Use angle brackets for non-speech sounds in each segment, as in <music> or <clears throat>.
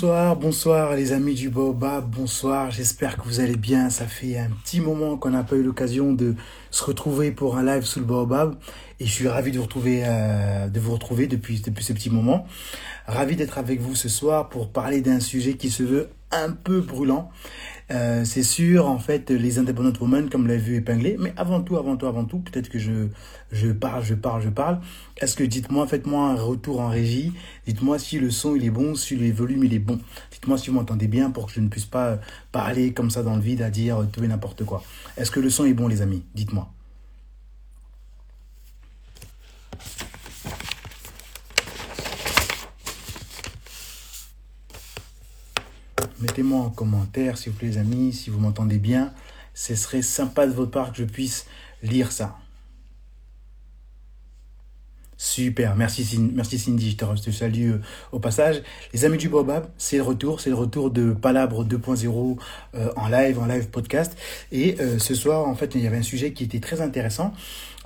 Bonsoir, bonsoir les amis du Baobab, bonsoir, j'espère que vous allez bien. Ça fait un petit moment qu'on n'a pas eu l'occasion de se retrouver pour un live sous le Baobab et je suis ravi de vous retrouver, euh, de vous retrouver depuis, depuis ce petit moment. Ravi d'être avec vous ce soir pour parler d'un sujet qui se veut un peu brûlant. Euh, c'est sûr, en fait, les independent women, comme l'a vu épinglé. Mais avant tout, avant tout, avant tout, peut-être que je, je parle, je parle, je parle. Est-ce que dites-moi, faites-moi un retour en régie. Dites-moi si le son il est bon, si le volume il est bon. Dites-moi si vous m'entendez bien pour que je ne puisse pas parler comme ça dans le vide à dire tout et n'importe quoi. Est-ce que le son est bon, les amis? Dites-moi. Mettez-moi en commentaire, s'il vous plaît, les amis, si vous m'entendez bien. Ce serait sympa de votre part que je puisse lire ça. Super, merci, merci Cindy, je te, salue euh, au passage. Les amis du Bobab, c'est le retour, c'est le retour de Palabre 2.0 euh, en live, en live podcast. Et euh, ce soir, en fait, il y avait un sujet qui était très intéressant.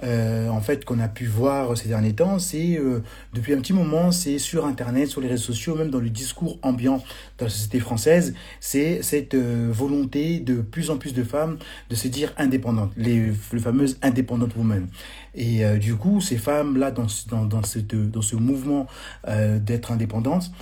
Euh, en fait qu'on a pu voir ces derniers temps, c'est euh, depuis un petit moment, c'est sur Internet, sur les réseaux sociaux, même dans le discours ambiant de la société française, c'est cette euh, volonté de plus en plus de femmes de se dire indépendantes, les, les fameuses independent women. Et du coup, ces femmes-là, dans, dans, dans, dans ce mouvement d'être indépendantes,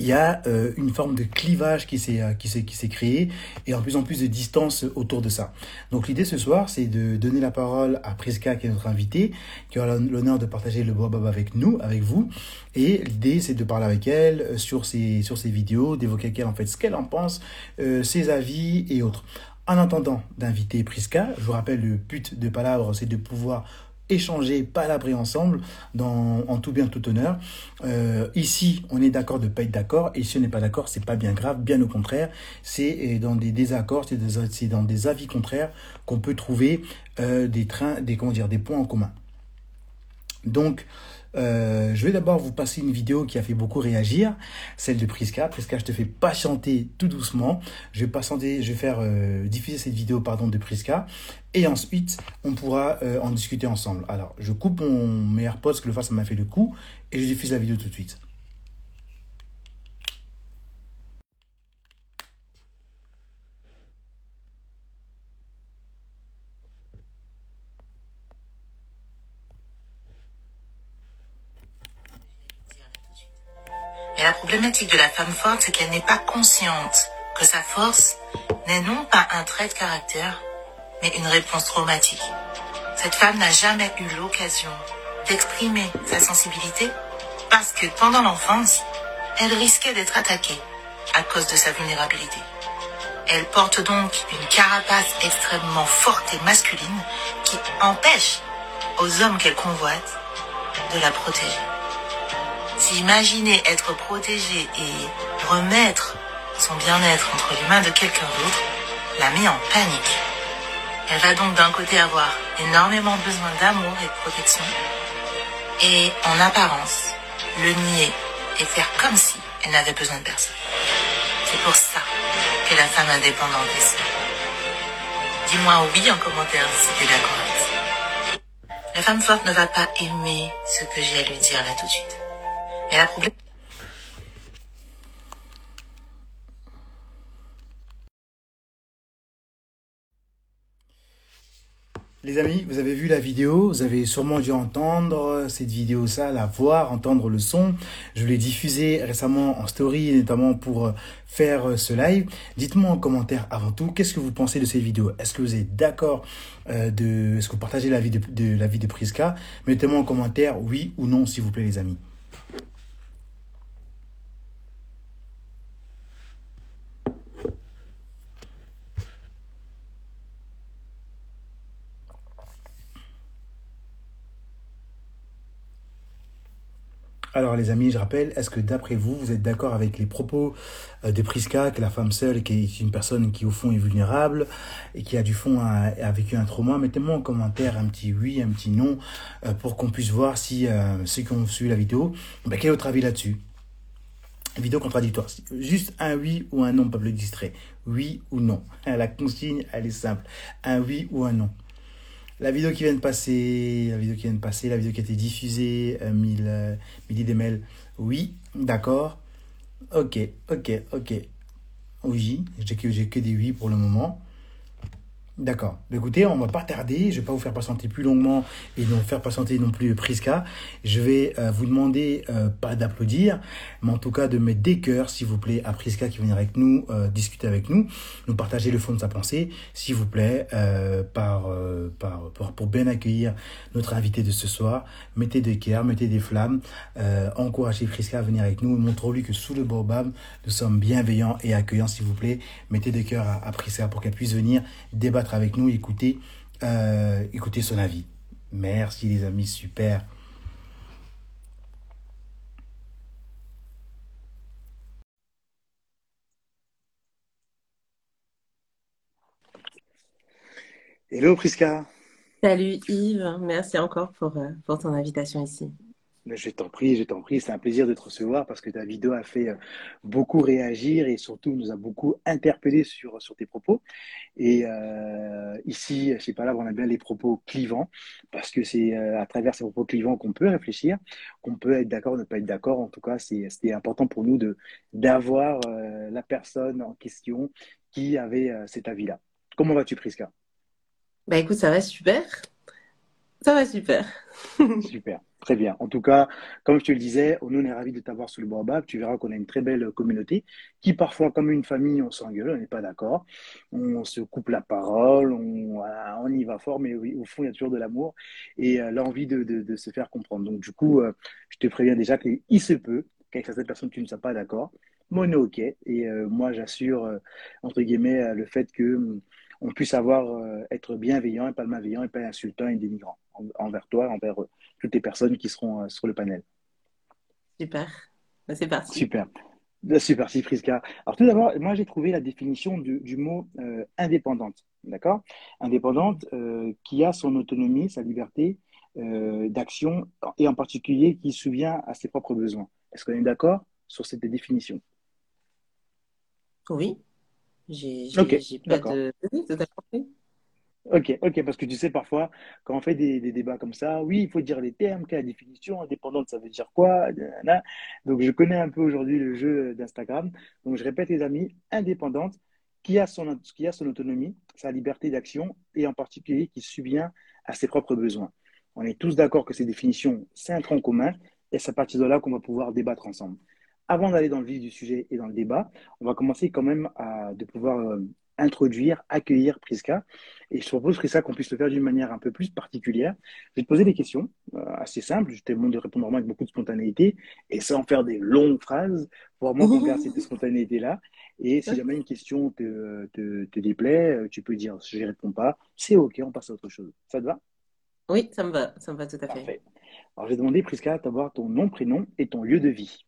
il y a euh, une forme de clivage qui s'est euh, qui s'est qui s'est créé et en plus en plus de distance autour de ça. Donc l'idée ce soir, c'est de donner la parole à Priska qui est notre invitée, qui aura l'honneur de partager le bob avec nous, avec vous. Et l'idée c'est de parler avec elle euh, sur ses sur ses vidéos, d'évoquer avec elle en fait ce qu'elle en pense, ses avis et autres. En attendant d'inviter Priska, je vous rappelle le but de Palabre, c'est de pouvoir échanger, palabrer ensemble, dans, en tout bien, tout honneur. Euh, ici, on est d'accord de ne pas être d'accord, et si on n'est pas d'accord, c'est pas bien grave, bien au contraire, c'est euh, dans des désaccords, c'est dans des avis contraires qu'on peut trouver euh, des trains, des, comment dire, des points en commun. Donc, euh, je vais d'abord vous passer une vidéo qui a fait beaucoup réagir, celle de Priska. Priska, je te fais patienter tout doucement. Je vais patienter, je vais euh, diffuser cette vidéo pardon de Priska et ensuite on pourra euh, en discuter ensemble. Alors, je coupe mon meilleur poste que le face m'a fait le coup et je diffuse la vidéo tout de suite. Mais la problématique de la femme forte, c'est qu'elle n'est pas consciente que sa force n'est non pas un trait de caractère, mais une réponse traumatique. Cette femme n'a jamais eu l'occasion d'exprimer sa sensibilité parce que pendant l'enfance, elle risquait d'être attaquée à cause de sa vulnérabilité. Elle porte donc une carapace extrêmement forte et masculine qui empêche aux hommes qu'elle convoite de la protéger. S'imaginer être protégé et remettre son bien-être entre les mains de quelqu'un d'autre la met en panique. Elle va donc d'un côté avoir énormément besoin d'amour et de protection, et en apparence, le nier et faire comme si elle n'avait besoin de personne. C'est pour ça que la femme indépendante est seule. Dis-moi oui en commentaire si tu es d'accord avec ça. La femme forte ne va pas aimer ce que j'ai à lui dire là tout de suite. Les amis, vous avez vu la vidéo, vous avez sûrement dû entendre cette vidéo ça, la voir, entendre le son. Je l'ai diffusé récemment en story, notamment pour faire ce live. Dites-moi en commentaire avant tout, qu'est-ce que vous pensez de cette vidéo Est-ce que vous êtes d'accord euh, de... Est-ce que vous partagez l'avis de, de, la vie de Priska Mettez-moi en commentaire oui ou non, s'il vous plaît les amis. Alors les amis, je rappelle, est-ce que d'après vous, vous êtes d'accord avec les propos euh, de Priska, que la femme seule, qui est une personne qui au fond est vulnérable et qui a du fond vécu un trauma Mettez-moi en commentaire un petit oui, un petit non, euh, pour qu'on puisse voir si euh, ceux qui ont suivi la vidéo, ben, quel est votre avis là-dessus? Vidéo contradictoire. Juste un oui ou un non, peuple distrait. Oui ou non. <laughs> La consigne, elle est simple. Un oui ou un non. La vidéo qui vient de passer, la vidéo qui vient de passer, la vidéo qui a été diffusée, euh, 1000, euh, oui, d'accord. Ok, ok, ok. Oui, j'ai que, j'ai que des oui pour le moment. D'accord. Écoutez, on va pas tarder. Je vais pas vous faire patienter plus longuement et non faire patienter non plus Priska. Je vais euh, vous demander euh, pas d'applaudir, mais en tout cas de mettre des cœurs, s'il vous plaît, à Priska qui venir avec nous euh, discuter avec nous, nous partager le fond de sa pensée, s'il vous plaît, par, pour, bien accueillir notre invité de ce soir. Mettez des cœurs, mettez des flammes, encouragez Priska à venir avec nous, montrons-lui que sous le baobab, nous sommes bienveillants et accueillants, s'il vous plaît. Mettez des cœurs à, à Priska pour qu'elle puisse venir débattre avec nous, écouter, euh, écouter son avis. Merci les amis, super. Hello Priska. Salut Yves, merci encore pour, euh, pour ton invitation ici. Je t'en prie, je t'en prie. C'est un plaisir de te recevoir parce que ta vidéo a fait euh, beaucoup réagir et surtout nous a beaucoup interpellé sur, sur tes propos. Et euh, ici, chez Palabre, on a bien les propos clivants parce que c'est euh, à travers ces propos clivants qu'on peut réfléchir, qu'on peut être d'accord ou ne pas être d'accord. En tout cas, c'était important pour nous d'avoir la personne en question qui avait cet avis-là. Comment vas-tu, Priska? Bah écoute, ça va super. Ça va super. super. Très bien. En tout cas, comme je te le disais, on est ravis de t'avoir sous le baobab. Tu verras qu'on a une très belle communauté qui, parfois, comme une famille, on s'engueule, on n'est pas d'accord. On se coupe la parole, on, on, y va fort, mais au fond, il y a toujours de l'amour et euh, l'envie de, se faire comprendre. Donc, du coup, euh, je te préviens déjà qu'il se peut qu'avec certaines personnes, tu ne sois pas d'accord. Moi, on est OK. Et euh, moi, j'assure, entre guillemets, le fait que on puisse avoir, être bienveillant et pas malveillant et pas insultant et dénigrant envers toi, envers eux toutes les personnes qui seront euh, sur le panel. Super. Bah, c'est parti. Super. Bah, c'est parti, Friska. Alors tout d'abord, moi j'ai trouvé la définition du, mot euh, indépendante, d'accord? Indépendante euh, qui a son autonomie, sa liberté d'action et en particulier qui se souvient à ses propres besoins. Est-ce qu'on est, d'accord sur cette définition? Oui. J'ai okay, pas de... Ok, ok, parce que tu sais, parfois, quand on fait des, débats comme ça, oui, il faut dire les termes, quelle est la définition, indépendante, ça veut dire quoi Donc, je connais un peu aujourd'hui le jeu d'Instagram. Donc, je répète, les amis, indépendante, qui a son, qui a son autonomie, sa liberté d'action, et en particulier qui subvient à ses propres besoins. On est tous d'accord que ces définitions, c'est un tronc commun, et c'est à partir de là qu'on va pouvoir débattre ensemble. Avant d'aller dans le vif du sujet et dans le débat, on va commencer quand même à de pouvoir euh, introduire, accueillir Priska. Et je propose, Priska, qu'on puisse le faire d'une manière un peu plus particulière. Je vais te poser des questions euh, assez simples. Je te demande de répondre vraiment avec beaucoup de spontanéité et sans faire des longues phrases pour vraiment qu'on garde <laughs> cette spontanéité-là. Et si jamais une question te, te, déplaît, euh, tu peux dire je ne réponds pas. C'est OK, on passe à autre chose. Ça te va? Oui, ça me va. Ça me va tout à fait. Alors, je vais demander, Priska, d'avoir ton nom, prénom et ton lieu de vie.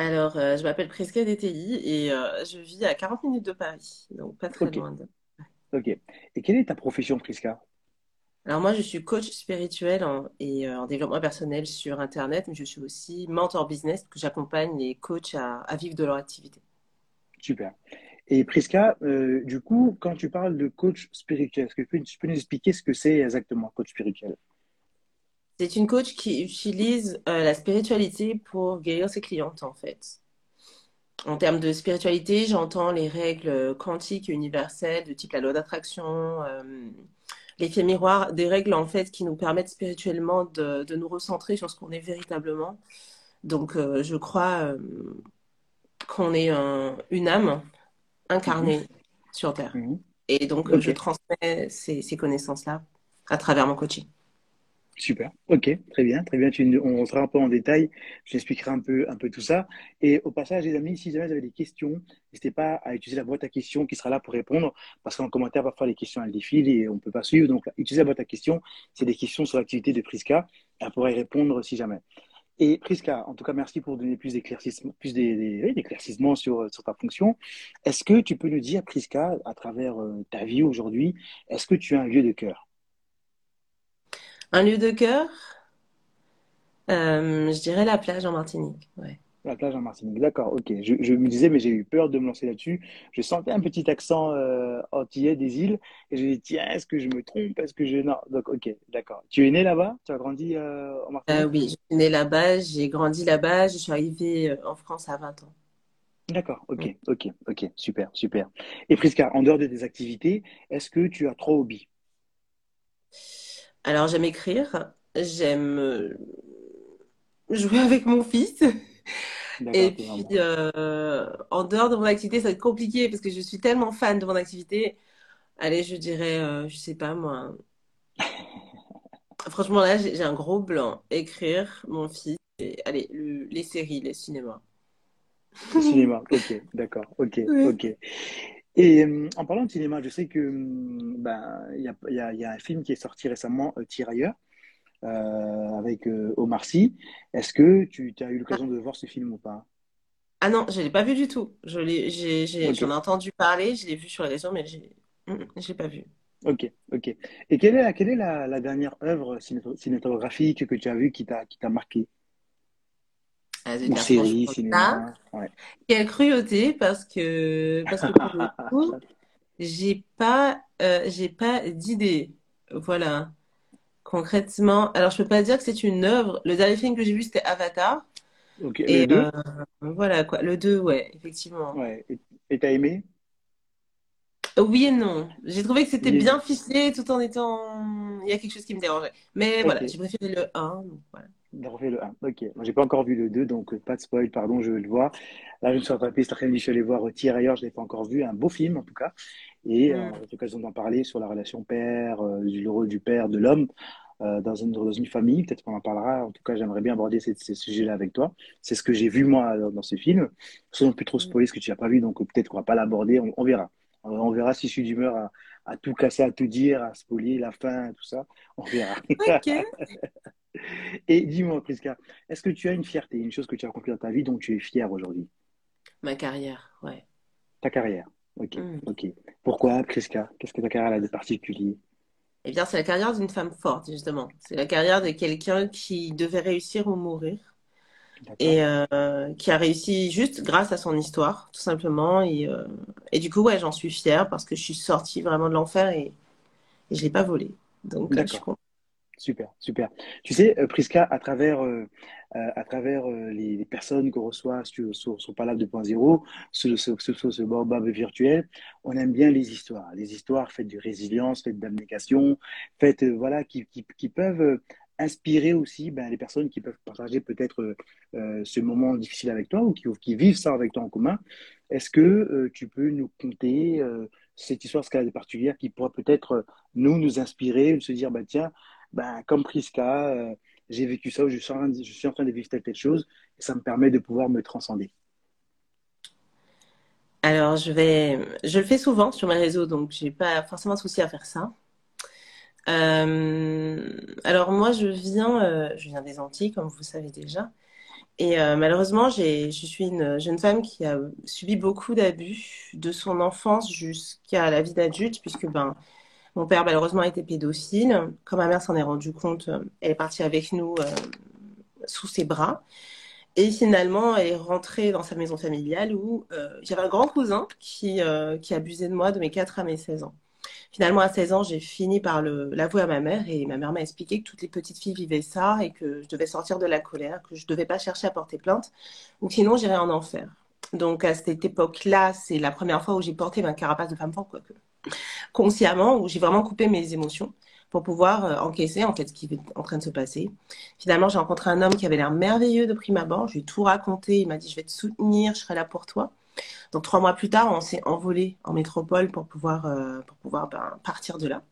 Alors, euh, je m'appelle Priska DTI et euh, je vis à 40 minutes de Paris, donc pas très loin de. Ok. Et quelle est ta profession, Priska Alors, moi, je suis coach spirituel et euh, en développement personnel sur Internet, mais je suis aussi mentor business, que j'accompagne les coachs à, vivre de leur activité. Super. Et Priska, du coup, quand tu parles de coach spirituel, est-ce que tu peux nous expliquer ce que c'est exactement, coach spirituel? C'est une coach qui utilise euh, la spiritualité pour guérir ses clientes, en fait. En termes de spiritualité, j'entends les règles quantiques et universelles de type la loi d'attraction, euh, l'effet miroir, des règles en fait qui nous permettent spirituellement de, nous recentrer sur ce qu'on est véritablement. Donc, euh, je crois qu'on est une âme incarnée mhm. sur Terre. Mhm. Et donc, je transmets ces connaissances-là à travers mon coaching. Super. Ok, très bien, très bien. On rentrera un peu en détail. Je t'expliquerai un peu, un peu tout ça. Et au passage, les amis, si jamais vous avez des questions, n'hésitez pas à utiliser la boîte à questions qui sera là pour répondre. Parce qu'en commentaire, parfois, les questions, elles défilent et on ne peut pas suivre. Donc, utilisez la boîte à questions. C'est des questions sur l'activité de Priska. Elle pourra y répondre si jamais. Et Priska, en tout cas, merci pour donner plus d'éclaircissements, plus sur, sur ta fonction. Est-ce que tu peux nous dire, Priska, à travers euh, ta vie aujourd'hui, est-ce que tu as un lieu de cœur? Un lieu de cœur, euh, je dirais la plage en Martinique. Ouais. La plage en Martinique, d'accord, ok. Je, je me disais, mais j'ai eu peur de me lancer là-dessus. Je sentais un petit accent euh, antillais des îles et je me dis, tiens, est-ce que je me trompe? Est-ce que je... Non, donc ok, d'accord. Tu es né là-bas? Tu as grandi euh, en Euh, Martinique? oui, je suis née là-bas, j'ai grandi là-bas, je suis arrivée euh, en France à 20 ans. D'accord, ok, ok, ok, super, super. Et Prisca, en dehors de tes activités, est-ce que tu as trois hobbies? Alors, j'aime écrire, j'aime euh, jouer avec mon fils. Et puis, euh, en dehors de mon activité, ça va être compliqué parce que je suis tellement fan de mon activité. Allez, je dirais, euh, je sais pas moi. <laughs> Franchement, là, j'ai un gros blanc. Écrire, mon fils, et allez, le- les séries, les cinémas. Le cinéma, ok, d'accord, ok, <laughs> ok. Et euh, en parlant de cinéma, je sais que hum, ben y a, y y un film qui est sorti récemment, euh, Tirailleurs, euh, avec euh, Omar Sy. Est-ce que tu as eu l'occasion de voir ce film ou pas? Ah non, je l'ai pas vu du tout. Je l'ai, j'ai, j'ai- Ok, j'en ai entendu parler, je l'ai vu sur les réseaux, mais Mm, mm, je l'ai pas vu. ok, ok. Et quelle est la, quelle est la, la dernière œuvre cinématographique que tu as vue qui t'a qui t'a marqué? Ah, Ou série, cinéma? Ouais. quelle cruauté, parce que, parce que pour le <laughs> coup, j'ai pas, euh, j'ai pas d'idée. Voilà. Concrètement, alors je peux pas dire que c'est une œuvre. Le dernier film que j'ai vu, c'était Avatar. Ok, le Et euh, 2? voilà quoi. Le 2, ouais, effectivement. Ouais. Et et t'as aimé? Oui et non. J'ai trouvé que c'était Oui et bien ficelé tout en étant. Il y a quelque chose qui me dérangeait. Mais voilà, j'ai préféré le 1. donc voilà. On refait le 1. Ok. Moi, j'ai pas encore vu le 2, donc euh, pas de spoil, pardon, je vais le voir. Là, je me suis rattrapé cet après-midi, je suis allé voir euh, Tirailleurs, je l'ai pas encore vu. Un beau film, en tout cas. Et euh, on Mm. a l'occasion d'en parler sur la relation père, euh, du le rôle du père, de l'homme euh, dans une, dans une famille. Peut-être qu'on en parlera. En tout cas, j'aimerais bien aborder ces, ces sujets-là avec toi. C'est ce que j'ai vu, moi, dans, dans ce film. Sans plus trop spoiler ce que tu n'as pas vu, donc euh, peut-être qu'on va pas l'aborder. On, on verra. On verra si je suis d'humeur à, à tout casser, à tout dire, à spoiler la fin, tout ça. On verra. Ok. <laughs> Et dis-moi, Priska, est-ce que tu as une fierté, une chose que tu as accomplie dans ta vie dont tu es fier aujourd'hui? Ma carrière, ouais. Ta carrière. Ok, Mm. ok. Pourquoi, Priska? Qu'est-ce que ta carrière a de particulier? Eh bien, c'est la carrière d'une femme forte, justement. C'est la carrière de quelqu'un qui devait réussir ou mourir et euh, qui a réussi juste grâce à son histoire, tout simplement. Et, euh, et du coup, ouais, j'en suis fière parce que je suis sortie vraiment de l'enfer et, et je l'ai pas volé. Donc, euh, je suis contente. Super, super. Tu sais, euh, Priska, à travers, euh, euh, à travers les, personnes qu'on reçoit sur, sur, sur Palabre 2.0, sur, sur, sur, ce virtuel, on aime bien les histoires. Les histoires faites de résilience, faites d'abnégation, faites, voilà, qui, qui, peuvent inspirer aussi ben, les personnes qui peuvent partager peut-être ce moment difficile avec toi ou qui, vivent ça avec toi en commun. Est-ce que tu peux nous conter cette histoire, de particulière, qui pourrait peut-être nous, nous inspirer, se dire, bah, tiens, ben, comme Priska, euh, j'ai vécu ça, ou je suis, en train de, vivre telle, telle chose, et ça me permet de pouvoir me transcender. Alors, je vais, je le fais souvent sur mes réseaux, donc j'ai pas forcément de souci à faire ça. Euh, alors moi, je viens, euh, je viens des Antilles, comme vous savez déjà. Et euh, malheureusement, je suis une jeune femme qui a subi beaucoup d'abus de son enfance jusqu'à la vie d'adulte, puisque ben, mon père malheureusement était pédophile. Quand ma mère s'en est rendue compte, euh, elle est partie avec nous euh, sous ses bras. Et finalement, elle est rentrée dans sa maison familiale où euh, j'avais un grand cousin qui, euh, qui abusait de moi de mes 4 à mes 16 ans. Finalement, à 16 ans, j'ai fini par l'avouer à ma mère et ma mère m'a expliqué que toutes les petites filles vivaient ça et que je devais sortir de la colère, que je devais pas chercher à porter plainte ou sinon j'irais en enfer. Donc à cette époque-là, c'est la première fois où j'ai porté ma carapace de femme forte, quoique consciemment, où j'ai vraiment coupé mes émotions pour pouvoir euh, encaisser en fait ce qui est en train de se passer. Finalement, j'ai rencontré un homme qui avait l'air merveilleux de prime abord. Je lui ai tout raconté. Il m'a dit, je vais te soutenir, je serai là pour toi. Donc trois mois plus tard, on s'est envolé en métropole pour pouvoir, euh, pour pouvoir ben, partir de là.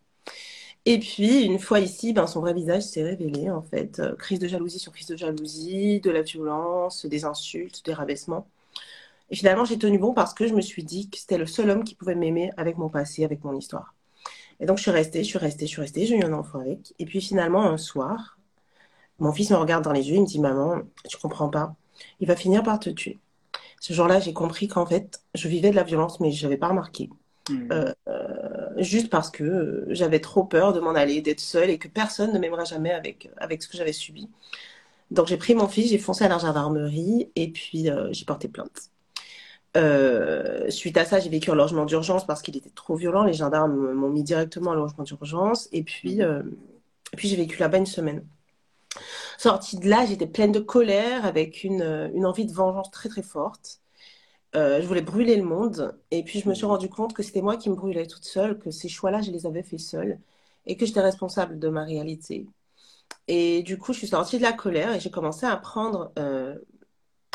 Et puis, une fois ici, ben, son vrai visage s'est révélé, en fait. Euh, crise de jalousie sur crise de jalousie, de la violence, des insultes, des rabaissements. Et finalement, j'ai tenu bon parce que je me suis dit que c'était le seul homme qui pouvait m'aimer avec mon passé, avec mon histoire. Et donc, je suis restée, je suis restée, je suis restée, j'ai eu un enfant avec. Et puis finalement, un soir, mon fils me regarde dans les yeux, il me dit, Maman, tu comprends pas, il va finir par te tuer. Ce jour-là, j'ai compris qu'en fait, je vivais de la violence, mais je n'avais pas remarqué. Mmh. Euh, euh, juste parce que euh, j'avais trop peur de m'en aller, d'être seule et que personne ne m'aimera jamais avec, avec ce que j'avais subi. Donc j'ai pris mon fils, j'ai foncé à la gendarmerie et puis euh, j'ai porté plainte. Euh, suite à ça, j'ai vécu un logement d'urgence parce qu'il était trop violent. Les gendarmes m'ont mis directement en logement d'urgence et puis, euh, puis j'ai vécu là-bas une semaine. Sortie de là, j'étais pleine de colère avec une, une envie de vengeance très très forte. je voulais brûler le monde et puis je me suis rendu compte que c'était moi qui me brûlais toute seule, que ces choix-là, je les avais faits seule et que j'étais responsable de ma réalité. Et du coup, je suis sortie de la colère et j'ai commencé à prendre euh,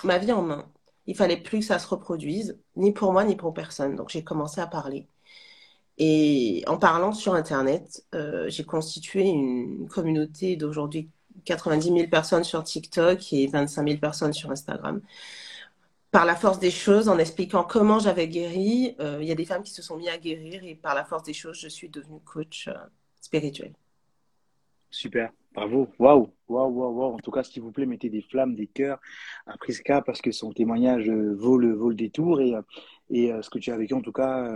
ma vie en main. Il fallait plus que ça se reproduise, ni pour moi, ni pour personne. Donc, j'ai commencé à parler. Et en parlant sur Internet, euh, j'ai constitué une communauté d'aujourd'hui 90 000 personnes sur TikTok et 25 000 personnes sur Instagram. Par la force des choses, en expliquant comment j'avais guéri, euh, il y a des femmes qui se sont mises à guérir et par la force des choses, je suis devenue coach spirituel. Super. Bravo, waouh, waouh, waouh, waouh. En tout cas, s'il vous plaît, mettez des flammes, des cœurs à Priska parce que son témoignage euh, vaut le, vaut le détour et, euh, et euh, ce que tu as vécu, en tout cas,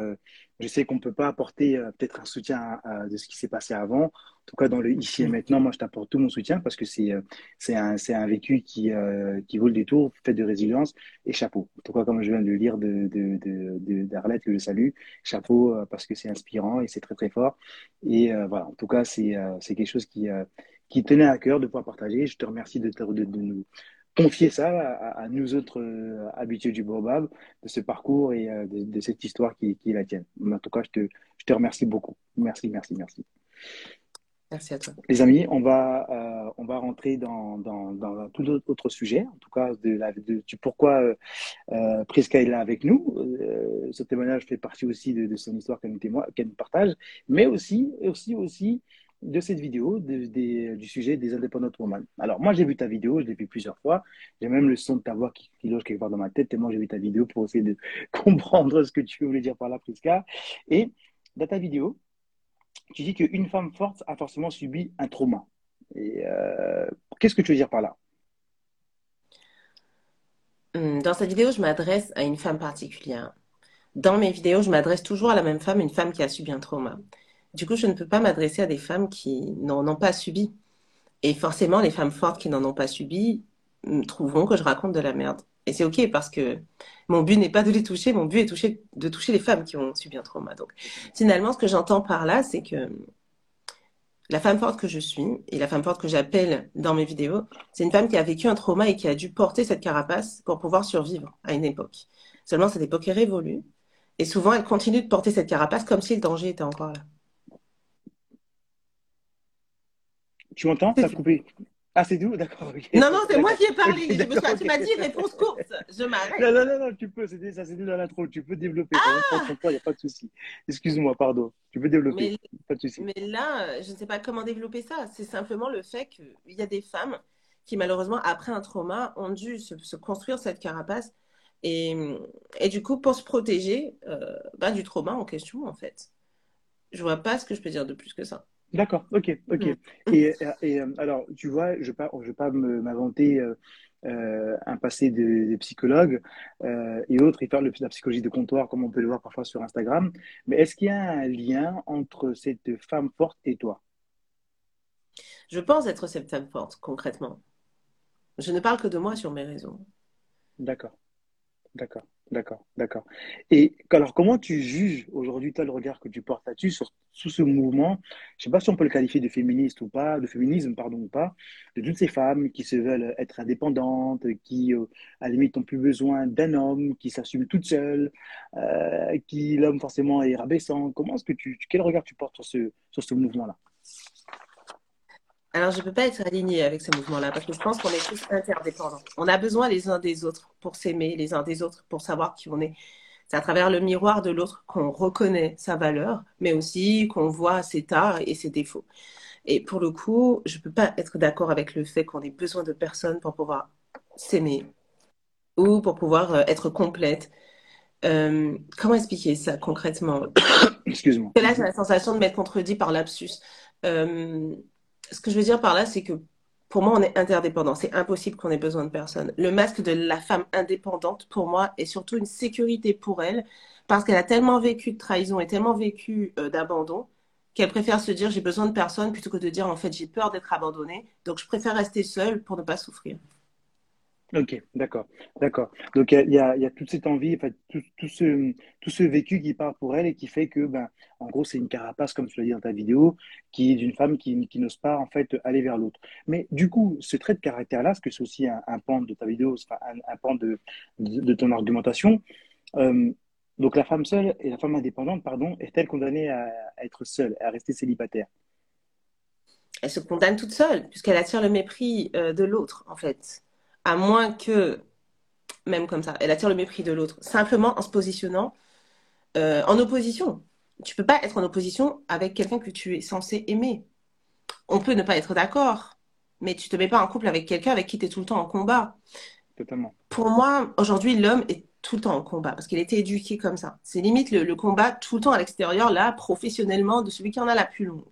je sais qu'on ne peut pas apporter peut-être un soutien de ce qui s'est passé avant. En tout cas, dans le ici et maintenant, moi, je t'apporte tout mon soutien parce que c'est c'est un, un vécu qui, qui vaut le détour, fait de résilience et chapeau. En tout cas, comme je viens de le lire d'Arlette, de, de, de, que je salue, chapeau parce que c'est inspirant et c'est très, très fort. Et voilà, en tout cas, c'est quelque chose qui qui tenait à cœur de pouvoir partager. Je te remercie de, de, de nous confier ça à, nous autres euh, habitués du Bobab, de ce parcours et euh, de, cette histoire qui, qui, est la tienne. En tout cas, je te, je te remercie beaucoup. Merci, merci, merci. Merci à toi. Les amis, on va, euh, on va rentrer dans, dans, dans, un tout autre sujet, en tout cas de, la, de, pourquoi euh, euh, Prisca est là avec nous. Ce témoignage fait partie aussi de, de son histoire qu'elle nous, qu'elle nous partage, mais aussi, aussi, aussi de cette vidéo du sujet des indépendantes women. Alors, moi, j'ai vu ta vidéo, je l'ai plusieurs fois. J'ai même le son de ta voix qui, loge quelque part dans ma tête, tellement j'ai vu ta vidéo pour essayer de <laughs> comprendre ce que tu voulais dire par là, Prisca. Et dans ta vidéo, tu dis qu'une femme forte a forcément subi un trauma. Et euh, qu'est-ce que tu veux dire par là? Hum, Dans cette vidéo, je m'adresse à une femme particulière. Dans mes vidéos, je m'adresse toujours à la même femme, une femme qui a subi un trauma. Du coup, je ne peux pas m'adresser à des femmes qui n'en ont pas subi. Et forcément, les femmes fortes qui n'en ont pas subi trouveront que je raconte de la merde. Et c'est OK parce que mon but n'est pas de les toucher, mon but est de toucher les femmes qui ont subi un trauma. Donc, finalement, ce que j'entends par là, c'est que la femme forte que je suis et la femme forte que j'appelle dans mes vidéos, c'est une femme qui a vécu un trauma et qui a dû porter cette carapace pour pouvoir survivre à une époque. Seulement, cette époque est révolue. Et souvent, elle continue de porter cette carapace comme si le danger était encore là. Tu m'entends Ça a coupé. Ah, c'est tout D'accord. Non, non, c'est moi qui ai parlé. tu m'as dit réponse courte. Je m'arrête. Non, non, non, non, tu peux. Ça, c'est dans l'intro. Tu peux développer. Ah il n'y a pas de souci. Excuse-moi, pardon. Tu peux développer. Mais, pas de souci. Mais là, je ne sais pas comment développer ça. C'est simplement le fait qu'il y a des femmes qui, malheureusement, après un trauma, ont dû se, construire cette carapace. Et, et, du coup, pour se protéger euh, bah, du trauma en question, en fait. Je vois pas ce que je peux dire de plus que ça. D'accord, ok, ok. Et, et, euh, alors, tu vois, je ne vais pas, je vais pas m'inventer euh, euh, un passé de, psychologue et autres, et faire le, la psychologie de comptoir, comme on peut le voir parfois sur Instagram. Mais est-ce qu'il y a un lien entre cette femme forte et toi? Je pense être cette femme forte, concrètement. Je ne parle que de moi sur mes réseaux. D'accord, d'accord. D'accord, d'accord. Et alors, comment tu juges aujourd'hui, toi, le regard que tu portes là-dessus, sur, sous ce mouvement, je ne sais pas si on peut le qualifier de féministe ou pas, de féminisme, pardon, ou pas, de toutes ces femmes qui se veulent être indépendantes, qui, euh, à la limite, n'ont plus besoin d'un homme, qui s'assument toutes seules, euh, qui l'homme forcément est rabaissant. Comment est-ce que tu, quel regard tu portes sur ce, sur ce mouvement-là? Alors, je ne peux pas être alignée avec ce mouvement-là parce que je pense qu'on est tous interdépendants. On a besoin les uns des autres pour s'aimer, les uns des autres pour savoir qui on est. C'est à travers le miroir de l'autre qu'on reconnaît sa valeur, mais aussi qu'on voit ses tares et ses défauts. Et pour le coup, je ne peux pas être d'accord avec le fait qu'on ait besoin de personnes pour pouvoir s'aimer ou pour pouvoir euh, être complète. Euh, comment expliquer ça concrètement? Excuse-moi. Là, j'ai la sensation de m'être contredit par lapsus. Euh, ce que je veux dire par là, c'est que pour moi, on est interdépendant. C'est impossible qu'on ait besoin de personne. Le masque de la femme indépendante, pour moi, est surtout une sécurité pour elle, parce qu'elle a tellement vécu de trahison et tellement vécu euh, d'abandon qu'elle préfère se dire j'ai besoin de personne plutôt que de dire en fait j'ai peur d'être abandonnée, donc je préfère rester seule pour ne pas souffrir. Ok, d'accord, d'accord. Donc il y a, toute cette envie, tout, tout, ce, tout ce vécu qui part pour elle et qui fait que, ben, en gros, c'est une carapace, comme tu l'as dit dans ta vidéo, qui est d'une femme qui, qui n'ose pas en fait aller vers l'autre. Mais du coup, ce trait de caractère-là, parce que c'est aussi un, un, pan de ta vidéo, un, un pan de, de, ton argumentation. Euh, donc la femme seule et la femme indépendante, pardon, est-elle condamnée à, à être seule, à rester célibataire? Elle se condamne toute seule, puisqu'elle attire le mépris euh, de l'autre, en fait à moins que, même comme ça, elle attire le mépris de l'autre, simplement en se positionnant euh, en opposition. Tu peux pas être en opposition avec quelqu'un que tu es censé aimer. On peut ne pas être d'accord, mais tu te mets pas en couple avec quelqu'un avec qui tu es tout le temps en combat. Totalement. Pour moi, aujourd'hui, l'homme est tout le temps en combat parce qu'il a été éduqué comme ça. C'est limite le, combat tout le temps à l'extérieur, là, professionnellement, de celui qui en a la plus longue.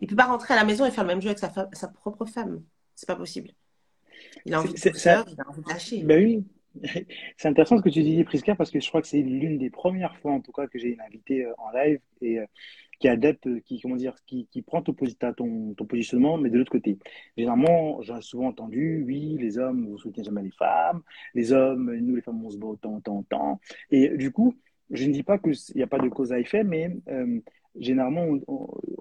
Il peut pas rentrer à la maison et faire le même jeu avec sa, sa propre femme. C'est pas possible. Il a envie de ça, il a envie de lâcher. Ben oui. <laughs> C'est intéressant ce que tu dis, Priska, parce que je crois que c'est l'une des premières fois, en tout cas, que j'ai une invitée euh, en live et euh, qui adapte, euh, qui, comment dire, qui, qui prend ton, ton, ton, positionnement, mais de l'autre côté. Généralement, j'ai souvent entendu, oui, les hommes, vous soutiennent jamais les femmes, les hommes, nous, les femmes, on se bat autant, tant, tant. Et du coup, je ne dis pas qu'il n'y a pas de cause à effet, mais généralement,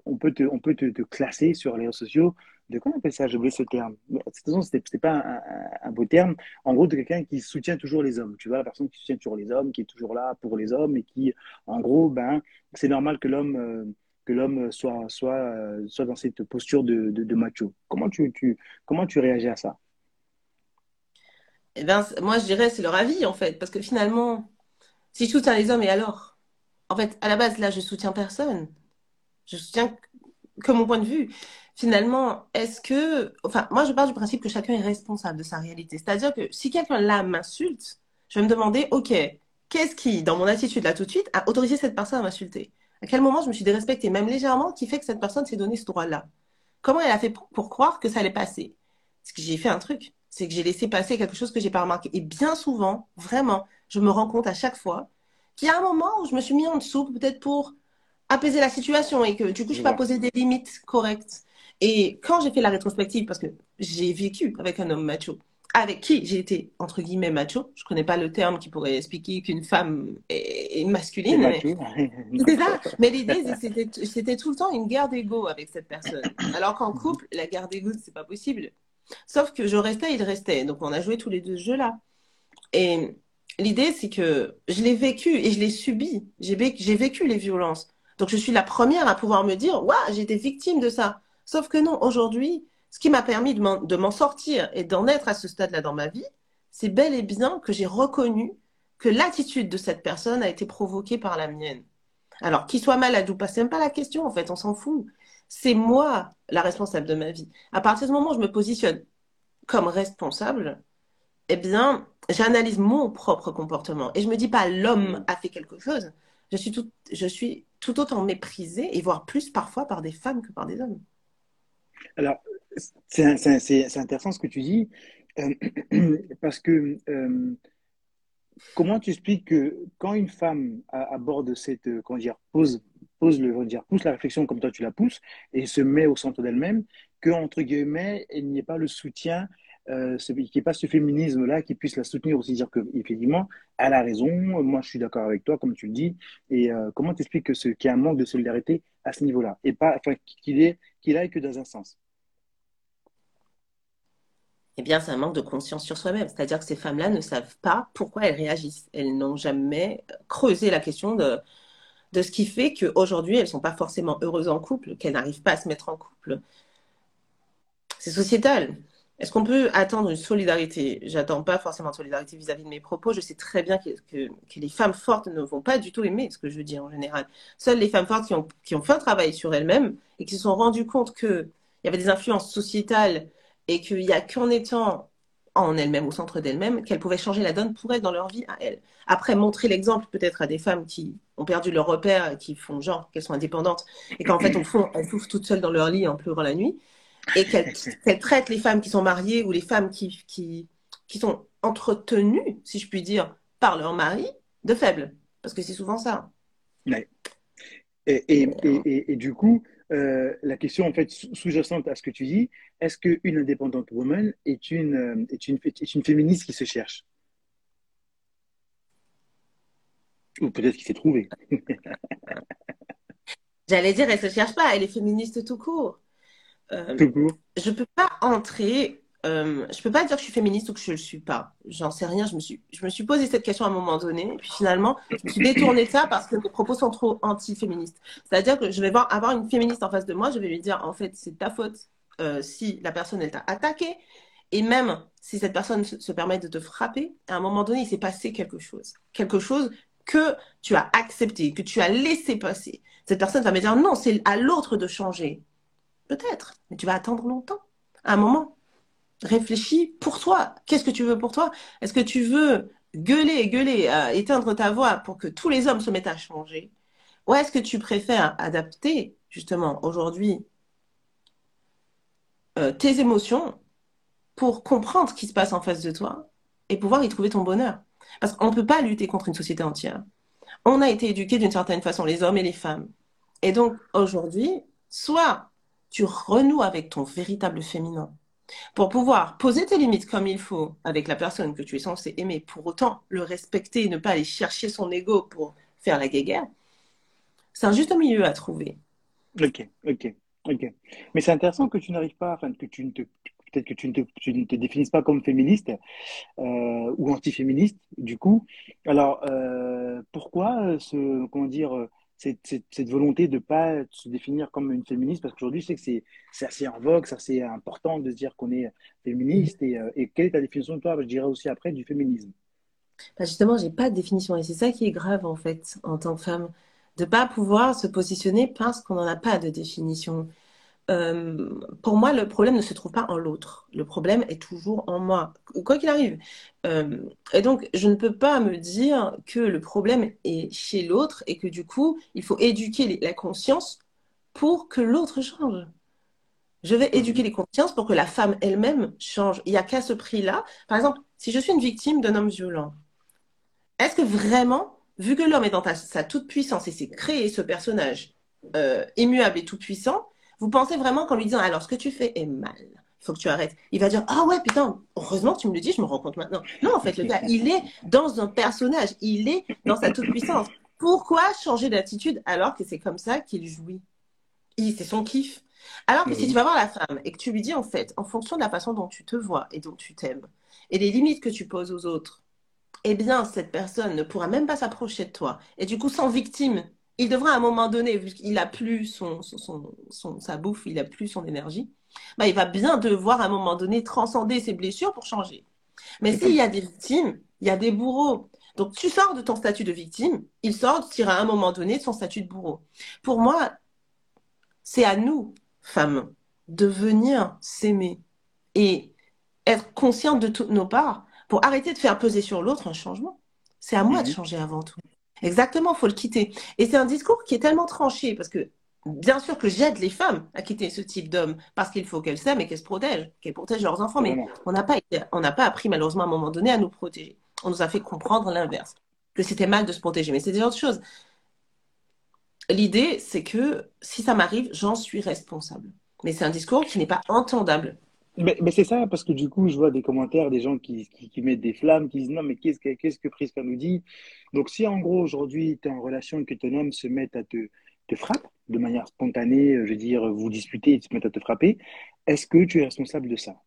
on, peut, te, on peut te, te, classer sur les réseaux sociaux de quoi on appelle ça? J'ai oublié ce terme. De toute façon, ce n'était pas un, beau terme. En gros, de quelqu'un qui soutient toujours les hommes. Tu vois, la personne qui soutient toujours les hommes, qui est toujours là pour les hommes et qui, en gros, ben, c'est normal que l'homme euh, soit, euh, soit dans cette posture de, de, macho. Comment tu, tu, comment tu réagis à ça? Eh ben, Moi, je dirais c'est leur avis, en fait. Parce que finalement, si je soutiens les hommes, et alors? En fait, à la base, là, je soutiens personne. Je soutiens que mon point de vue finalement, est-ce que. Enfin, moi, je pars du principe que chacun est responsable de sa réalité. C'est-à-dire que si quelqu'un là m'insulte, je vais me demander, OK, qu'est-ce qui, dans mon attitude là tout de suite, a autorisé cette personne à m'insulter? À quel moment je me suis dérespectée, même légèrement, qui fait que cette personne s'est donné ce droit-là? Comment elle a fait pour, croire que ça allait passer? Parce que j'ai fait un truc, c'est que j'ai laissé passer quelque chose que j'ai pas remarqué. Et bien souvent, vraiment, je me rends compte à chaque fois qu'il y a un moment où je me suis mis en dessous, peut-être pour apaiser la situation et que du coup, je n'ai pas posé des limites correctes. Et quand j'ai fait la rétrospective, parce que j'ai vécu avec un homme macho, avec qui j'ai été, entre guillemets, macho, je ne connais pas le terme qui pourrait expliquer qu'une femme est, masculine. <laughs> C'est ça. Mais l'idée, c'était tout le temps une guerre d'ego avec cette personne. Alors qu'en couple, la guerre d'ego, c'est pas possible. Sauf que je restais, il restait. Donc on a joué tous les deux ce jeu-là. Et l'idée, c'est que je l'ai vécu et je l'ai subi. J'ai vécu les violences. Donc je suis la première à pouvoir me dire, waouh, j'ai été victime de ça. Sauf que non, aujourd'hui, ce qui m'a permis de m'en sortir et d'en être à ce stade-là dans ma vie, c'est bel et bien que j'ai reconnu que l'attitude de cette personne a été provoquée par la mienne. Alors, qu'il soit malade ou pas, c'est même pas la question, en fait, on s'en fout. C'est moi la responsable de ma vie. À partir du moment où je me positionne comme responsable, eh bien, j'analyse mon propre comportement. Et je me dis pas l'homme a fait quelque chose. Je suis tout, je suis tout autant méprisée, et voire plus parfois par des femmes que par des hommes. Alors, c'est intéressant ce que tu dis, euh, <clears throat> parce que euh, comment tu expliques que quand une femme aborde cette, euh, comment dire, pose, pose le, dire, pousse la réflexion comme toi tu la pousses et se met au centre d'elle-même, que entre guillemets, il n'y ait pas le soutien, euh, qu'il n'y ait pas ce féminisme-là qui puisse la soutenir aussi, dire que effectivement, elle a raison, moi je suis d'accord avec toi, comme tu le dis, et comment tu expliques qu'il y a un manque de solidarité à ce niveau-là, et pas, enfin, qu'il qu'il aille que dans un sens? Eh bien, c'est un manque de conscience sur soi-même. C'est-à-dire que ces femmes-là ne savent pas pourquoi elles réagissent. Elles n'ont jamais creusé la question de, de ce qui fait qu'aujourd'hui, elles ne sont pas forcément heureuses en couple, qu'elles n'arrivent pas à se mettre en couple. C'est sociétal. Est-ce qu'on peut attendre une solidarité? J'attends pas forcément de solidarité vis-à-vis de mes propos. Je sais très bien que, les femmes fortes ne vont pas du tout aimer ce que je dis en général. Seules les femmes fortes qui ont, qui ont fait un travail sur elles-mêmes et qui se sont rendues compte qu'il y avait des influences sociétales et qu'il n'y a qu'en étant en elles-mêmes, au centre d'elles-mêmes, qu'elles pouvaient changer la donne pour elles dans leur vie à elles. Après, montrer l'exemple peut-être à des femmes qui ont perdu leur repère, qui font genre qu'elles sont indépendantes et qu'en fait, au fond, elles souffrent toutes seules dans leur lit en pleurant la nuit et qu'elle traite les femmes qui sont mariées ou les femmes qui, qui, qui sont entretenues, si je puis dire, par leur mari, de faibles. Parce que c'est souvent ça. Et, et, et, et, du coup, euh, la question en fait sous-jacente à ce que tu dis, est-ce qu'une indépendante woman est une, euh, est, une, est une féministe qui se cherche? Ou peut-être qui s'est trouvée. <laughs> J'allais dire, elle ne se cherche pas, elle est féministe tout court. Euh, tout court. Je ne peux pas entrer euh, je peux pas dire que je suis féministe ou que je le suis pas. J'en sais rien. Je me suis, je me suis posé cette question à un moment donné, et puis finalement, je me suis détournée de ça parce que mes propos sont trop anti-féministes. C'est-à-dire que je vais voir, avoir une féministe en face de moi, je vais lui dire, en fait, c'est ta faute euh, si la personne elle t'a attaqué, et même si cette personne se, permet de te frapper, à un moment donné, il s'est passé quelque chose, quelque chose que tu as accepté, que tu as laissé passer. Cette personne va me dire, non, c'est à l'autre de changer. Peut-être, mais tu vas attendre longtemps. À un moment, réfléchis pour toi. Qu'est-ce que tu veux pour toi? Est-ce que tu veux gueuler, gueuler, euh, éteindre ta voix pour que tous les hommes se mettent à changer? Ou est-ce que tu préfères adapter, justement, aujourd'hui, euh, tes émotions pour comprendre ce qui se passe en face de toi et pouvoir y trouver ton bonheur? Parce qu'on ne peut pas lutter contre une société entière. On a été éduqués d'une certaine façon, les hommes et les femmes. Et donc, aujourd'hui, soit tu renoues avec ton véritable féminin, pour pouvoir poser tes limites comme il faut avec la personne que tu es censé aimer, pour autant le respecter et ne pas aller chercher son ego pour faire la guéguerre, c'est un juste milieu à trouver. Ok, ok, ok. Mais c'est intéressant que tu n'arrives pas, que tu ne te peut-être que tu ne, te, définisses pas comme féministe euh, ou anti-féministe, du coup. Alors, euh, pourquoi ce, comment dire, cette, cette, volonté de ne pas se définir comme une féministe Parce qu'aujourd'hui, je sais que c'est assez en vogue, c'est assez important de se dire qu'on est féministe. Et, euh, et, quelle est ta définition de toi? Je dirais aussi après du féminisme. Bah justement, j'ai pas de définition. Et c'est ça qui est grave, en fait, en tant que femme. De pas pouvoir se positionner parce qu'on n'en a pas de définition. Euh, pour moi, le problème ne se trouve pas en l'autre. Le problème est toujours en moi, quoi qu'il arrive. Euh, et donc, je ne peux pas me dire que le problème est chez l'autre et que du coup, il faut éduquer la conscience pour que l'autre change. Je vais éduquer les consciences pour que la femme elle-même change. Il n'y a qu'à ce prix-là. Par exemple, si je suis une victime d'un homme violent, est-ce que vraiment, vu que l'homme est dans sa toute-puissance et s'est créé ce personnage euh, immuable et tout-puissant, vous pensez vraiment qu'en lui disant alors ce que tu fais est mal, il faut que tu arrêtes. Il va dire ah ouais putain, heureusement que tu me le dis, je me rends compte maintenant. Non en fait le gars il est dans un personnage, il est dans sa toute puissance. Pourquoi changer d'attitude alors que c'est comme ça qu'il jouit? C'est son kiff. Alors que si tu vas voir la femme et que tu lui dis en fait, en fonction de la façon dont tu te vois et dont tu t'aimes et des limites que tu poses aux autres, eh bien cette personne ne pourra même pas s'approcher de toi. Et du coup, sans victime, il devrait à un moment donné, vu qu'il a plus son, son, sa bouffe, il a plus son énergie, bah, il va bien devoir à un moment donné transcender ses blessures pour changer. Mais s'il y a des victimes, il y a des bourreaux. Donc tu sors de ton statut de victime, il sort à un moment donné de son statut de bourreau. Pour moi, c'est à nous, femmes, de venir s'aimer et être consciente de toutes nos parts pour arrêter de faire peser sur l'autre un changement. C'est à moi de mhm. changer avant tout. Exactement, faut le quitter. Et c'est un discours qui est tellement tranché parce que bien sûr que j'aide les femmes à quitter ce type d'homme parce qu'il faut qu'elles s'aiment et qu'elles se protègent, qu'elles protègent leurs enfants. Mais on n'a pas, on n'a pas appris malheureusement à un moment donné à nous protéger. On nous a fait comprendre l'inverse, que c'était mal de se protéger. Mais c'est des autres choses. L'idée, c'est que si ça m'arrive, j'en suis responsable. Mais c'est un discours qui n'est pas entendable. Mais, c'est ça, parce que du coup, je vois des commentaires des gens qui, qui, mettent des flammes, qui disent non, mais qu'est-ce que, qu'est-ce que Prisca nous dit? Donc, si en gros, aujourd'hui, tu es en relation et que ton homme se met à te, te frapper de manière spontanée, je veux dire, vous disputez et se met à te frapper, est-ce que tu es responsable de ça?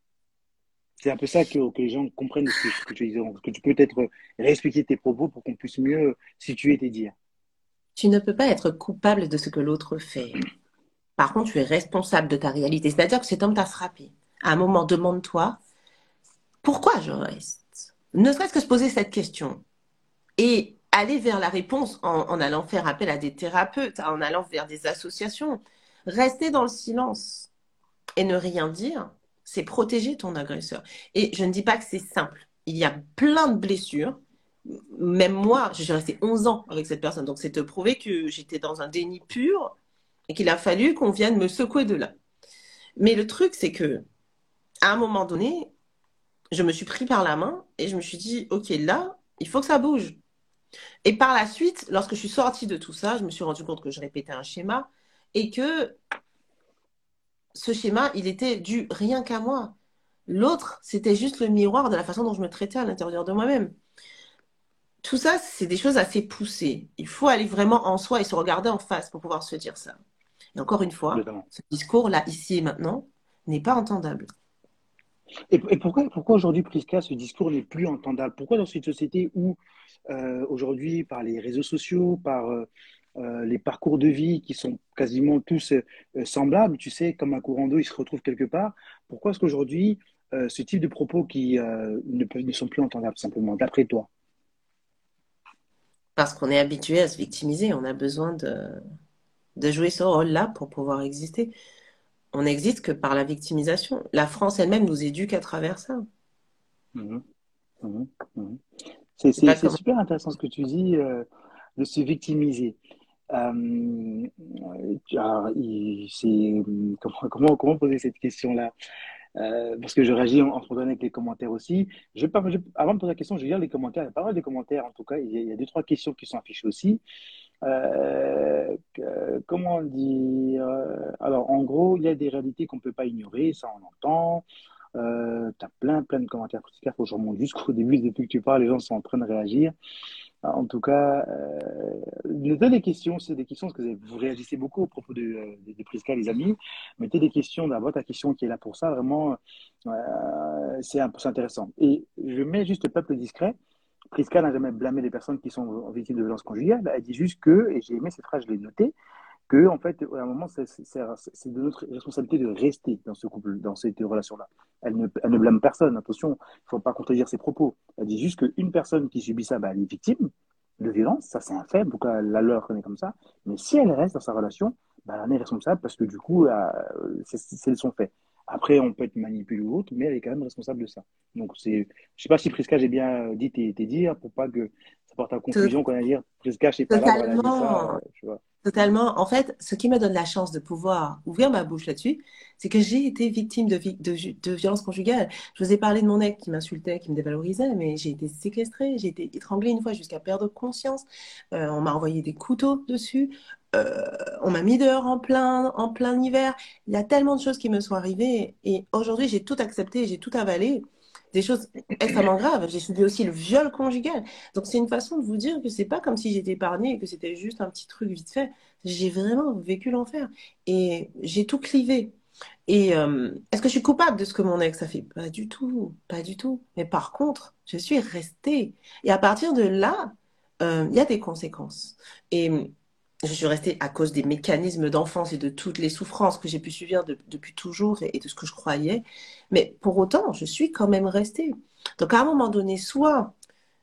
C'est un peu ça que, que les gens comprennent ce que, tu dis. Que tu peux peut-être réexpliquer tes propos pour qu'on puisse mieux situer tes dires? Tu ne peux pas être coupable de ce que l'autre fait. Par contre, tu es responsable de ta réalité. C'est-à-dire que cet homme t'a frappé à un moment, demande-toi pourquoi je reste? Ne serait-ce que se poser cette question et aller vers la réponse en, allant faire appel à des thérapeutes, en allant vers des associations. Rester dans le silence et ne rien dire, c'est protéger ton agresseur. Et je ne dis pas que c'est simple. Il y a plein de blessures. Même moi, j'ai resté 11 ans avec cette personne. Donc, c'est te prouver que j'étais dans un déni pur et qu'il a fallu qu'on vienne me secouer de là. Mais le truc, c'est que à un moment donné, je me suis pris par la main et je me suis dit, OK, là, il faut que ça bouge. Et par la suite, lorsque je suis sortie de tout ça, je me suis rendu compte que je répétais un schéma et que ce schéma, il était dû rien qu'à moi. L'autre, c'était juste le miroir de la façon dont je me traitais à l'intérieur de moi-même. Tout ça, c'est des choses assez poussées. Il faut aller vraiment en soi et se regarder en face pour pouvoir se dire ça. Et encore une fois, ce discours-là, ici et maintenant, n'est pas entendable. Et, pourquoi, aujourd'hui, Prisca, ce discours n'est plus entendable? Pourquoi dans cette société où euh, aujourd'hui, par les réseaux sociaux, par euh, euh, les parcours de vie qui sont quasiment tous semblables, tu sais, comme un courant d'eau, ils se retrouvent quelque part, pourquoi est-ce qu'aujourd'hui, ce type de propos qui ne, ne sont plus entendables, simplement, d'après toi? Parce qu'on est habitué à se victimiser, on a besoin de, de jouer ce rôle-là pour pouvoir exister on n'existe que par la victimisation. La France elle-même nous éduque à travers ça. Mhm. Mhm. Mhm. C'est super intéressant ce que tu dis euh, de se victimiser. Euh, comment, comment, poser cette question-là? Euh, parce que je réagis en, en avec les commentaires aussi. Je, avant de poser la question, je vais lire les commentaires. Il y a pas mal de commentaires, en tout cas. Il y a, il y a deux, trois questions qui sont affichées aussi. Euh, comment dire euh, Alors, en gros, il y a des réalités qu'on ne peut pas ignorer, ça on entend. Euh, tu as plein, plein de commentaires critiques. Faut que je remonte jusqu'au <laughs> début, depuis que tu parles, les gens sont en train de réagir. En tout cas, euh, mettez des questions, c'est des questions, parce que vous réagissez beaucoup au propos euh, de, de Prisca, les amis. Mettez des questions d'abord, ta question qui est là pour ça, vraiment, euh, c'est intéressant. Et je mets juste le peuple discret. Prisca n'a jamais blâmé les personnes qui sont victimes de violences conjugales. Elle dit juste que, et j'ai aimé cette phrase, je l'ai noté, que en fait, à un moment, c'est de notre responsabilité de rester dans ce couple, dans cette relation-là. Elle ne, elle ne blâme personne. Attention, il ne faut pas contredire ses propos. Elle dit juste qu'une personne qui subit ça, bah, elle est victime de violence. Ça, c'est un fait. Pourquoi la leur connaît comme ça Mais si elle reste dans sa relation, bah, elle est responsable parce que du coup, euh, c'est son fait. Après, on peut être manipulé ou autre, mais elle est quand même responsable de ça. Donc, c'est, je sais pas si Prisca, j'ai bien dit tes, tes dires pour pas que ça porte à conclusion qu'on a dire Prisca, je sais pas là, a dit ça, tu vois. Totalement. En fait, ce qui me donne la chance de pouvoir ouvrir ma bouche là-dessus, c'est que j'ai été victime de, de, de violences conjugales. Je vous ai parlé de mon ex qui m'insultait, qui me dévalorisait, mais j'ai été séquestrée, j'ai été étranglée une fois jusqu'à perdre conscience. Euh, on m'a envoyé des couteaux dessus. Euh, on m'a mis dehors en plein, en plein hiver. Il y a tellement de choses qui me sont arrivées et aujourd'hui, j'ai tout accepté, j'ai tout avalé des choses extrêmement graves. J'ai subi aussi le viol conjugal. Donc c'est une façon de vous dire que c'est pas comme si j'étais épargnée et que c'était juste un petit truc vite fait. J'ai vraiment vécu l'enfer et j'ai tout clivé. Et euh, est-ce que je suis coupable de ce que mon ex a fait? Pas du tout, pas du tout. Mais par contre, je suis restée. Et à partir de là, euh, il y a des conséquences. Et je suis restée à cause des mécanismes d'enfance et de toutes les souffrances que j'ai pu subir depuis toujours et, de ce que je croyais. Mais pour autant, je suis quand même restée. Donc à un moment donné, soit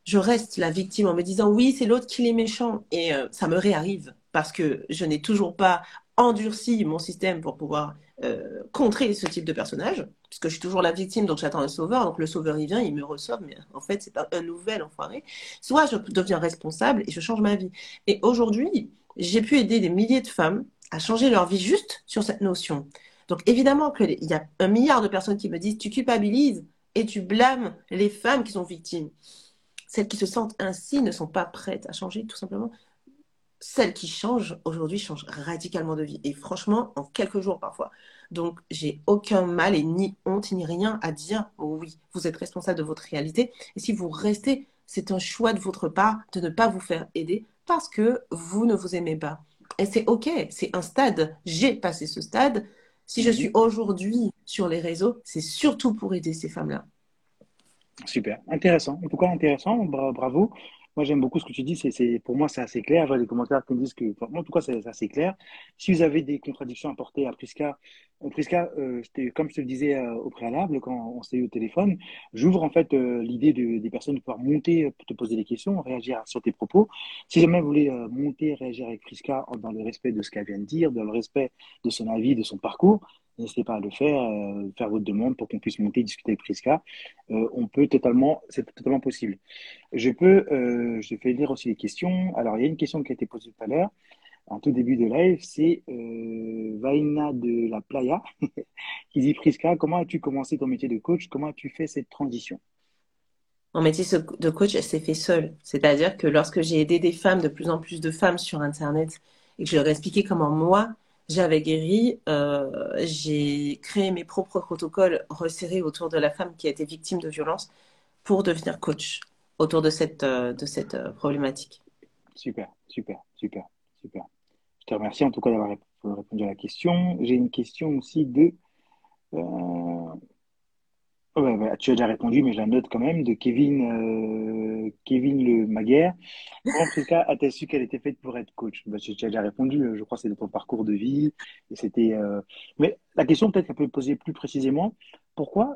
je reste la victime en me disant oui, c'est l'autre qui est méchant et euh, ça me réarrive parce que je n'ai toujours pas endurci mon système pour pouvoir euh, contrer ce type de personnage, puisque je suis toujours la victime, donc j'attends le sauveur, donc le sauveur il vient, il me ressort, mais en fait c'est un nouvel enfoiré. Soit je deviens responsable et je change ma vie. Et aujourd'hui, j'ai pu aider des milliers de femmes à changer leur vie juste sur cette notion. Donc évidemment qu'il y a un milliard de personnes qui me disent tu culpabilises et tu blâmes les femmes qui sont victimes. Celles qui se sentent ainsi ne sont pas prêtes à changer tout simplement. Celles qui changent aujourd'hui changent radicalement de vie et franchement en quelques jours parfois. Donc j'ai aucun mal et ni honte ni rien à dire oui, vous êtes responsable de votre réalité et si vous restez, c'est un choix de votre part de ne pas vous faire aider parce que vous ne vous aimez pas. Et c'est OK, c'est un stade. J'ai passé ce stade. Si je mhm. suis aujourd'hui sur les réseaux, c'est surtout pour aider ces femmes-là. Super, intéressant. En tout cas, intéressant. Bravo. Moi, j'aime beaucoup ce que tu dis. C'est, pour moi, c'est assez clair. Je vois des commentaires qui me disent que, en tout cas, c'est assez clair. Si vous avez des contradictions à porter à Prisca, euh, Prisca, euh, comme je te le disais euh, au préalable, quand on s'est eu au téléphone, j'ouvre en fait l'idée de, des personnes de pouvoir monter, te poser des questions, réagir sur tes propos. Si jamais vous voulez monter, réagir avec Prisca dans le respect de ce qu'elle vient de dire, dans le respect de son avis, de son parcours, n'hésitez pas à le faire, euh, faire votre demande pour qu'on puisse monter, discuter avec Prisca. Euh, on peut totalement, c'est totalement possible. Je peux, euh, je lire aussi les questions. Alors, il y a une question qui a été posée tout à l'heure, en tout début de live, c'est Vaina de la Playa <laughs> qui dit Prisca, comment as-tu commencé ton métier de coach? Comment as-tu fait cette transition? Mon métier de coach s'est fait seul. C'est-à-dire que lorsque j'ai aidé des femmes, de plus en plus de femmes sur Internet, et que je leur ai expliqué comment moi, j'avais guéri, euh, j'ai créé mes propres protocoles resserrés autour de la femme qui a été victime de violence pour devenir coach autour de cette, euh, de cette euh, problématique. Super, super, super, super. Je te remercie en tout cas d'avoir répondu à la question. J'ai une question aussi de bah, tu as déjà répondu, mais je la note quand même, de Kevin, euh, Kevin Le Maguire. En tout cas, as-tu su qu'elle était faite pour être coach? Bah, Tu as déjà répondu, je crois que c'est de ton parcours de vie. Et c'était, euh, Mais la question, peut-être qu'elle peut poser plus précisément, pourquoi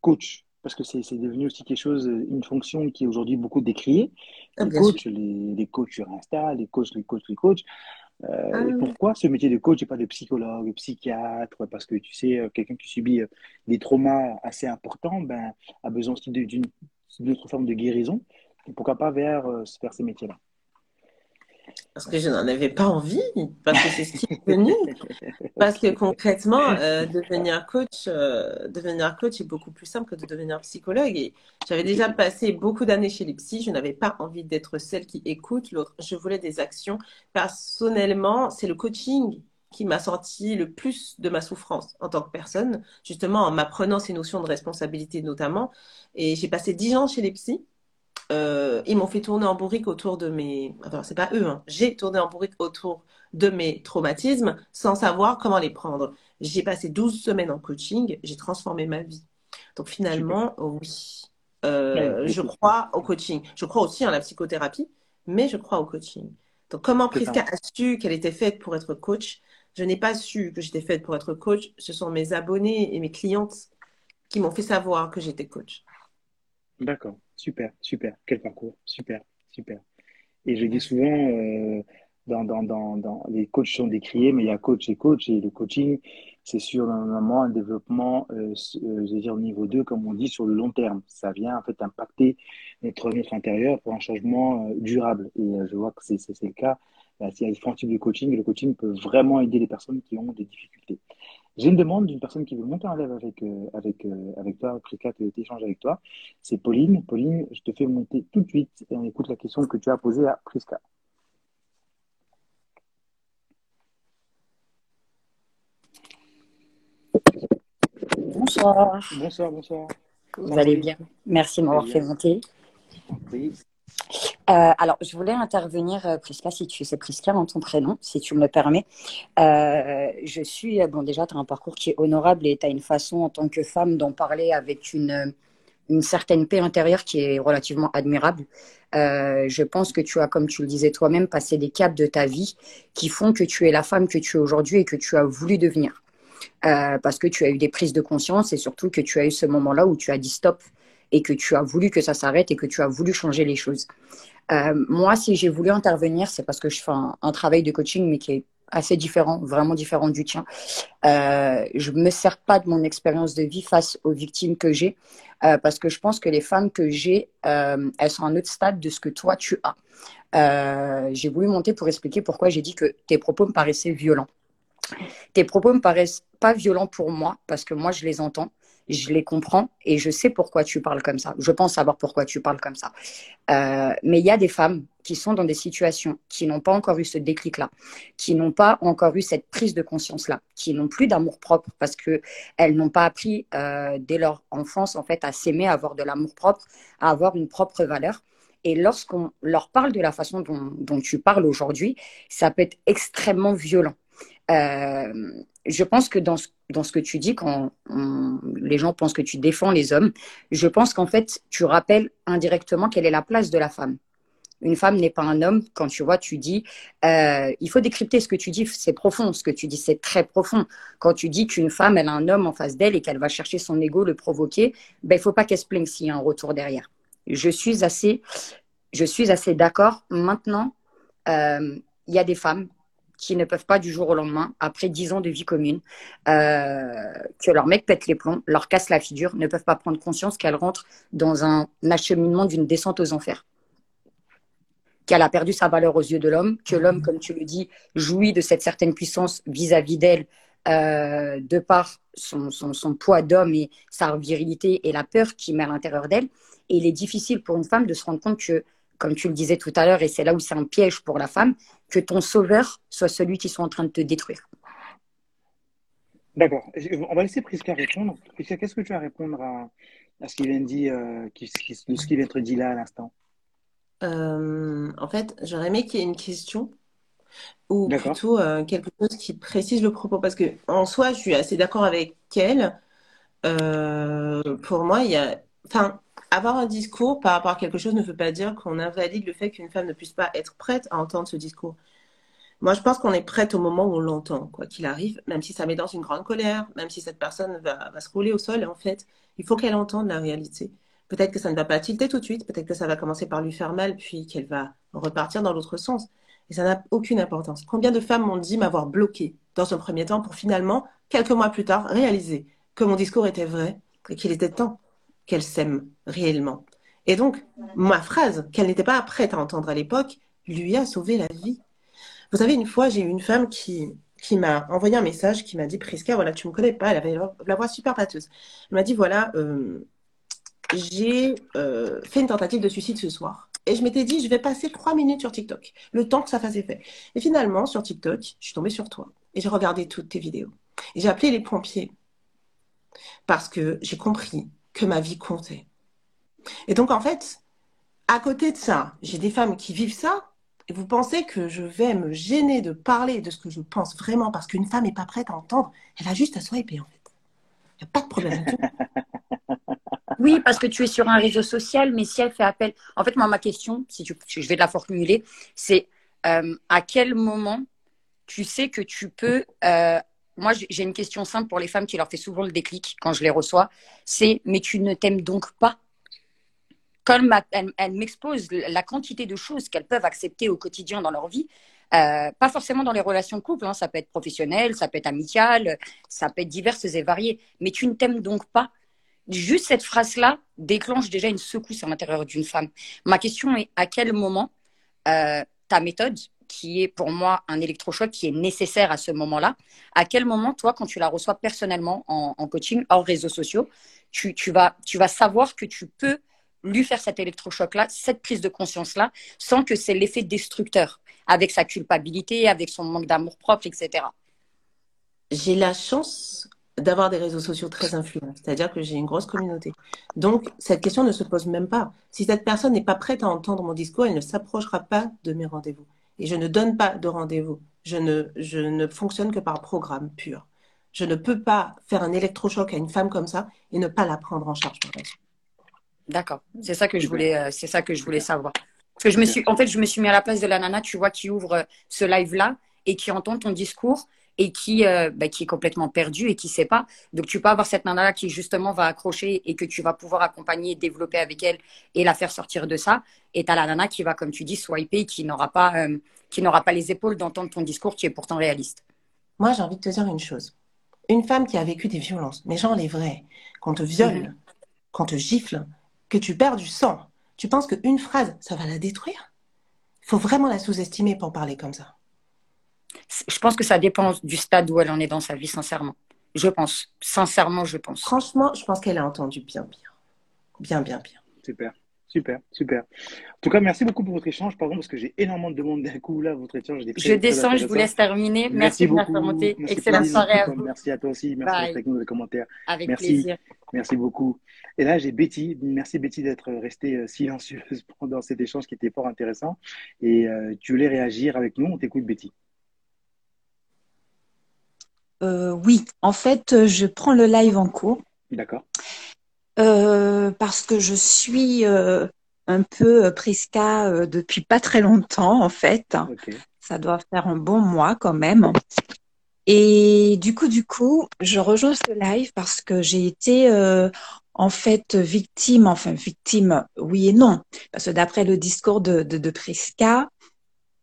coach? Parce que c'est devenu aussi quelque chose, une fonction qui est aujourd'hui beaucoup décriée. Ah, les coachs, les, les coachs sur Insta, les coachs, les coachs, les coachs. Euh, ah pourquoi ce métier de coach et pas de psychologue, psychiatre? Parce que tu sais, euh, quelqu'un qui subit euh, des traumas assez importants ben, a besoin aussi d'une autre forme de guérison. Et pourquoi pas vers, vers ces métiers-là? Parce que je n'en avais pas envie, parce que c'est ce qui est venu. Parce que concrètement, euh, devenir coach, euh, devenir coach est beaucoup plus simple que de devenir psychologue. Et j'avais déjà passé beaucoup d'années chez les psys. Je n'avais pas envie d'être celle qui écoute. Je voulais des actions. Personnellement, c'est le coaching qui m'a sorti le plus de ma souffrance en tant que personne, justement en m'apprenant ces notions de responsabilité notamment. Et j'ai passé dix ans chez les psys. Euh, ils m'ont fait tourner en bourrique autour de mes. Enfin, c'est pas eux, hein. j'ai tourné en bourrique autour de mes traumatismes sans savoir comment les prendre. J'ai passé 12 semaines en coaching, j'ai transformé ma vie. Donc finalement, oui, euh, je crois au coaching. Je crois aussi à la psychothérapie, mais je crois au coaching. Donc comment Priska a su qu'elle était faite pour être coach? Je n'ai pas su que j'étais faite pour être coach. Ce sont mes abonnés et mes clientes qui m'ont fait savoir que j'étais coach. D'accord, super, super. Quel parcours, super, super. Et je dis souvent, euh, dans, dans, dans, dans, les coachs sont décriés, mais il y a coach et coach, et le coaching, c'est sur normalement un développement, euh, euh, je veux dire, au niveau 2, comme on dit, sur le long terme. Ça vient en fait impacter notre, notre intérieur pour un changement euh, durable. Et je vois que c'est le cas. il y a différents types de coaching, le coaching peut vraiment aider les personnes qui ont des difficultés. J'ai une demande d'une personne qui veut monter en live avec, euh, avec, euh, avec toi, Priska, qui échanger avec toi. C'est Pauline. Pauline, je te fais monter tout de suite et on écoute la question que tu as posée à Priska. Bonsoir. Bonsoir, bonsoir. Vous allez bien? Merci de m'avoir fait monter. Euh, alors, je voulais intervenir, euh, Priska, si tu sais Priska dans ton prénom, si tu me le permets. Euh, je suis, bon, déjà, tu as un parcours qui est honorable et tu as une façon en tant que femme d'en parler avec une, une certaine paix intérieure qui est relativement admirable. je pense que tu as, comme tu le disais toi-même, passé des caps de ta vie qui font que tu es la femme que tu es aujourd'hui et que tu as voulu devenir. parce que tu as eu des prises de conscience et surtout que tu as eu ce moment-là où tu as dit stop et que tu as voulu que ça s'arrête et que tu as voulu changer les choses. Euh, moi, si j'ai voulu intervenir, c'est parce que je fais un, travail de coaching, mais qui est assez différent, vraiment différent du tien. Euh, je me sers pas de mon expérience de vie face aux victimes que j'ai, euh, parce que je pense que les femmes que j'ai, elles sont à un autre stade de ce que toi tu as. j'ai voulu monter pour expliquer pourquoi j'ai dit que tes propos me paraissaient violents. Tes propos me paraissent pas violents pour moi, parce que moi je les entends je les comprends et je sais pourquoi tu parles comme ça. Je pense savoir pourquoi tu parles comme ça. Euh, mais il y a des femmes qui sont dans des situations qui n'ont pas encore eu ce déclic-là, qui n'ont pas encore eu cette prise de conscience-là, qui n'ont plus d'amour propre parce que elles n'ont pas appris euh, dès leur enfance en fait à s'aimer, à avoir de l'amour propre, à avoir une propre valeur. Et lorsqu'on leur parle de la façon dont, tu parles aujourd'hui, ça peut être extrêmement violent. Euh, je pense que dans ce, dans ce que tu dis, quand les gens pensent que tu défends les hommes, je pense qu'en fait, tu rappelles indirectement quelle est la place de la femme. Une femme n'est pas un homme. Quand tu vois, tu dis, euh, il faut décrypter ce que tu dis. C'est profond, ce que tu dis, c'est très profond. Quand tu dis qu'une femme, elle a un homme en face d'elle et qu'elle va chercher son ego, le provoquer, ben il faut pas qu'elle se plaigne s'il y a un retour derrière. Je suis assez, je suis assez d'accord. Maintenant, euh, il y a des femmes qui ne peuvent pas du jour au lendemain, après dix ans de vie commune, euh, que leur mec pète les plombs, leur casse la figure, ne peuvent pas prendre conscience qu'elles rentrent dans un acheminement d'une descente aux enfers. Qu'elle a perdu sa valeur aux yeux de l'homme, que l'homme, comme tu le dis, jouit de cette certaine puissance vis-à-vis d'elle, euh, de par son, son poids d'homme et sa virilité et la peur qu'il met à l'intérieur d'elle. Et il est difficile pour une femme de se rendre compte que comme tu le disais tout à l'heure, et c'est là où c'est un piège pour la femme, que ton sauveur soit celui qui soit en train de te détruire. D'accord. On va laisser Prisca répondre. Prisca, qu'est-ce que tu as à répondre à, à ce qu'il vient de dire, euh, qui, ce qui vient de dit là à l'instant? Euh, En fait, j'aurais aimé qu'il y ait une question ou plutôt euh, quelque chose qui précise le propos. Parce que en soi, je suis assez d'accord avec elle. pour moi, il y a. Enfin, avoir un discours par rapport à quelque chose ne veut pas dire qu'on invalide le fait qu'une femme ne puisse pas être prête à entendre ce discours. Moi, je pense qu'on est prête au moment où on l'entend, quoi qu'il arrive, même si ça met dans une grande colère, même si cette personne va, se rouler au sol. En fait, il faut qu'elle entende la réalité. Peut-être que ça ne va pas tilter tout de suite, peut-être que ça va commencer par lui faire mal, puis qu'elle va repartir dans l'autre sens. Et ça n'a aucune importance. Combien de femmes m'ont dit m'avoir bloqué dans un premier temps pour finalement, quelques mois plus tard, réaliser que mon discours était vrai et qu'il était temps qu'elle s'aime réellement. Et donc, ma phrase, qu'elle n'était pas prête à entendre à l'époque, lui a sauvé la vie. Vous savez, une fois, j'ai eu une femme qui, qui m'a envoyé un message, qui m'a dit, Priska, voilà, tu me connais pas, elle avait la voix super pâteuse. Elle m'a dit, voilà, euh, j'ai euh, fait une tentative de suicide ce soir. Et je m'étais dit, je vais passer trois minutes sur TikTok, le temps que ça fasse effet. Et finalement, sur TikTok, je suis tombée sur toi. Et j'ai regardé toutes tes vidéos. Et j'ai appelé les pompiers. Parce que j'ai compris que ma vie comptait. Et donc, en fait, à côté de ça, j'ai des femmes qui vivent ça. Et vous pensez que je vais me gêner de parler de ce que je pense vraiment parce qu'une femme n'est pas prête à entendre Elle a juste à swiper, en fait. Il n'y a pas de problème <laughs> Oui, parce que tu es sur un réseau social, mais si elle fait appel. En fait, moi, ma question, si tu... je vais la formuler, c'est euh, à quel moment tu sais que tu peux euh, moi, j'ai une question simple pour les femmes qui leur fait souvent le déclic quand je les reçois. C'est, mais tu ne t'aimes donc pas? Comme elle, elle m'expose la quantité de choses qu'elles peuvent accepter au quotidien dans leur vie, euh, pas forcément dans les relations de couple, hein. ça peut être professionnel, ça peut être amical, ça peut être diverses et variées, mais tu ne t'aimes donc pas? Juste cette phrase-là déclenche déjà une secousse à l'intérieur d'une femme. Ma question est à quel moment euh, ta méthode, qui est pour moi un électrochoc qui est nécessaire à ce moment-là. À quel moment, toi, quand tu la reçois personnellement en, coaching, hors réseaux sociaux, tu, vas, tu vas savoir que tu peux lui faire cet électrochoc-là, cette prise de conscience-là, sans que c'est l'effet destructeur, avec sa culpabilité, avec son manque d'amour propre, etc. J'ai la chance d'avoir des réseaux sociaux très influents, c'est-à-dire que j'ai une grosse communauté. Donc, cette question ne se pose même pas. Si cette personne n'est pas prête à entendre mon discours, elle ne s'approchera pas de mes rendez-vous. Et je ne donne pas de rendez-vous. Je ne, je ne fonctionne que par programme pur. Je ne peux pas faire un électrochoc à une femme comme ça et ne pas la prendre en charge D'accord. C'est ça que je voulais, euh, c'est ça que je voulais savoir. Parce que je me suis, en fait, je me suis mis à la place de la nana, tu vois, qui ouvre euh, ce live-là et qui entend ton discours et qui, euh, bah, qui est complètement perdu et qui sait pas. Donc, tu peux avoir cette nana-là qui, justement, va accrocher et que tu vas pouvoir accompagner, développer avec elle et la faire sortir de ça. Et tu as la nana qui va, comme tu dis, swiper, qui n'aura pas, euh, qui n'aura pas les épaules d'entendre ton discours qui est pourtant réaliste. Moi, j'ai envie de te dire une chose. Une femme qui a vécu des violences, mais genre les vrais, qu'on te viole, mhm. qu'on te gifle, que tu perds du sang, tu penses qu'une phrase, ça va la détruire? Il faut vraiment la sous-estimer pour parler comme ça. Je pense que ça dépend du stade où elle en est dans sa vie, sincèrement. Je pense. Sincèrement, je pense. Franchement, je pense qu'elle a entendu bien pire. Bien, bien, bien. Super. Super, super. En tout cas, merci beaucoup pour votre échange. Pardon, parce que j'ai énormément de demandes d'un coup là. Votre échange, je descends, je vous laisse terminer. Merci, merci beaucoup. Excellente soirée à vous. Merci à toi aussi. Merci pour nous les commentaires. Avec merci. plaisir. Merci beaucoup. Et là, j'ai Betty. Merci Betty d'être restée euh, silencieuse <laughs> pendant cet échange qui était fort intéressant. Et euh, tu voulais réagir avec nous. On t'écoute, Betty. Euh, oui, en fait, je prends le live en cours. D'accord. Euh, parce que je suis euh, un peu Prisca depuis pas très longtemps, en fait. Ça doit faire un bon mois quand même. Et du coup, du coup, je rejoins ce live parce que j'ai été en fait victime, enfin victime, oui et non, parce que d'après le discours de, de, de Prisca,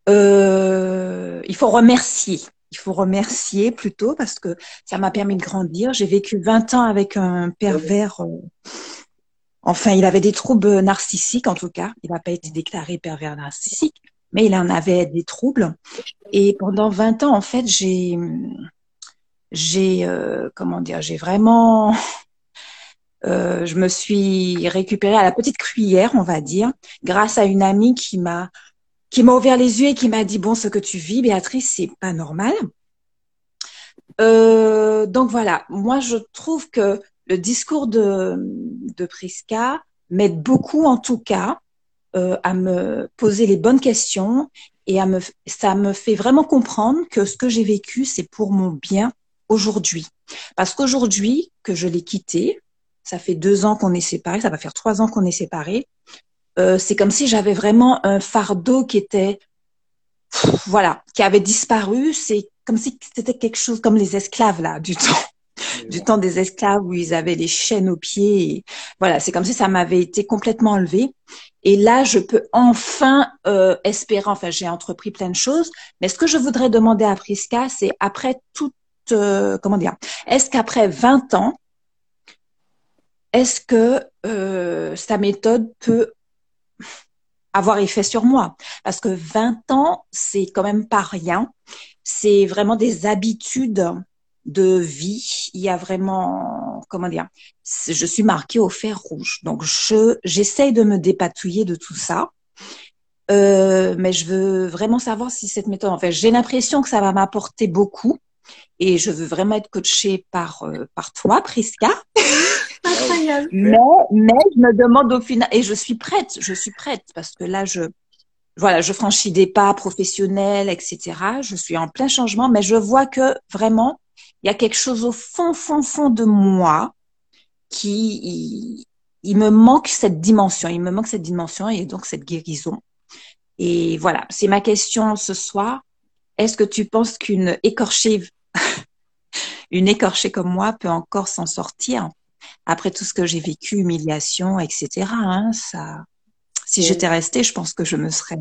il faut remercier il faut remercier plutôt parce que ça m'a permis de grandir. J'ai vécu 20 ans avec un pervers. Euh, enfin, il avait des troubles narcissiques en tout cas. Il n'a pas été déclaré pervers narcissique, mais il en avait des troubles. Et pendant 20 ans, en fait, j'ai, j'ai, euh, comment dire, j'ai vraiment, <laughs> euh, je me suis récupérée à la petite cuillère, on va dire, grâce à une amie qui m'a qui m'a ouvert les yeux et qui m'a dit bon ce que tu vis Béatrice c'est pas normal Euh, donc voilà, moi je trouve que le discours de, de Priska m'aide beaucoup en tout cas euh, à me poser les bonnes questions et à me, ça me fait vraiment comprendre que ce que j'ai vécu, c'est pour mon bien aujourd'hui. Parce qu'aujourd'hui, que je l'ai quitté, ça fait deux ans qu'on est séparés, ça va faire trois ans qu'on est séparés, euh, c'est comme si j'avais vraiment un fardeau qui était, voilà, qui avait disparu. C'est comme si c'était quelque chose comme les esclaves là du temps du temps des esclaves où ils avaient les chaînes aux pieds. voilà, c'est comme si ça m'avait été complètement enlevé. Et là, je peux enfin euh, espérer. Enfin, j'ai entrepris plein de choses. Mais ce que je voudrais demander à Priska, c'est après toute, euh, comment dire, est-ce qu'après 20 ans, est-ce que euh, sa méthode peut avoir effet sur moi Parce que 20 ans, c'est quand même pas rien. C'est vraiment des habitudes de vie. Il y a vraiment, comment dire, je suis marquée au fer rouge. Donc, je j'essaye de me dépatouiller de tout ça. Euh, mais je veux vraiment savoir si cette méthode, en fait, j'ai l'impression que ça va m'apporter beaucoup et je veux vraiment être coachée par euh, par toi, Priska. <laughs> Mais mais je me demande au final et je suis prête, je suis prête parce que là je voilà, je franchis des pas professionnels, etc. Je suis en plein changement, mais je vois que vraiment il y a quelque chose au fond, fond, fond de moi qui, il, me manque cette dimension, il me manque cette dimension et donc cette guérison. Et voilà, c'est ma question ce soir. Est-ce que tu penses qu'une écorchée, <laughs> une écorchée comme moi peut encore s'en sortir? Après tout ce que j'ai vécu, humiliation, etc. Hein, ça, si j'étais restée, je pense que je me serais,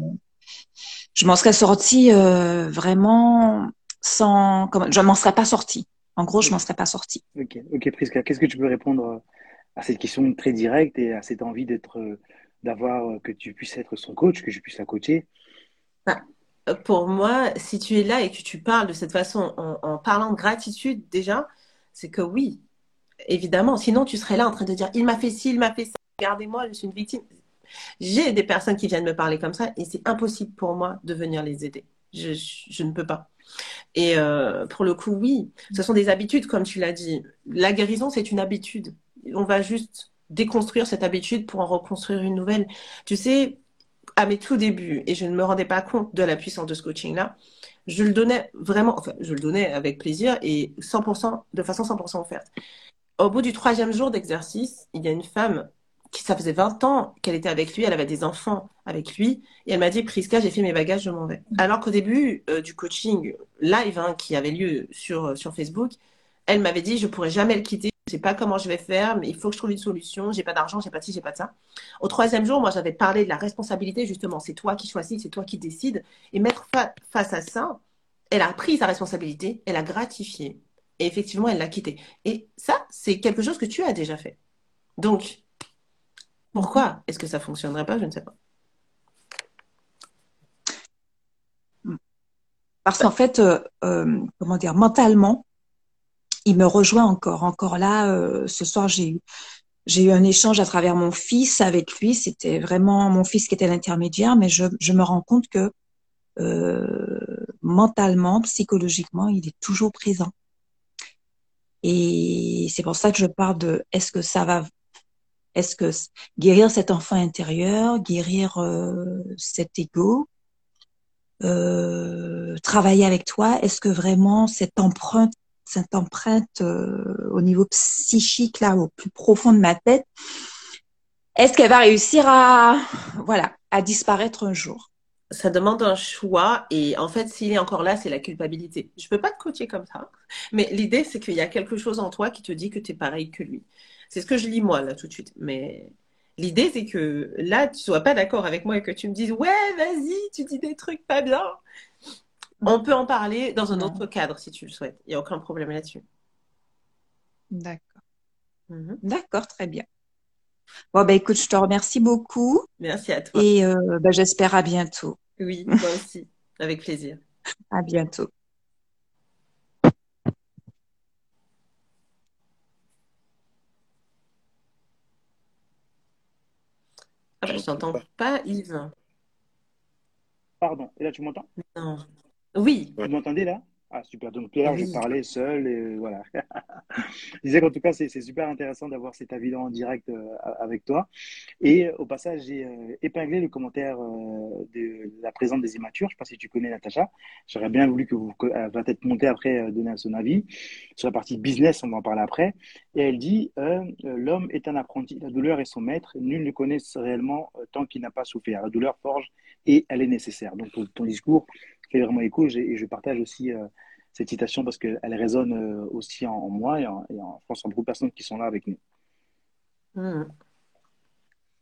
je m'en serais sortie euh, vraiment sans, comme, je m'en serais pas sortie. En gros, je m'en serais pas sortie. Ok, ok, Priska, qu'est-ce que tu peux répondre euh, à cette question très directe et à cette envie d'être, euh, d'avoir que tu puisses être son coach, que je puisse la coacher? Bah, Pour moi, si tu es là et que tu parles de cette façon, en, parlant de gratitude déjà, c'est que oui, évidemment. Sinon, tu serais là en train de dire il m'a fait ci, il m'a fait ça. Regardez-moi, je suis une victime. J'ai des personnes qui viennent me parler comme ça et c'est impossible pour moi de venir les aider. Je, je ne peux pas. Et euh, pour le coup, oui, ce sont des habitudes, comme tu l'as dit. La guérison, c'est une habitude. On va juste déconstruire cette habitude pour en reconstruire une nouvelle. Tu sais, à mes tout débuts, et je ne me rendais pas compte de la puissance de ce coaching-là, je le donnais vraiment, enfin, je le donnais avec plaisir et 100%, de façon 100% offerte. Au bout du troisième jour d'exercice, il y a une femme qui, ça faisait 20 ans qu'elle était avec lui, elle avait des enfants avec lui, et elle m'a dit, Priska, j'ai fait mes bagages, je m'en vais. Mm. Alors qu'au début euh, du coaching live hein, qui avait lieu sur, euh, sur Facebook, elle m'avait dit, je pourrais jamais le quitter, je sais pas comment je vais faire, mais il faut que je trouve une solution, j'ai pas d'argent, j'ai pas de ci, j'ai pas de ça. Au troisième jour, moi, j'avais parlé de la responsabilité, justement, c'est toi qui choisis, c'est toi qui décides, et mettre face à ça, elle a pris sa responsabilité, elle a gratifié, et effectivement, elle l'a quitté. Et ça, c'est quelque chose que tu as déjà fait. Donc, pourquoi est-ce que ça fonctionnerait pas Je ne sais pas. Parce qu'en fait, euh, euh, comment dire, mentalement, il me rejoint encore. Encore là, euh, ce soir, j'ai eu, un échange à travers mon fils avec lui. C'était vraiment mon fils qui était l'intermédiaire, mais je, me rends compte que mentalement, psychologiquement, il est toujours présent. Et c'est pour ça que je parle de est-ce que ça va est-ce que guérir cet enfant intérieur, guérir euh, cet ego, euh, travailler avec toi, est-ce que vraiment cette empreinte, cette empreinte euh, au niveau psychique là, au plus profond de ma tête, est-ce qu'elle va réussir à, voilà, à disparaître un jour? Ça demande un choix et en fait, s'il est encore là, c'est la culpabilité. Je peux pas te coacher comme ça, mais l'idée, c'est qu'il y a quelque chose en toi qui te dit que tu es pareil que lui. C'est ce que je lis moi là tout de suite. Mais l'idée, c'est que là, tu sois pas d'accord avec moi et que tu me dises ouais, vas-y, tu dis des trucs pas bien. On peut en parler dans un autre cadre si tu le souhaites. Il n'y a aucun problème là-dessus. D'accord. Mhm. D'accord, très bien. Bon, bah écoute, je te remercie beaucoup. Merci à toi. Et euh, bah, j'espère à bientôt. Oui, <laughs> moi aussi. Avec plaisir. À bientôt. Ah je t'entends pas, Yves. Pardon, et là tu m'entends? Non. Oui. Vous m'entendez là? Ah, super. Donc, l'heure, je parlais seul et voilà. <laughs> je disais qu'en tout cas, c'est super intéressant d'avoir cet avis en direct euh, avec toi. Et au passage, j'ai euh, épinglé le commentaire euh, de la présente des immatures. Je ne sais pas si tu connais Natacha. J'aurais bien voulu que vous, elle va peut-être monter après, donner son avis. Sur la partie business, on va en parler après. Et elle dit L'homme est un apprenti. La douleur est son maître. Nul ne connaît réellement tant qu'il n'a pas souffert. La douleur forge et elle est nécessaire. Donc, ton discours fait vraiment écho et je partage aussi euh, cette citation parce qu'elle résonne euh, aussi en, moi et en, et en, France, en beaucoup de personnes qui sont là avec nous. Mmh.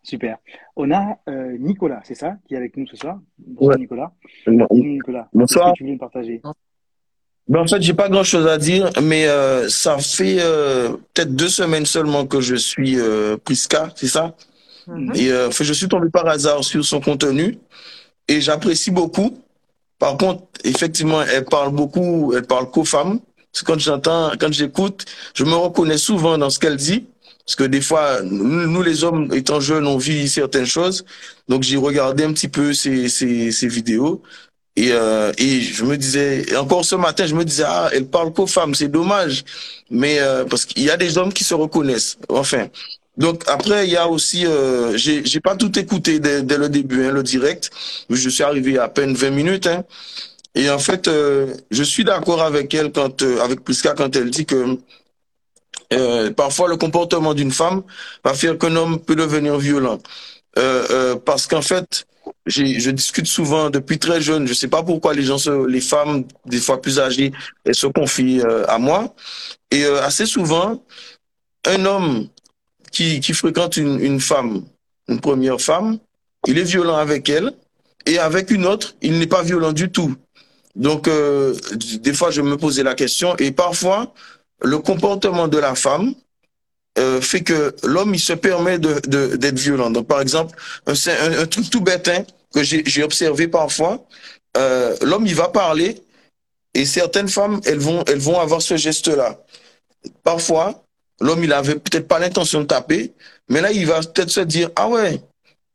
Super. On a euh, Nicolas, c'est ça, qui est avec nous ce soir? Bonsoir Nicolas. Nicolas. Bonsoir. Que tu veux nous partager? Ben, en fait, j'ai pas grand chose à dire, mais ça fait peut-être deux semaines seulement que je suis Prisca, c'est ça? Mmh. Et je suis tombé par hasard sur son contenu et j'apprécie beaucoup. Par contre, effectivement, elle parle beaucoup, elle parle qu'aux femmes. Parce que quand j'entends, quand j'écoute, je me reconnais souvent dans ce qu'elle dit. Parce que des fois, nous, les hommes, étant jeunes, on vit certaines choses. Donc, j'ai regardé un petit peu ces, ces, ces vidéos. Et, euh, et je me disais, encore ce matin, je me disais, ah, elle parle qu'aux femmes, c'est dommage. Mais euh, parce qu'il y a des hommes qui se reconnaissent. Enfin, donc après, il y a aussi, euh, j'ai pas tout écouté dès, dès le début, hein, le direct. Je suis arrivé à peine 20 minutes. Hein, et en fait, euh, je suis d'accord avec elle quand, euh, avec Prisca quand elle dit que euh, parfois le comportement d'une femme va faire qu'un homme peut devenir violent. Euh, parce qu'en fait, je discute souvent depuis très jeune. Je sais pas pourquoi les gens, se, les femmes, des fois plus âgées, elles se confient à moi. Et assez souvent, un homme qui, qui fréquente une, une femme, une première femme, il est violent avec elle, et avec une autre, il n'est pas violent du tout. Donc, euh, des fois, je me posais la question, et parfois, le comportement de la femme euh, fait que l'homme, il se permet d'être de, d'être violent. Donc, par exemple, un, un, un truc tout bête hein, que j'ai observé parfois, euh, l'homme, il va parler, et certaines femmes, elles vont, elles vont avoir ce geste-là. Parfois, L'homme, il avait peut-être pas l'intention de taper, mais là, il va peut-être se dire, ah ouais.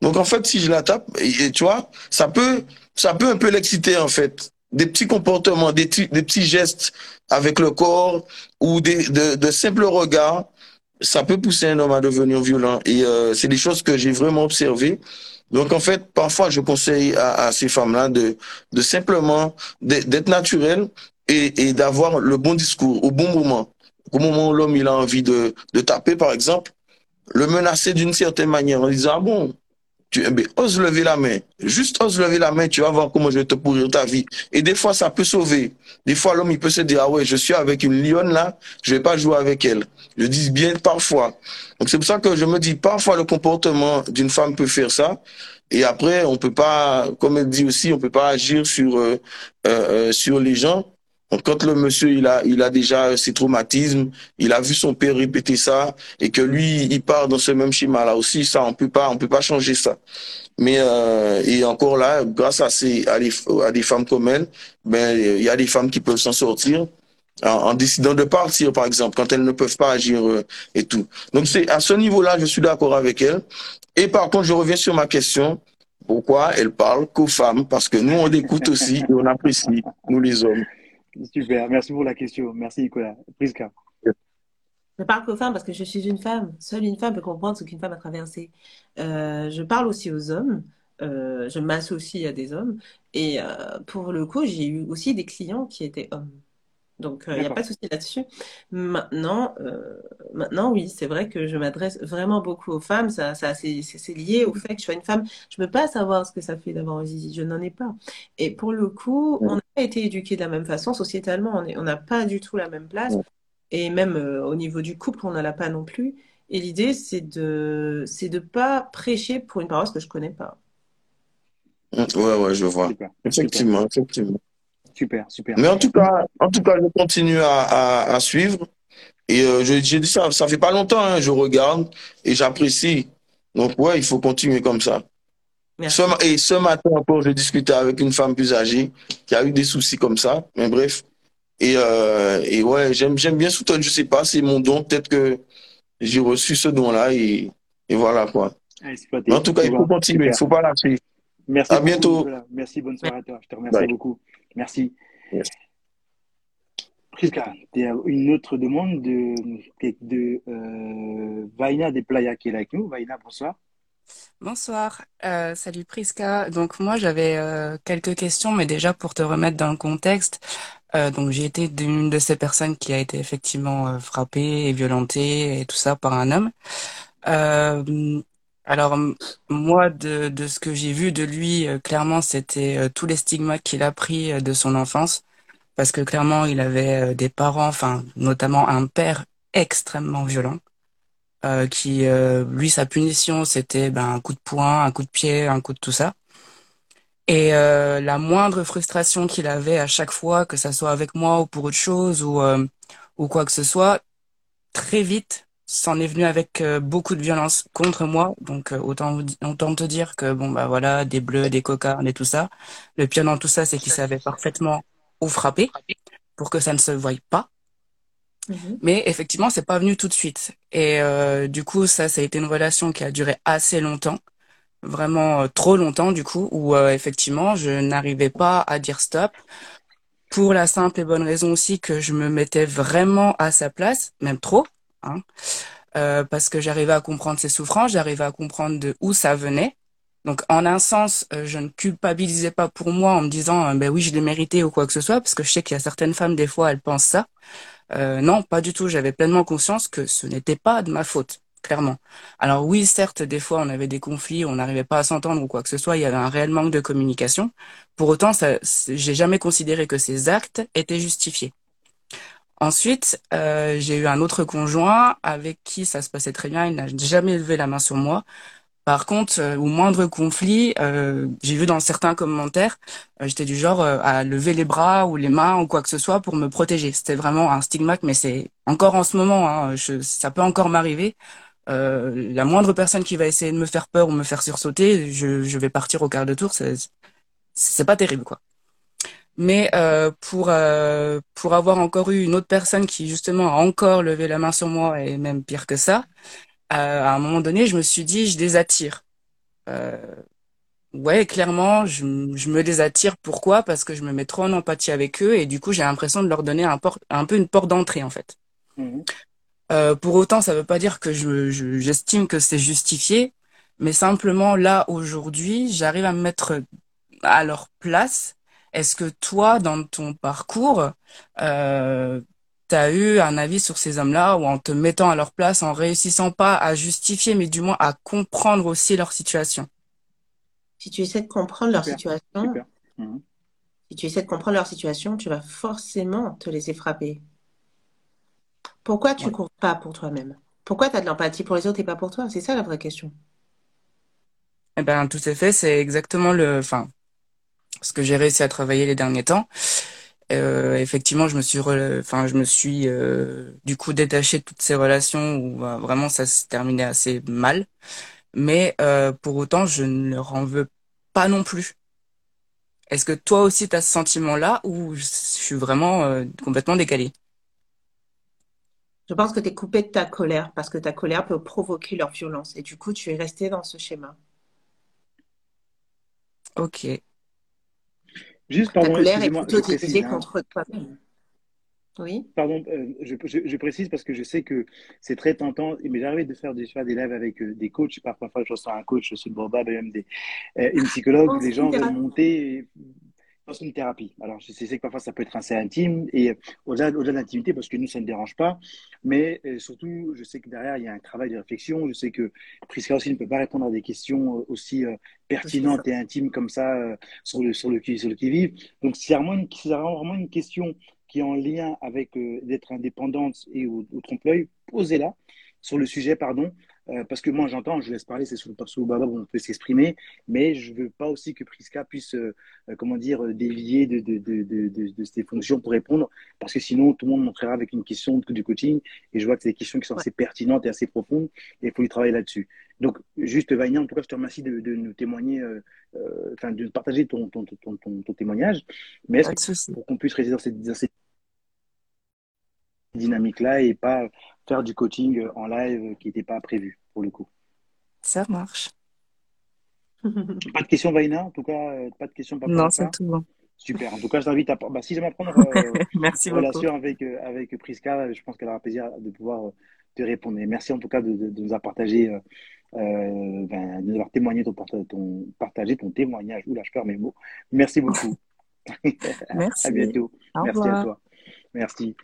Donc, en fait, si je la tape, et, tu vois, ça peut, ça peut un peu l'exciter, en fait. Des petits comportements, des, petits gestes avec le corps ou des, de, de simples regards, ça peut pousser un homme à devenir violent. Et euh, c'est des choses que j'ai vraiment observées. Donc, en fait, parfois, je conseille à, à ces femmes-là de, de simplement d'être naturelles et, et d'avoir le bon discours au bon moment au moment où l'homme il a envie de, de taper, par exemple, le menacer d'une certaine manière en disant, ah bon, tu ben, ose lever la main. Juste ose lever la main, tu vas voir comment je vais te pourrir ta vie. Et des fois, ça peut sauver. Des fois, l'homme, il peut se dire, ah ouais, je suis avec une lionne là, je vais pas jouer avec elle. Je dis bien parfois. Donc c'est pour ça que je me dis, parfois, le comportement d'une femme peut faire ça. Et après, on peut pas, comme elle dit aussi, on peut pas agir sur, euh, euh, euh sur les gens quand le monsieur il a il a déjà ses traumatismes, il a vu son père répéter ça et que lui il part dans ce même schéma là aussi, ça on peut pas on peut pas changer ça. Mais euh, et encore là, grâce à ces à, à des femmes comme elle, ben il y a des femmes qui peuvent s'en sortir en, décidant de partir par exemple quand elles ne peuvent pas agir euh, et tout. Donc c'est à ce niveau-là, je suis d'accord avec elle. Et par contre, je reviens sur ma question. Pourquoi elle parle qu'aux femmes? Parce que nous, on écoute aussi et on apprécie, nous les hommes. Super, merci pour la question. Merci Nicolas. Priska. Je parle qu'aux femmes parce que je suis une femme. Seule une femme peut comprendre ce qu'une femme a traversé. Euh, je parle aussi aux hommes. Euh, je m'associe à des hommes. Et euh, pour le coup, j'ai eu aussi des clients qui étaient hommes. Donc, il euh, n'y a pas de souci là-dessus. Maintenant, euh, maintenant, oui, c'est vrai que je m'adresse vraiment beaucoup aux femmes. Ça, ça c'est, lié au fait que je sois une femme. Je ne peux pas savoir ce que ça fait d'avoir un zizi. Je n'en ai pas. Et pour le coup, on n'a pas été éduqués de la même façon. Sociétalement, on n'a pas du tout la même place. Et même euh, au niveau du couple, on n'en a pas non plus. Et l'idée, c'est de c'est de pas prêcher pour une paroisse que je connais pas. Ouais, ouais, je vois. Effectivement, effectivement. Super, super. Mais en tout cas, en tout cas, je continue à, à, à suivre. Et euh, j'ai dit ça, ça fait pas longtemps, hein, je regarde et j'apprécie. Donc ouais, il faut continuer comme ça. Ce, et ce matin encore, j'ai discuté avec une femme plus âgée qui a eu des soucis comme ça. Mais bref. Et, euh, et ouais, j'aime j'aime bien soutenir. Je sais pas, c'est mon don. Peut-être que j'ai reçu ce don-là et, et voilà quoi. en tout cas, il faut continuer. Il faut pas lâcher. Merci. À bientôt. Merci. Bonne soirée à toi. Je te remercie beaucoup. Merci. Prisca, il y a une autre demande de, de euh, Vaina des Playa qui est là avec nous. Vaina, bonsoir. Bonsoir, euh, salut Prisca. Donc moi j'avais euh, quelques questions, mais déjà pour te remettre dans le contexte, euh, donc j'ai été d'une de ces personnes qui a été effectivement euh, frappée et violentée et tout ça par un homme. Euh, alors moi de, de ce que j'ai vu de lui, euh, clairement c'était tous les stigmates qu'il a pris de son enfance, parce que clairement il avait des parents, enfin notamment un père extrêmement violent. Euh, qui euh, lui sa punition c'était ben, un coup de poing, un coup de pied, un coup de tout ça. Et euh, la moindre frustration qu'il avait à chaque fois, que ça soit avec moi ou pour autre chose ou ou quoi que ce soit, très vite s'en est venu avec beaucoup de violence contre moi. Donc autant autant te dire que bon bah voilà des bleus, des cocards et tout ça. Le pire dans tout ça, c'est qu'il savait parfaitement où frapper pour que ça ne se voie pas. Mhm. Mais effectivement, c'est pas venu tout de suite. Et euh, du coup, ça, ça a été une relation qui a duré assez longtemps, vraiment euh, trop longtemps du coup, où euh, effectivement, je n'arrivais pas à dire stop. Pour la simple et bonne raison aussi que je me mettais vraiment à sa place, même trop, hein, parce que j'arrivais à comprendre ses souffrances, j'arrivais à comprendre de où ça venait. Donc, en un sens, je ne culpabilisais pas pour moi en me disant, ben oui, je l'ai mérité ou quoi que ce soit, parce que je sais qu'il y a certaines femmes, des fois, elles pensent ça. Euh, non, pas du tout. J'avais pleinement conscience que ce n'était pas de ma faute, clairement. Alors oui, certes, des fois, on avait des conflits, on n'arrivait pas à s'entendre ou quoi que ce soit. Il y avait un réel manque de communication. Pour autant, j'ai jamais considéré que ces actes étaient justifiés. Ensuite, euh, j'ai eu un autre conjoint avec qui ça se passait très bien. Il n'a jamais levé la main sur moi. Par contre, euh, au moindre conflit, euh, j'ai vu dans certains commentaires, j'étais du genre à lever les bras ou les mains ou quoi que ce soit pour me protéger. C'était vraiment un stigmate, mais c'est encore en ce moment, hein, ça peut encore m'arriver. la moindre personne qui va essayer de me faire peur ou me faire sursauter, je, je vais partir au quart de tour. C'est pas terrible, quoi. Mais pour pour avoir encore eu une autre personne qui justement a encore levé la main sur moi et même pire que ça, à un moment donné, je me suis dit, je les attire. Euh, ouais, clairement, je, me les attire. Pourquoi? Parce que je me mets trop en empathie avec eux et du coup, j'ai l'impression de leur donner un, un peu une porte d'entrée, en fait. Mhm. Euh, pour autant, ça ne veut pas dire que je, j'estime que c'est justifié, mais simplement là, aujourd'hui, j'arrive à me mettre à leur place. Est-ce que toi, dans ton parcours, euh, tu as eu un avis sur ces hommes-là ou en te mettant à leur place, en réussissant pas à justifier, mais du moins à comprendre aussi leur situation? Si tu essaies de comprendre leur situation, si tu essaies de comprendre leur situation, tu vas forcément te laisser frapper. Pourquoi tu ne cours pas pour toi-même? Pourquoi tu as de l'empathie pour les autres et pas pour toi? C'est ça la vraie question. Eh ben, tout est fait, c'est exactement le, enfin, ce que j'ai réussi à travailler les derniers temps. Euh, effectivement, je me suis, enfin, je me suis euh, du coup détaché de toutes ces relations où bah, vraiment ça se terminait assez mal. Mais euh, pour autant, je ne leur en veux pas non plus. Est-ce que toi aussi tu as ce sentiment-là ou je suis vraiment complètement décalé Je pense que tu es coupé de ta colère parce que ta colère peut provoquer leur violence et du coup tu es resté dans ce schéma. Ok. Juste, pardon, Ta colère est plutôt dirigée hein. contre toi. Oui. Pardon, euh, je, je, précise parce que je sais que c'est très tentant, mais j'arrive de faire des, faire des lives avec euh, des coachs. Parfois, je reçois un coach sur le Boba, même des, euh, une psychologue, des gens veulent monter dans une thérapie. Alors, je sais que parfois ça peut être assez intime et euh, au-delà au de l'intimité, parce que nous, ça ne dérange pas, mais euh, surtout, je sais que derrière, il y a un travail de réflexion. Je sais que Prisca aussi ne peut pas répondre à des questions euh, aussi pertinentes et intimes comme ça sur le, sur le, sur le qui-vive. Donc, c'est vraiment, une, vraiment une question qui est en lien avec d'être indépendante et au, au trompe-l'œil, posez-la sur le sujet, pardon, euh, parce que moi, j'entends, je laisse parler, c'est sur le perso Baba où on peut s'exprimer, mais je veux pas aussi que Prisca puisse, euh, euh, comment dire, dévier de, de, de, de, de ses fonctions pour répondre, parce que sinon, tout le monde montrera avec une question du coaching, et je vois que c'est des questions qui sont assez pertinentes et assez profondes, et il faut y travailler là-dessus. Donc, juste, Vania, en tout cas, je te remercie de, nous témoigner, enfin, de partager ton, ton, ton, ton, témoignage, mais est-ce que pour qu'on puisse rester dans cette, dans cette dynamique-là et pas faire du coaching en live qui n'était pas prévu pour le coup. Ça marche. <laughs> Pas de questions, Vaina En tout cas, euh, pas de questions Non, c'est tout bon. Super. En tout cas, je t'invite à, bah, si jamais à prendre <laughs> euh, Merci relation avec, euh, avec Priska, je pense qu'elle aura plaisir de pouvoir euh, te répondre. Et merci en tout cas de, de, de nous avoir partagé, euh, ben, de nous avoir témoigné ton, ton, partagé ton témoignage. Oula, je perds mes mots. Merci beaucoup. <laughs> Merci. à bientôt. Au merci revoir. à toi. Merci.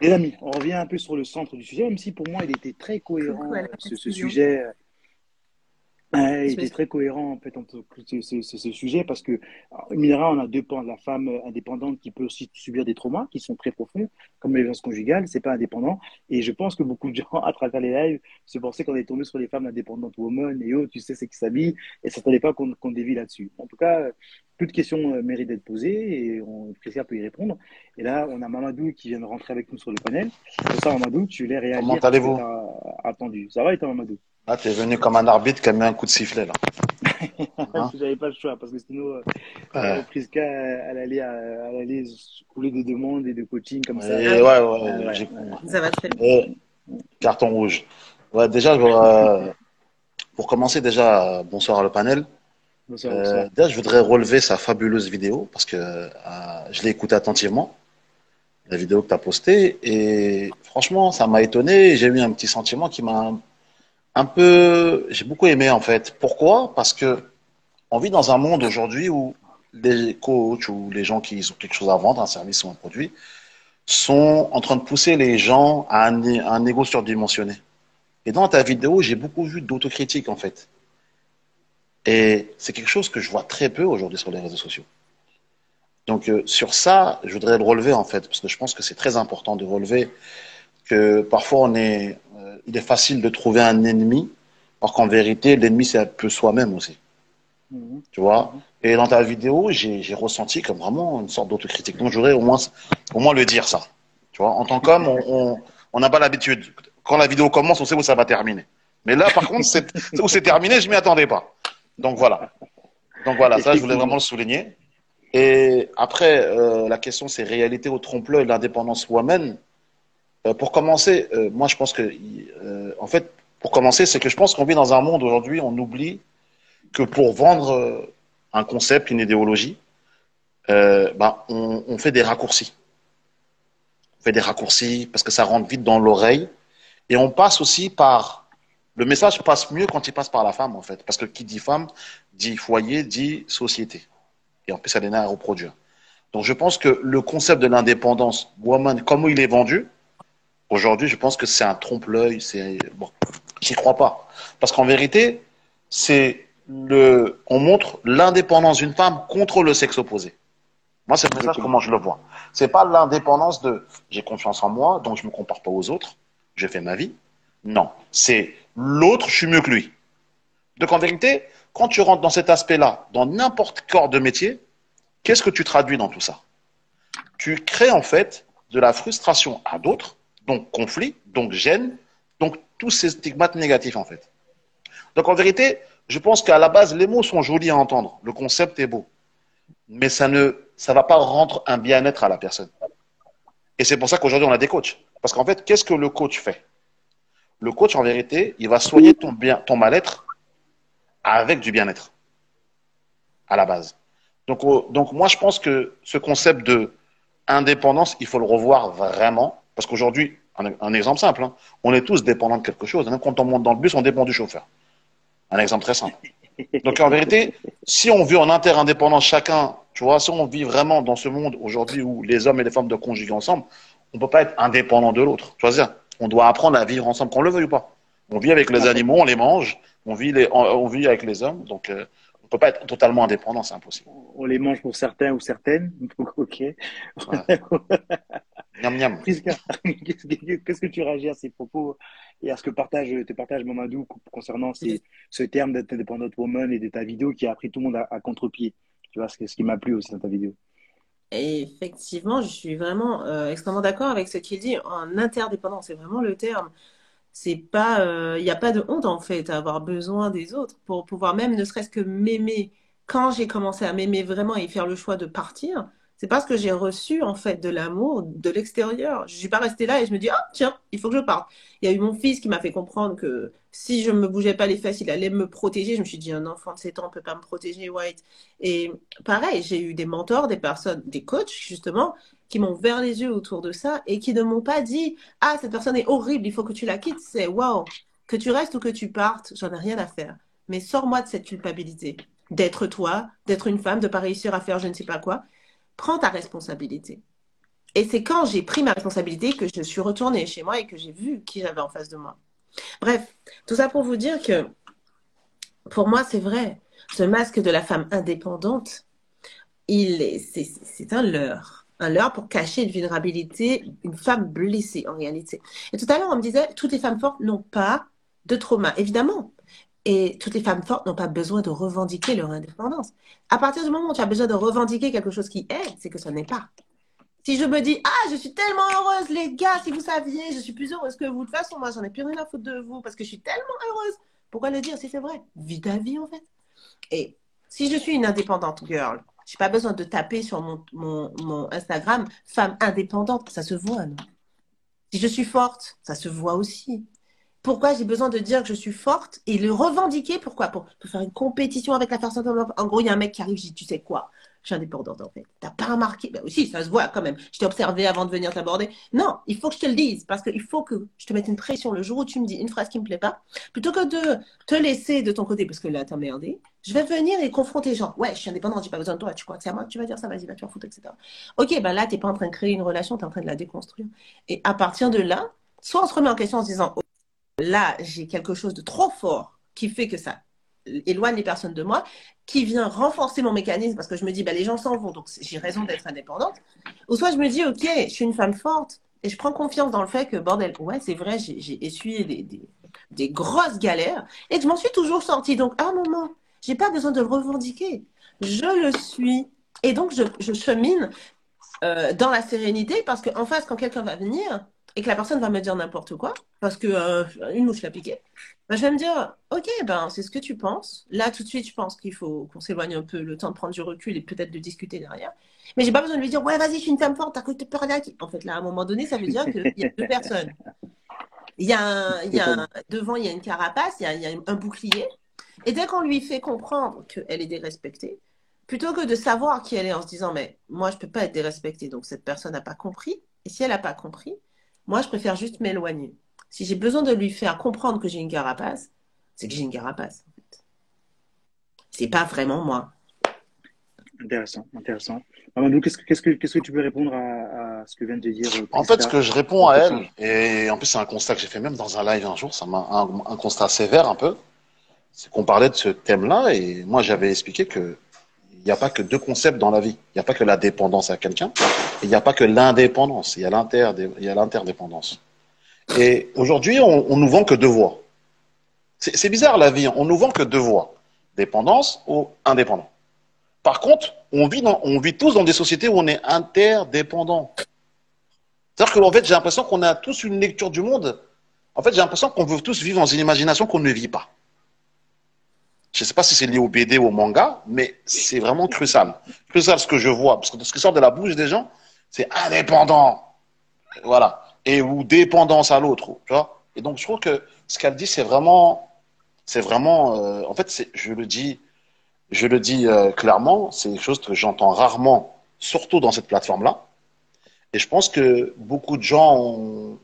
Les amis, on revient un peu sur le centre du sujet, même si pour moi il était très cohérent, euh, ce, sujet. Euh, Ouais, il était très cohérent en fait entre ce, ce, ce- ce sujet parce que alors, mine de rien, on a deux pans la femme euh, indépendante qui peut aussi subir des traumas qui sont très profonds comme les violences conjugales c'est pas indépendant. Et je pense que beaucoup de gens <laughs> à travers les lives se pensaient qu'on est tombé sur les femmes indépendantes women et autres tu sais c'est qui s'habillent et ça s'attendait pas qu'on qu'on dévie là-dessus. En tout cas euh, toute question euh, mérite d'être posée et on Christian peut y répondre. Et là on a Mamadou qui vient de rentrer avec nous sur le panel. Pour ça Mamadou tu voulais réagir Comment allez-vous? attendu. Ça va et toi Mamadou? Là, t'es venu comme un arbitre qui a mis un coup de sifflet, là. <laughs> Hein J'avais pas le choix parce que sinon, euh, Ouais. euh, Priska, elle allait, euh, elle allait couler de demandes et de coaching comme ça. Et ouais, ouais, Ah, ouais, j'ai- ouais. Ça va très bien. et carton rouge. Ouais, déjà, euh, pour commencer, déjà, bonsoir le panel. Bonsoir, Euh, bonsoir. déjà, je voudrais relever sa fabuleuse vidéo parce que euh, je l'ai écoutée attentivement, la vidéo que tu as postée, et franchement, ça m'a étonné. J'ai eu un petit sentiment qui m'a un peu. J'ai beaucoup aimé en fait. Pourquoi? Parce que on vit dans un monde aujourd'hui où les coachs ou les gens qui ont quelque chose à vendre, un service ou un produit, sont en train de pousser les gens à un, un ego surdimensionné. Et dans ta vidéo, j'ai beaucoup vu d'autocritique en fait. Et c'est quelque chose que je vois très peu aujourd'hui sur les réseaux sociaux. Donc euh, sur ça, je voudrais le relever en fait, parce que je pense que c'est très important de relever que parfois on est, il est facile de trouver un ennemi, alors qu'en vérité, l'ennemi c'est un peu soi-même aussi. Mhm. Tu vois Et dans ta vidéo, j'ai ressenti comme vraiment une sorte d'autocritique. Donc je voudrais au moins, au moins le dire ça. Tu vois En tant qu'homme, on n'a pas l'habitude. Quand la vidéo commence, on sait où ça va terminer. Mais là, par contre, <laughs> où c'est terminé, je m'y attendais pas. Donc voilà. Donc voilà, ça, je voulais vraiment le souligner. Et après, euh, la question, c'est réalité au trompe-l'œil, l'indépendance woman. Euh, pour commencer, euh, moi, je pense que, euh, en fait, pour commencer, c'est que je pense qu'on vit dans un monde aujourd'hui, on oublie que pour vendre un concept, une idéologie, ben, on, fait des raccourcis. On fait des raccourcis parce que ça rentre vite dans l'oreille. Et on passe aussi par. Le message passe mieux quand il passe par la femme, en fait. Parce que qui dit femme dit foyer, dit société. Et en plus, ça donne à reproduire. Donc, je pense que le concept de l'indépendance woman, comme il est vendu, aujourd'hui, je pense que c'est un trompe-l'œil. C'est bon, j'y crois pas. Parce qu'en vérité, c'est le, on montre l'indépendance d'une femme contre le sexe opposé. Moi, c'est le message comment je le vois. C'est pas l'indépendance de j'ai confiance en moi, donc je me compare pas aux autres, je fais ma vie. Non, c'est l'autre, je suis mieux que lui. Donc en vérité, quand tu rentres dans cet aspect-là, dans n'importe quel corps de métier, qu'est-ce que tu traduis dans tout ça? Tu crées en fait de la frustration à d'autres, donc conflit, donc gêne, donc tous ces stigmates négatifs en fait. Donc en vérité, je pense qu'à la base, les mots sont jolis à entendre, le concept est beau, mais ça ne, ça va pas rendre un bien-être à la personne. Et c'est pour ça qu'aujourd'hui on a des coachs. Parce qu'en fait, qu'est-ce que le coach fait? Le coach, en vérité, il va soigner ton ton mal-être avec du bien-être à la base. Donc, donc moi, je pense que ce concept de indépendance, il faut le revoir vraiment, parce qu'aujourd'hui, un, un exemple simple, hein, on est tous dépendants de quelque chose. Même quand on monte dans le bus, on dépend du chauffeur. Un exemple très simple. Donc en vérité, si on vit en interindépendance chacun, tu vois, si on vit vraiment dans ce monde aujourd'hui où les hommes et les femmes doivent conjuguer ensemble, on peut pas être indépendant de l'autre. Tu vois, ça. on doit apprendre à vivre ensemble, qu'on le veuille ou pas. On vit avec les animaux, on les mange, on vit, les, on, vit avec les hommes, donc euh, on peut pas être totalement indépendant, c'est impossible. On les mange pour certains ou certaines. <laughs> Donc, ok. <laughs> Miam miam. Qu'est-ce que qu'est-ce que tu réagis à ces propos et à ce que partage, te partage Mamadou concernant ces, ce terme d'être indépendante woman et de ta vidéo qui a pris tout le monde à, à contre-pied? Tu vois, ce, qui m'a plu aussi dans ta vidéo. Et effectivement, je suis vraiment euh, extrêmement d'accord avec ce qu'il dit. En interdépendance, c'est vraiment le terme. C'est pas, euh, il n'y a pas de honte en fait à avoir besoin des autres pour pouvoir même, ne serait-ce que m'aimer. Quand j'ai commencé à m'aimer vraiment et faire le choix de partir, c'est parce que j'ai reçu en fait de l'amour de l'extérieur. Je suis pas restée là et je me dis ah tiens, il faut que je parte. Il y a eu mon fils qui m'a fait comprendre que si je me bougeais pas les fesses, il allait me protéger. Je me suis dit un enfant de 7 ans peut pas me protéger, White. Et pareil, j'ai eu des mentors, des personnes, des coachs justement qui m'ont ouvert les yeux autour de ça et qui ne m'ont pas dit ah cette personne est horrible, il faut que tu la quittes. C'est waouh, que tu restes ou que tu partes, j'en ai rien à faire. Mais sors-moi de cette culpabilité d'être toi, d'être une femme, de pas réussir à faire je ne sais pas quoi prends ta responsabilité. Et c'est quand j'ai pris ma responsabilité que je suis retournée chez moi et que j'ai vu qui j'avais en face de moi. Bref, tout ça pour vous dire que pour moi, c'est vrai. Ce masque de la femme indépendante, il est, c'est, un leurre. Un leurre pour cacher une vulnérabilité, une femme blessée en réalité. Et tout à l'heure, on me disait, toutes les femmes fortes n'ont pas de trauma. Évidemment, et toutes les femmes fortes n'ont pas besoin de revendiquer leur indépendance. À partir du moment où tu as besoin de revendiquer quelque chose qui est, c'est que ça n'est pas. Si je me dis, ah, je suis tellement heureuse, les gars, si vous saviez, je suis plus heureuse que vous. De toute façon, moi, j'en ai plus rien à foutre de vous parce que je suis tellement heureuse. Pourquoi le dire si c'est vrai? Vis ta vie, en fait. Et si je suis une indépendante girl, je n'ai pas besoin de taper sur mon, mon, mon Instagram femme indépendante. Ça se voit, non? Si je suis forte, ça se voit aussi pourquoi j'ai besoin de dire que je suis forte et le revendiquer. Pourquoi? Pour, faire une compétition avec la personne. En gros, il y a un mec qui arrive, je dis, tu sais quoi? Je suis indépendante en fait. T'as pas remarqué? Ben aussi, ça se voit quand même. Je t'ai observé avant de venir t'aborder. Non, il faut que je te le dise parce qu'il faut que je te mette une pression le jour où tu me dis une phrase qui me plaît pas. Plutôt que de te laisser de ton côté parce que là, t'as merdé. Je vais venir et confronter genre, ouais, je suis indépendante, j'ai pas besoin de toi. Tu crois que c'est à moi? Tu vas dire ça Vas-y, va te faire foutre, etc. Ok, ben là, t'es pas en train de créer une relation, tu es en train de la déconstruire. Et à partir de là, soit on se remet en question en se disant, là, j'ai quelque chose de trop fort qui fait que ça éloigne les personnes de moi, qui vient renforcer mon mécanisme parce que je me dis, bah, les gens s'en vont, donc j'ai raison d'être indépendante. Ou soit je me dis, ok, je suis une femme forte et je prends confiance dans le fait que, bordel, ouais, c'est vrai, j'ai essuyé des, grosses galères et je m'en suis toujours sortie. Donc, à un moment, j'ai pas besoin de le revendiquer. Je le suis. Et donc, je, chemine euh, dans la sérénité parce qu'en face, quand quelqu'un va venir, et que la personne va me dire n'importe quoi, parce que euh, une mouche l'a piqué, ben, je vais me dire, ok, ben c'est ce que tu penses. Là, tout de suite, je pense qu'il faut qu'on s'éloigne un peu, le temps de prendre du recul et peut-être de discuter derrière. Mais j'ai pas besoin de lui dire, ouais, vas-y, je suis une femme forte, t'as cru que peur En fait, là, à un moment donné, ça veut dire qu'il y a deux personnes. Il y a, un, y a devant, il y a une carapace, il y a, y a un bouclier. Et dès qu'on lui fait comprendre qu'elle est dérespectée, plutôt que de savoir qui elle est en se disant, mais moi, je peux pas être dérespectée, donc cette personne n'a pas compris. Et si elle n'a pas compris, moi, je préfère juste m'éloigner. Si j'ai besoin de lui faire comprendre que j'ai une carapace, c'est que j'ai une carapace. En fait. C'est pas vraiment moi. Intéressant, intéressant. Mamadou, qu'est-ce que, que, tu peux répondre à, ce que vient de dire euh, En fait, ce que je réponds à elle, et en plus c'est un constat que j'ai fait même dans un live un jour, ça m'a un, constat sévère un peu, c'est qu'on parlait de ce thème-là et moi j'avais expliqué que il n'y a pas que deux concepts dans la vie. Il n'y a pas que la dépendance à quelqu'un. Il n'y a pas que l'indépendance. Il y a l'interdépendance. Et aujourd'hui, on, on nous vend que deux voies. C'est bizarre la vie. On nous vend que deux voies. Dépendance ou indépendant. Par contre, on vit, tous dans des sociétés où on est interdépendant. C'est-à-dire qu'en fait, j'ai l'impression qu'on a tous une lecture du monde. En fait, j'ai l'impression qu'on veut tous vivre dans une imagination qu'on ne vit pas. Je ne sais pas si c'est lié au BD ou au manga, mais c'est vraiment crucial. Crucial ce que je vois, parce que ce qui sort de la bouche des gens, c'est indépendant. Voilà. Et ou dépendance à l'autre. Tu vois Et donc, je trouve que ce qu'elle dit, c'est vraiment, c'est vraiment, euh, en fait, je le dis, je le dis euh, clairement, c'est quelque chose que j'entends rarement, surtout dans cette plateforme-là. Et je pense que beaucoup de gens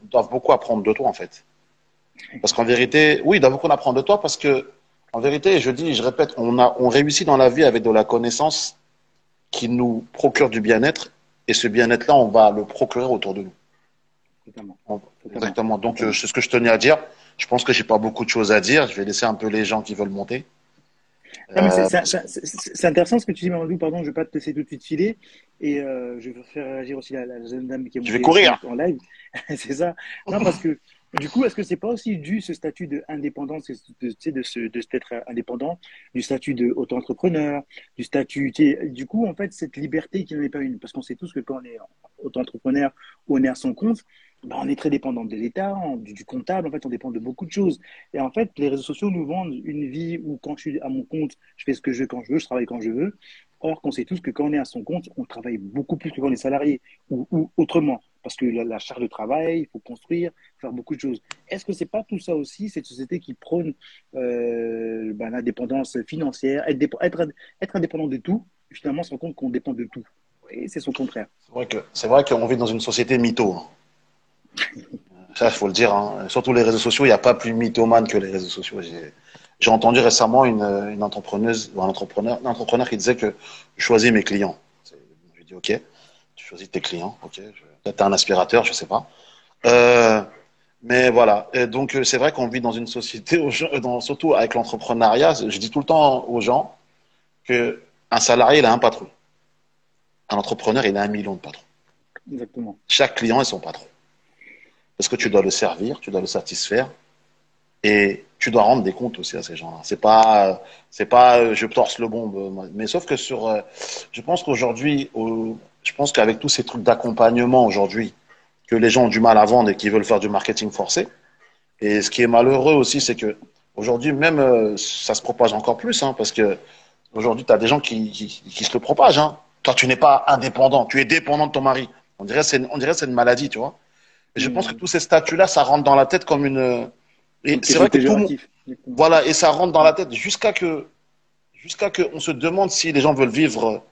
doivent beaucoup apprendre de toi, en fait. Parce qu'en vérité, oui, ils doivent beaucoup apprendre de toi parce que en vérité, je dis, je répète, on, a, on réussit dans la vie avec de la connaissance qui nous procure du bien-être, et ce bien-être-là, on va le procurer autour de nous. Exactement. Donc, euh, c'est ce que je tenais à dire. Je pense que j'ai pas beaucoup de choses à dire. Je vais laisser un peu les gens qui veulent monter. Euh, c'est intéressant ce que tu dis, Mamadou. Pardon, je ne vais pas te laisser tout de suite filer. Et euh, je vais faire réagir aussi la, la jeune dame qui est Je vais courir en live. <laughs> c'est ça. Non, parce que du coup, est-ce que c'est pas aussi dû ce statut d'indépendance, de, de, de, ce, de être indépendant, du statut d'auto-entrepreneur, du statut, du coup, en fait, cette liberté qui n'en est pas une, parce qu'on sait tous que quand on est auto-entrepreneur ou on est à son compte, ben, on est très dépendant de l'État, du, du, comptable, en fait, on dépend de beaucoup de choses. Et en fait, les réseaux sociaux nous vendent une vie où quand je suis à mon compte, je fais ce que je veux quand je veux, je travaille quand je veux. Or, qu'on sait tous que quand on est à son compte, on travaille beaucoup plus que quand on est salarié ou, ou autrement. Parce que la, la, charge de travail, il faut construire, faire beaucoup de choses. Est-ce que c'est pas tout ça aussi, cette société qui prône euh, ben, l'indépendance financière, être, être, être, indépendant de tout, finalement se rend compte qu'on dépend de tout? Et c'est son contraire. C'est vrai qu'on vit dans une société mytho. Hein. <laughs> Ça, il faut le dire. Hein. Surtout les réseaux sociaux, il n'y a pas plus mythomane que les réseaux sociaux. J'ai entendu récemment une, une, entrepreneuse ou un entrepreneur, un entrepreneur qui disait que je choisis mes clients. Je lui dis OK, tu choisis tes clients, OK. Peut-être un aspirateur, je sais pas. Euh, mais voilà. Et donc euh, c'est vrai qu'on vit dans une société, dans, surtout avec l'entrepreneuriat. Je dis tout le temps aux gens que un salarié il a un patron, un entrepreneur il a un million de patrons. Exactement. Chaque client est son patron. Parce que tu dois le servir, tu dois le satisfaire, et tu dois rendre des comptes aussi à ces gens-là. C'est pas, c'est pas, je torse le bombe. Mais sauf que sur, euh, je pense qu'aujourd'hui, je pense qu'avec tous ces trucs d'accompagnement aujourd'hui, que les gens ont du mal à vendre et qui veulent faire du marketing forcé. Et ce qui est malheureux aussi, c'est que aujourd'hui, même, euh, ça se propage encore plus, hein, parce que aujourd'hui, tu as des gens qui, qui, qui, se le propagent. Hein. Toi, tu n'es pas indépendant, tu es dépendant de ton mari. On dirait c'est on dirait c'est une maladie, tu vois. Et je mmh. pense que tous ces statuts-là, ça rentre dans la tête comme une et c'est vrai que tout voilà, et ça rentre dans la tête jusqu'à que, jusqu'à que on se demande si les gens veulent vivre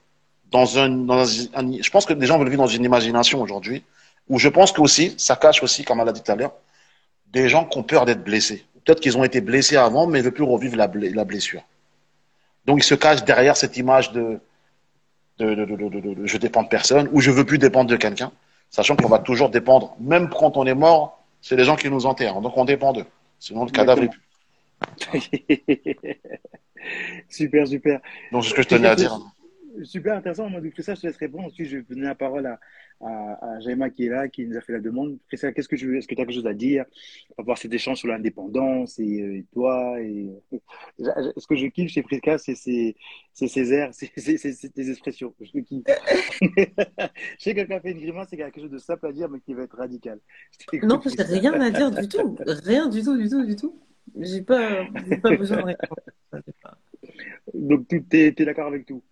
dans un, dans un, je pense que les gens veulent vivre dans une imagination aujourd'hui, où je pense que aussi, ça cache aussi, comme elle a dit tout à l'heure, des gens qui ont peur d'être blessés. Peut-être qu'ils ont été blessés avant, mais ils ne veulent plus revivre la, la, blessure. Donc ils se cachent derrière cette image de, de, de, de, de je dépends de personne ou je veux plus dépendre de quelqu'un, sachant qu'on va toujours dépendre, même quand on est mort, c'est les gens qui nous enterrent, donc on dépend d'eux. Sinon, le cadavre <laughs> super, super. Donc, c'est ce que je tenais à dire. Super intéressant. Moi, ça, je te laisse répondre. Ensuite, je vais donner la parole à, à, à Jaima qui est là, qui nous a fait la demande. qu'est-ce que tu est-ce que tu as quelque chose à dire? Par rapport à cet échange sur l'indépendance et, euh, et, toi et <laughs> ce que je kiffe chez Prisca, c'est ses airs, <laughs> c'est tes expressions. Je kiffe. je sais que quelqu'un fait une grimace, c'est quelque chose de simple à dire, mais qui va être radical. Non, j'ai rien à dire du tout, rien du tout, du tout, du tout. J'ai pas, pas besoin de répondre. Donc, tu es, es d'accord avec tout?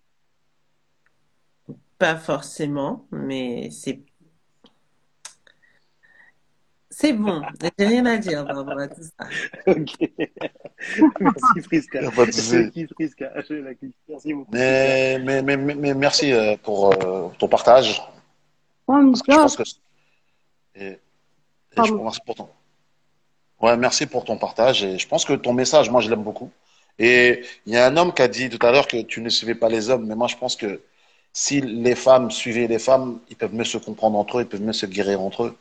Pas forcément, mais c'est. C'est bon, j'ai rien à dire par rapport à tout ça. <laughs> Ok. merci Friska. Merci Friska. Merci beaucoup. Mais, mais, mais, mais merci euh, pour euh, ton partage. Oh, Parce que je pense que. Et, et je merci pour ton. Ouais, merci pour ton partage. Et je pense que ton message, moi, je l'aime beaucoup. Et il y a un homme qui a dit tout à l'heure que tu ne suivais pas les hommes, mais moi, je pense que si les femmes suivaient les femmes, ils peuvent mieux se comprendre entre eux, ils peuvent mieux se guérir entre eux.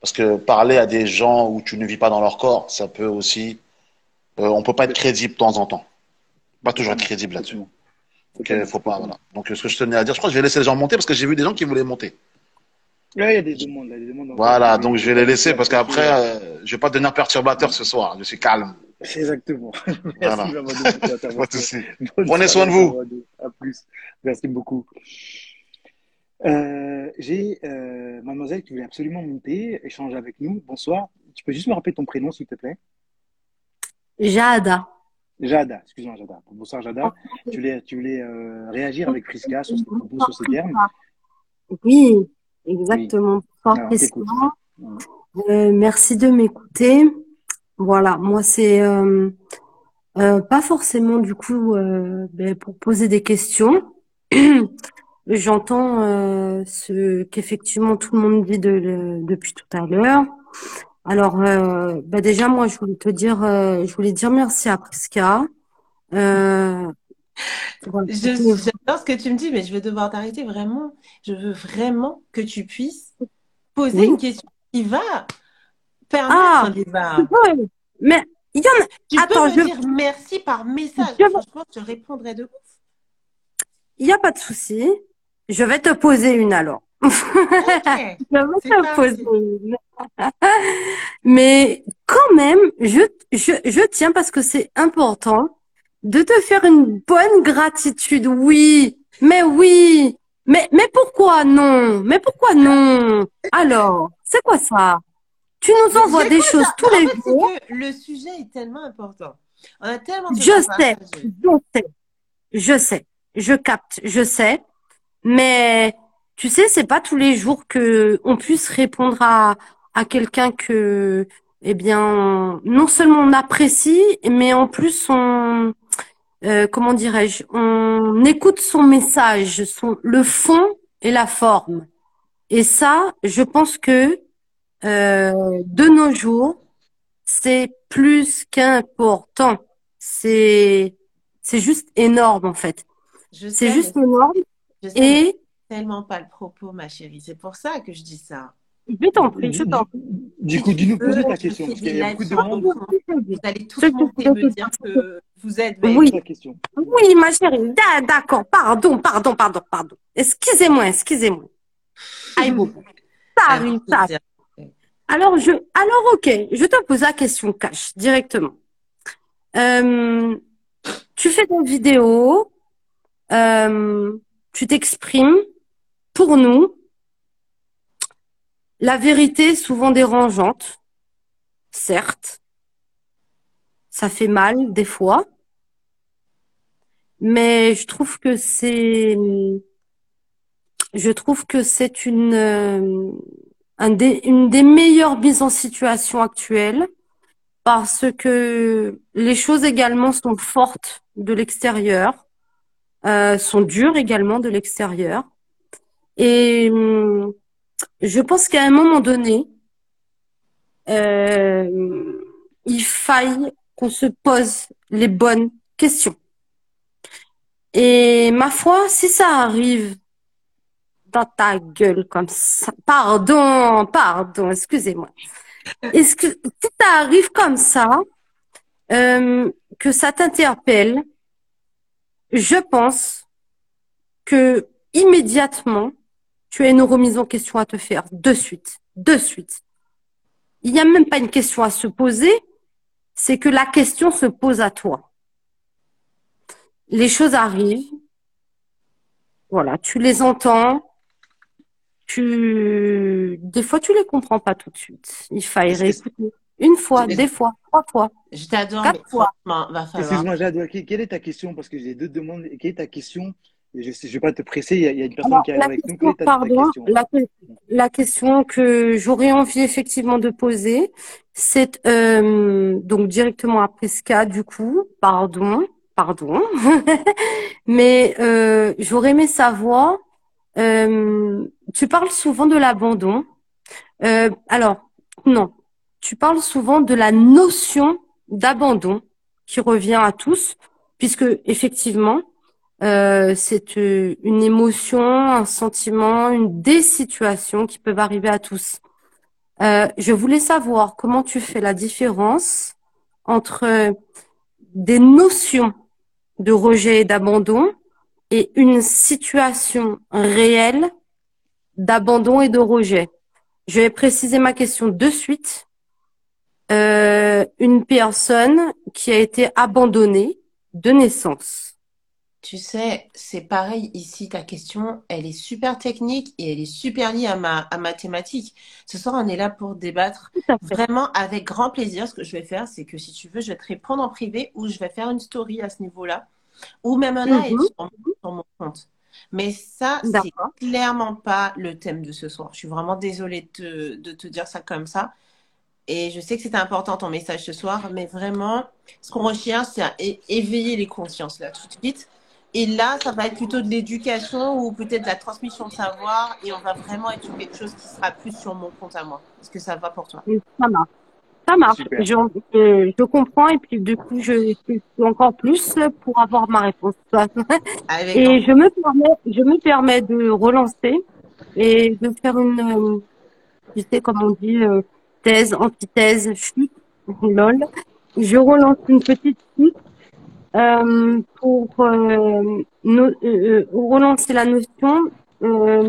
Parce que parler à des gens où tu ne vis pas dans leur corps, ça peut aussi. Euh, on peut pas être crédible de temps en temps. Pas toujours être crédible là-dessus. Donc, faut pas, voilà. Donc, ce que je tenais à dire, je crois que je vais laisser les gens monter parce que j'ai vu des gens qui voulaient monter. il y a des demandes. Des demandes voilà, donc je vais les laisser parce qu'après, euh, je vais pas devenir perturbateur ce soir. Je suis calme. Exactement. <laughs> Merci, voilà. <laughs> Prenez soin de vous. À plus. Merci beaucoup. Euh, J'ai euh, mademoiselle qui voulait absolument monter, échanger avec nous. Bonsoir. Tu peux juste me rappeler ton prénom, s'il te plaît? Jada. Jada, excuse-moi Jada. Bonsoir Jada. Tu voulais, tu voulais euh, réagir avec Friska sur, sur ces termes Oui, exactement. Oui. Euh, merci de m'écouter. Voilà, moi c'est euh, euh, pas forcément du coup euh, ben, pour poser des questions. <clears throat> J'entends euh, ce qu'effectivement tout le monde dit de, depuis tout à l'heure. Alors euh, ben déjà moi je voulais te dire, euh, je voulais dire merci à Priska. Euh, J'adore ce que tu me dis, mais je vais devoir t'arrêter vraiment. Je veux vraiment que tu puisses poser une question qui va permettre ah. Mais il y en a. Tu Attends, peux me je... dire merci par message. Je... Franchement, je répondrai de ouf. Il n'y a pas de souci. Je vais te poser une alors. <laughs> Okay. je vais te poser une. <laughs> Mais quand même, je, je, je tiens parce que c'est important de te faire une bonne gratitude. Oui, mais oui. Mais, mais pourquoi non? Mais pourquoi non? Alors, c'est quoi ça? Tu nous envoies des choses tous les jours. le sujet est tellement important. On a tellement de Je sais, je sais, je sais, je capte, je sais. Mais tu sais, c'est pas tous les jours que on puisse répondre à, à quelqu'un que, eh bien, non seulement on apprécie, mais en plus on, euh, comment dirais-je, on écoute son message, son, le fond et la forme. Et ça, je pense que euh, de nos jours, c'est plus qu'important. C'est c'est juste énorme en fait. C'est juste énorme. je sais, Et c'est tellement pas le propos, ma chérie. C'est pour ça que je dis ça. je t'en prie, je t'en prie. Du coup, dis-nous, posez ta question, parce qu'il y a beaucoup de monde. vous. Allez tous me dire que vous êtes Oui, ta question. oui, ma chérie. Da- D'accord, pardon, pardon, pardon, pardon. Excusez-moi, excusez-moi. Aïe. Ça arrive, ça. Alors, je, alors, ok, je te pose la question cash directement. Euh, tu fais des vidéos, euh, tu t'exprimes pour nous. La vérité est souvent dérangeante, certes. Ça fait mal des fois, mais je trouve que c'est, je trouve que c'est une, euh, un des, une des meilleures mises en situation actuelles parce que les choses également sont fortes de l'extérieur, euh, sont dures également de l'extérieur. Et hum, je pense qu'à un moment donné, euh, il faille qu'on se pose les bonnes questions. Et ma foi, si ça arrive dans ta gueule comme ça, pardon, pardon, excusez-moi. Est-ce que si ça arrive comme ça, euh, que ça t'interpelle, je pense que immédiatement, tu as une remise en question à te faire de suite, de suite. Il n'y a même pas une question à se poser, c'est que la question se pose à toi. Les choses arrivent, voilà, tu les entends, tu, des fois tu les comprends pas tout de suite. Il faille réécouter une fois, des fois, trois fois, Je t'adore, quatre fois. va. Excuse-moi, Jade, que- quelle est ta question? Parce que j'ai deux demandes. Quelle est ta question? Je ne vais pas te presser, il y a, il y a une personne Alors, qui arrive la avec nous. Quelle question, est ta, ta pardon, question? la, que- la question que j'aurais envie effectivement de poser, c'est euh, donc directement à Prisca, du coup, pardon, pardon, <laughs> mais euh, j'aurais aimé savoir, euh, tu parles souvent de l'abandon. Euh, alors, non, tu parles souvent de la notion d'abandon qui revient à tous, puisque effectivement, euh, c'est euh, une émotion, un sentiment, une des situations qui peuvent arriver à tous. Euh, je voulais savoir comment tu fais la différence entre des notions de rejet et d'abandon et une situation réelle d'abandon et de rejet. Je vais préciser ma question de suite. Euh, une personne qui a été abandonnée de naissance. Tu sais, c'est pareil ici, ta question, elle est super technique et elle est super liée à ma, à ma thématique. Ce soir, on est là pour débattre vraiment avec grand plaisir. Ce que je vais faire, c'est que si tu veux, je vais te répondre en privé ou je vais faire une story à ce niveau-là ou même un Mhm. sur, mon- sur mon compte. Mais ça, c'est clairement pas le thème de ce soir. Je suis vraiment désolée de te, de te dire ça comme ça. Et je sais que c'était important ton message ce soir, mais vraiment, ce qu'on recherche, c'est à éveiller les consciences là tout de suite. Et là, ça va être plutôt de l'éducation ou peut-être de la transmission de savoir. Et on va vraiment être sur quelque chose qui sera plus sur mon compte à moi. Est-ce que ça va pour toi? Ça marche. Ça marche. Je, je, je comprends et puis du coup, je suis encore plus pour avoir ma réponse. <laughs> Avec Et je me permets, je me permets de relancer et de faire une, tu sais, comme on dit, euh, thèse, antithèse, chute, lol. Je relance une petite chute euh, pour euh, no- euh, relancer la notion euh,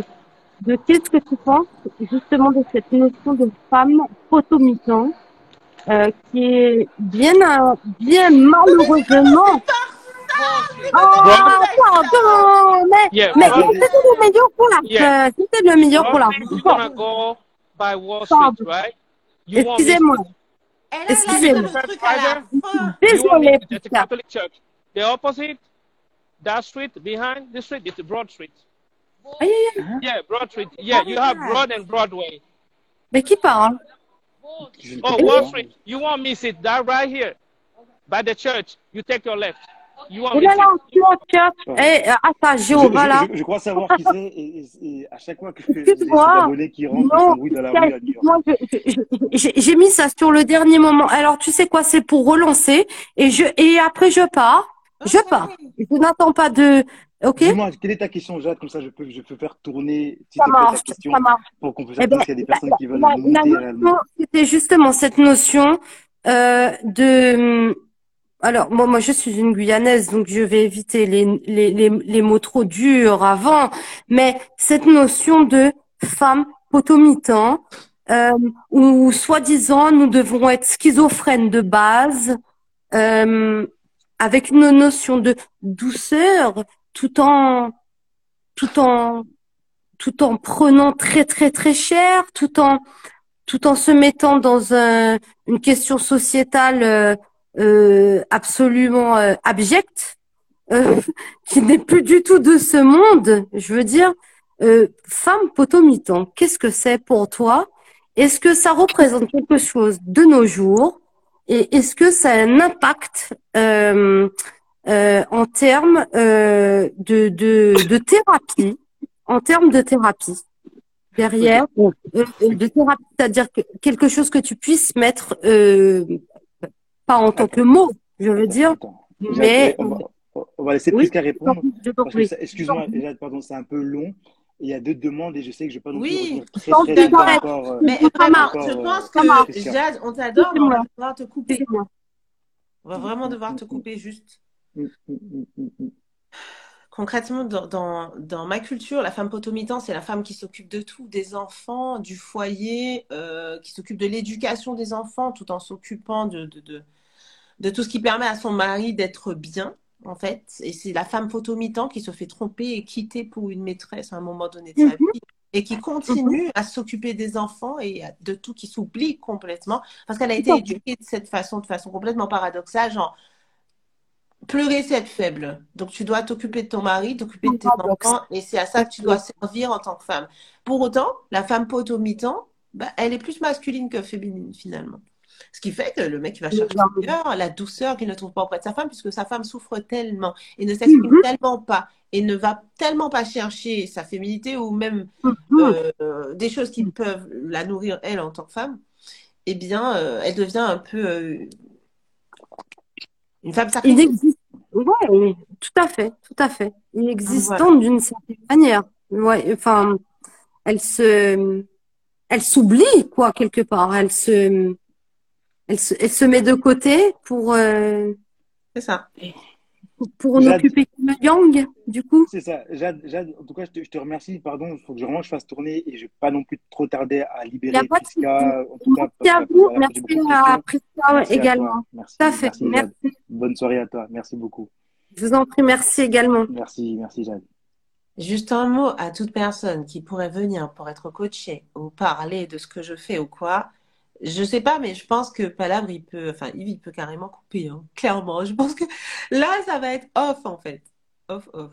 de qu'est-ce que tu penses justement de cette notion de femme photomitant euh, qui est bien, euh, bien malheureusement. Ah, pardon, mais, Yeah, mais c'était le meilleur pour la Yeah. euh, c'était le meilleur pour la go by Wall Pardon. Street, right? Excusez-moi, excusez-moi. to the. Catholic Church? The opposite? that street behind the street is Broad Street. Aïe, aïe, aïe. Yeah, Broad Street. Yeah, you have Broad and Broadway. Mais qui parle? Oh, pas. Street. You want me sit that right here by the church? You take your left. You Oh sit. tu vois, tu vois. Eh, attends, Je, Jéhovah, là. je- je- je crois savoir qui c'est et, et- et à chaque fois que j'ai cet Excuse-moi. abonné qui rentre, il Non, s'embrouille dans la rue à New York. j'ai j'ai mis ça sur le dernier moment. Alors, tu sais quoi, c'est pour relancer et je et après je pars. Je pars. Je n'attends pas de. Ok? Dis-moi, quelle est ta question, Jade? Comme ça, je peux, je peux faire tourner, s'il Ça plaît, ta marche, question ça marche. pour qu'on puisse Eh ben, qu'il y a des personnes qui veulent la, la monter notion, réellement. c'était justement cette notion euh, de. Alors, moi, moi, je suis une Guyanaise, donc je vais éviter les, les, les, les mots trop durs avant, mais cette notion de femme potomitan, euh, où soi-disant nous devons être schizophrènes de base, euh, avec une notion de douceur, tout en, tout en, tout en prenant très très très cher, tout en tout en se mettant dans un, une question sociétale euh, euh, absolument euh, abjecte, euh, <laughs> qui n'est plus du tout de ce monde. Je veux dire, euh, femme potomitan, qu'est-ce que c'est pour toi? Est-ce que ça représente quelque chose de nos jours? Et est-ce que ça a un impact euh, en termes euh, de, de, de thérapie, en termes de thérapie derrière, euh, euh, de thérapie, c'est-à-dire que quelque chose que tu puisses mettre, euh, pas en tant que mot, je veux dire, Attends, mais on va, on va laisser oui, Prisca répondre. excuse-moi, Jade, pardon, c'est un peu long. Il y a deux demandes et je sais que je vais pas non plus Oui, très très longtemps encore. euh, Mais marche, je pense que. Jade, on t'adore, mais on va devoir te couper. On va vraiment devoir te couper juste. Mm, mm, mm. Concrètement, dans, dans, dans ma culture, la femme potomitan, c'est la femme qui s'occupe de tout, des enfants, du foyer, euh, qui s'occupe de l'éducation des enfants, tout en s'occupant de, de, de, de tout ce qui permet à son mari d'être bien, en fait. Et c'est la femme potomitan qui se fait tromper et quitter pour une maîtresse à un moment donné de sa Mhm, vie et qui continue à s'occuper des enfants et de tout, qui s'oublie complètement parce qu'elle a été éduquée de cette façon, de façon complètement paradoxale, genre pleurer c'est être faible. Donc tu dois t'occuper de ton mari, t'occuper de tes enfants et c'est à ça que tu dois servir en tant que femme. Pour autant, la femme potomitan, bah, elle est plus masculine que féminine finalement. Ce qui fait que le mec il va chercher la douceur qu'il ne trouve pas auprès de sa femme, puisque sa femme souffre tellement et ne s'exprime Mhm, tellement pas et ne va tellement pas chercher sa féminité ou même mhm. euh, des choses qui peuvent la nourrir elle en tant que femme, eh bien, euh, elle devient un peu euh, une femme sacrifiée. Oui, tout à fait, tout à fait. Voilà. Inexistante d'une certaine manière. Ouais, enfin, elle se, elle s'oublie, quoi, quelque part. Elle se, elle se, elle se met de côté pour, euh, C'est ça. Pour Jade, n'occuper que le yang, du coup. c'est ça. Jade, Jade, en tout cas, je te, je te remercie. Pardon, il faut que je- vraiment je fasse tourner et je vais pas non plus trop tarder à libérer souci. Prisca. En tout cas, Merci à vous, merci à. Prisca Merci également. Merci, Tout à fait, merci. Bonne soirée à toi. Merci beaucoup. Je vous en prie, merci également. Merci, merci Jade. Juste un mot à toute personne qui pourrait venir pour être coachée ou parler de ce que je fais ou quoi. Je sais pas, mais je pense que Palabre, il peut, enfin, Yves, il peut carrément couper, hein, <laughs> clairement. Je pense que là, ça va être off, en fait. Off, off.